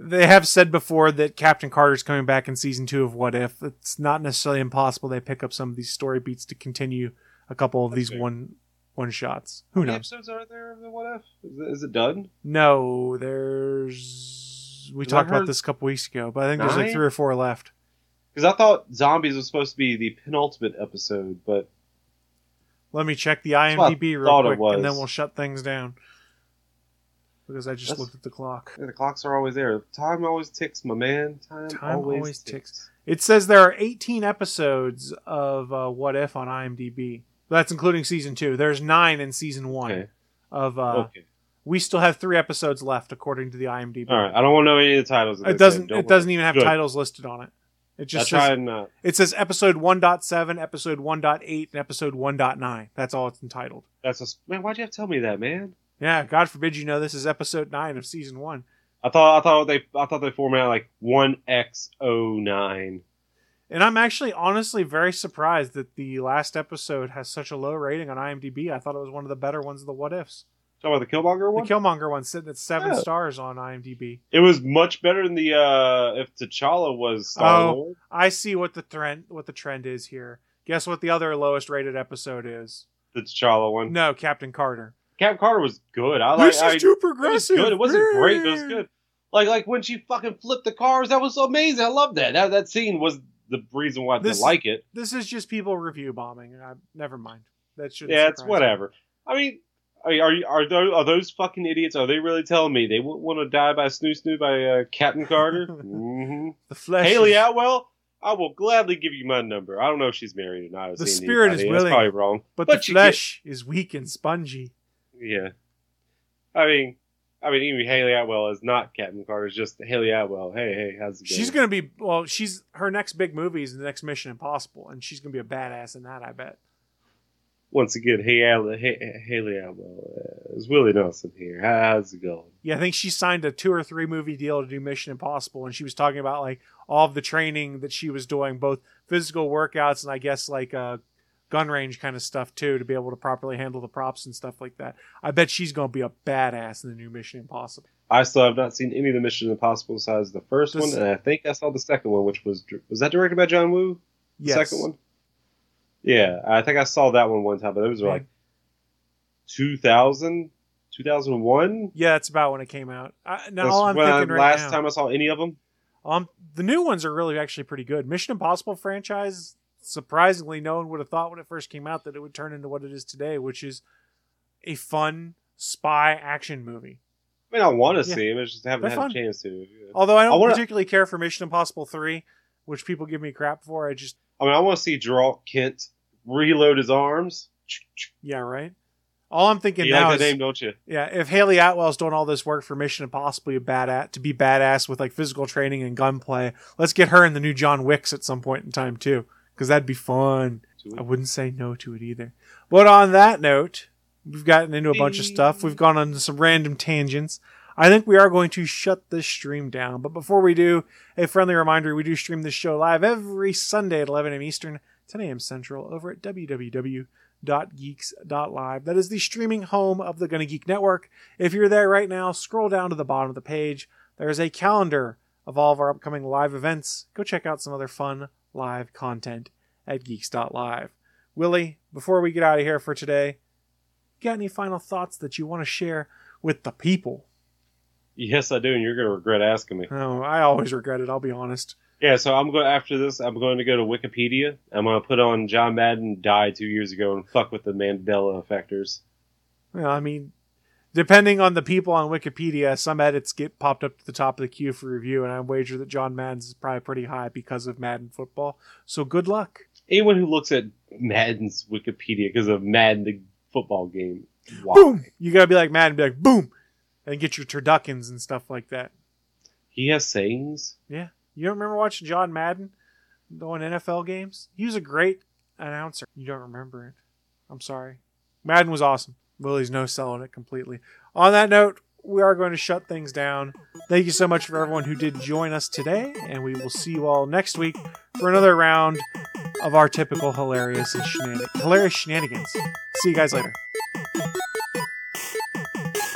Speaker 3: They have said before that Captain Carter's coming back in season two of What If. It's not necessarily impossible they pick up some of these story beats to continue a couple of these
Speaker 4: fair.
Speaker 3: one one shots. Who
Speaker 4: How many
Speaker 3: knows?
Speaker 4: episodes are there of the What If? Is it, is it done?
Speaker 3: No, there's. We
Speaker 4: I
Speaker 3: talked about this a couple weeks ago, but I think there's like three or four left.
Speaker 4: Because I thought zombies was supposed to be the penultimate episode, but
Speaker 3: Let me check the IMDb real quick, and then we'll shut things down. Because I just
Speaker 4: That's-
Speaker 3: looked at the clock.
Speaker 4: the clocks are always there. Time always ticks, my man. Time,
Speaker 3: Time
Speaker 4: always,
Speaker 3: always
Speaker 4: ticks.
Speaker 3: ticks. It says there are 18 episodes of uh, What If on IMDb. That's including season two. There's nine in season one
Speaker 4: Okay.
Speaker 3: of. Uh,
Speaker 4: okay.
Speaker 3: We still have three episodes left according to the IMDb.
Speaker 4: All right. I don't want to know any of the titles. of
Speaker 3: It doesn't. It doesn't even have
Speaker 4: Good.
Speaker 3: titles listed on it. It
Speaker 4: I
Speaker 3: just says,
Speaker 4: tried not.
Speaker 3: Uh, it says episode 1.7, episode 1.8, and episode 1.9. That's all it's entitled.
Speaker 4: That's a man. Why'd you have to tell me that, man?
Speaker 3: Yeah, God forbid you know this is episode nine of season one.
Speaker 4: I thought I thought they I thought they formatted like one X O nine.
Speaker 3: And I'm actually honestly very surprised that the last episode has such a low rating on IMDb. I thought it was one of the better ones of the what ifs.
Speaker 4: Talking about the Killmonger one.
Speaker 3: The Killmonger one's sitting at seven
Speaker 4: Yeah.
Speaker 3: stars on IMDb.
Speaker 4: it was much better than the uh if T'Challa was Star
Speaker 3: Oh. I see what the trend what the trend is here. Guess what the other lowest rated episode is?
Speaker 4: The T'Challa one.
Speaker 3: No, Captain Carter.
Speaker 4: Cap Carter was good. I like.
Speaker 3: this
Speaker 4: I,
Speaker 3: is too
Speaker 4: it was good. It wasn't great, but it was good. Like like when she fucking flipped the cars, that was amazing. I love that. That that scene was the reason why I
Speaker 3: This-
Speaker 4: didn't like it.
Speaker 3: This is just people review bombing. I, never mind. That should
Speaker 4: Yeah, it's whatever. I mean, I mean, are you, are those, are those fucking idiots? Are they really telling me they wouldn't want to die by snoo snoo by uh, Captain Carter? hmm
Speaker 3: The flesh.
Speaker 4: Hayley
Speaker 3: is-
Speaker 4: Atwell, I will gladly give you my number. I don't know if she's married or not. I've
Speaker 3: The spirit is willing.
Speaker 4: That's probably wrong.
Speaker 3: but,
Speaker 4: but
Speaker 3: the
Speaker 4: you get-
Speaker 3: flesh is weak and spongy.
Speaker 4: Yeah. I mean, I mean, even Hayley Atwell is not Captain Carter. It's just Hayley Atwell. Hey, hey, how's it going?
Speaker 3: She's gonna be well. She's her next big movie is the next Mission Impossible, and she's gonna be a badass in that. I bet.
Speaker 4: Once again, hey, Al- hey, Hayley Atwell. Uh, is Willie Nelson here? How's it going?
Speaker 3: Yeah, I think she signed a two or three movie deal to do Mission Impossible, and she was talking about like all of the training that she was doing, both physical workouts and I guess like uh, gun range kind of stuff too, to be able to properly handle the props and stuff like that. I bet she's gonna be a badass in the new Mission Impossible.
Speaker 4: I still have not seen any of the Mission Impossible besides the first
Speaker 3: This-
Speaker 4: one, and I think I saw the second one, which was was that directed by John Woo? The
Speaker 3: Yes.
Speaker 4: second one. Yeah, I think I saw that one one time, but those were like 2000, 2001.
Speaker 3: Yeah, that's about when it came out. I, now
Speaker 4: That's
Speaker 3: all I'm
Speaker 4: when I-
Speaker 3: thinking right
Speaker 4: last
Speaker 3: now,
Speaker 4: time I saw any of them.
Speaker 3: um, the new ones are really actually pretty good. Mission Impossible franchise, surprisingly, no one would have thought when it first came out that it would turn into what it is today, which is a fun spy action movie.
Speaker 4: I mean, I want to
Speaker 3: Yeah.
Speaker 4: see them. I just haven't
Speaker 3: They're
Speaker 4: had
Speaker 3: fun.
Speaker 4: a chance to.
Speaker 3: Although I don't
Speaker 4: I wanna-
Speaker 3: particularly care for Mission Impossible 3, which people give me crap for. I just,
Speaker 4: I mean, I want to see Geralt Kent reload his arms.
Speaker 3: yeah, right? All I'm thinking
Speaker 4: You
Speaker 3: now
Speaker 4: like
Speaker 3: is,
Speaker 4: the name, don't you?
Speaker 3: yeah, if Hayley Atwell's doing all this work for Mission Impossible to be badass, to be badass with like physical training and gunplay, let's get her in the new John Wicks at some point in time too, because that'd be fun. I wouldn't say no to it either. But on that note, we've gotten into a bunch of stuff. We've gone on some random tangents. I think we are going to shut this stream down. But before we do, a friendly reminder we do stream this show live every Sunday at 11 a.m. Eastern, 10 a.m. Central over at www.geeks.live. That is the streaming home of the Gonna Geek Network. If you're there right now, scroll down to the bottom of the page. There's a calendar of all of our upcoming live events. Go check out some other fun live content at geeks.live. Willie, before we get out of here for today, got any final thoughts that you want to share with the people?
Speaker 4: Yes, I do, and you're going to regret asking me.
Speaker 3: Oh, I always regret it, I'll be honest.
Speaker 4: Yeah, so I'm going after this. I'm going to go to Wikipedia. I'm going to put on John Madden died two years ago and fuck with the Mandela effectors.
Speaker 3: Well, I mean, depending on the people on Wikipedia, some edits get popped up to the top of the queue for review, and I wager that John Madden's is probably pretty high because of Madden football. So good luck.
Speaker 4: Anyone who looks at Madden's Wikipedia because of Madden the football game?
Speaker 3: Boom! You gotta be like Madden, be like boom, and get your turduckens and stuff like that.
Speaker 4: He has sayings.
Speaker 3: Yeah. You don't remember watching John Madden on NFL games? He was a great announcer. You don't remember it. I'm sorry. Madden was awesome. Willie's no selling it completely. On that note, we are going to shut things down. Thank you so much for everyone who did join us today, and we will see you all next week for another round of our typical hilarious and shenan- hilarious shenanigans. See you guys later.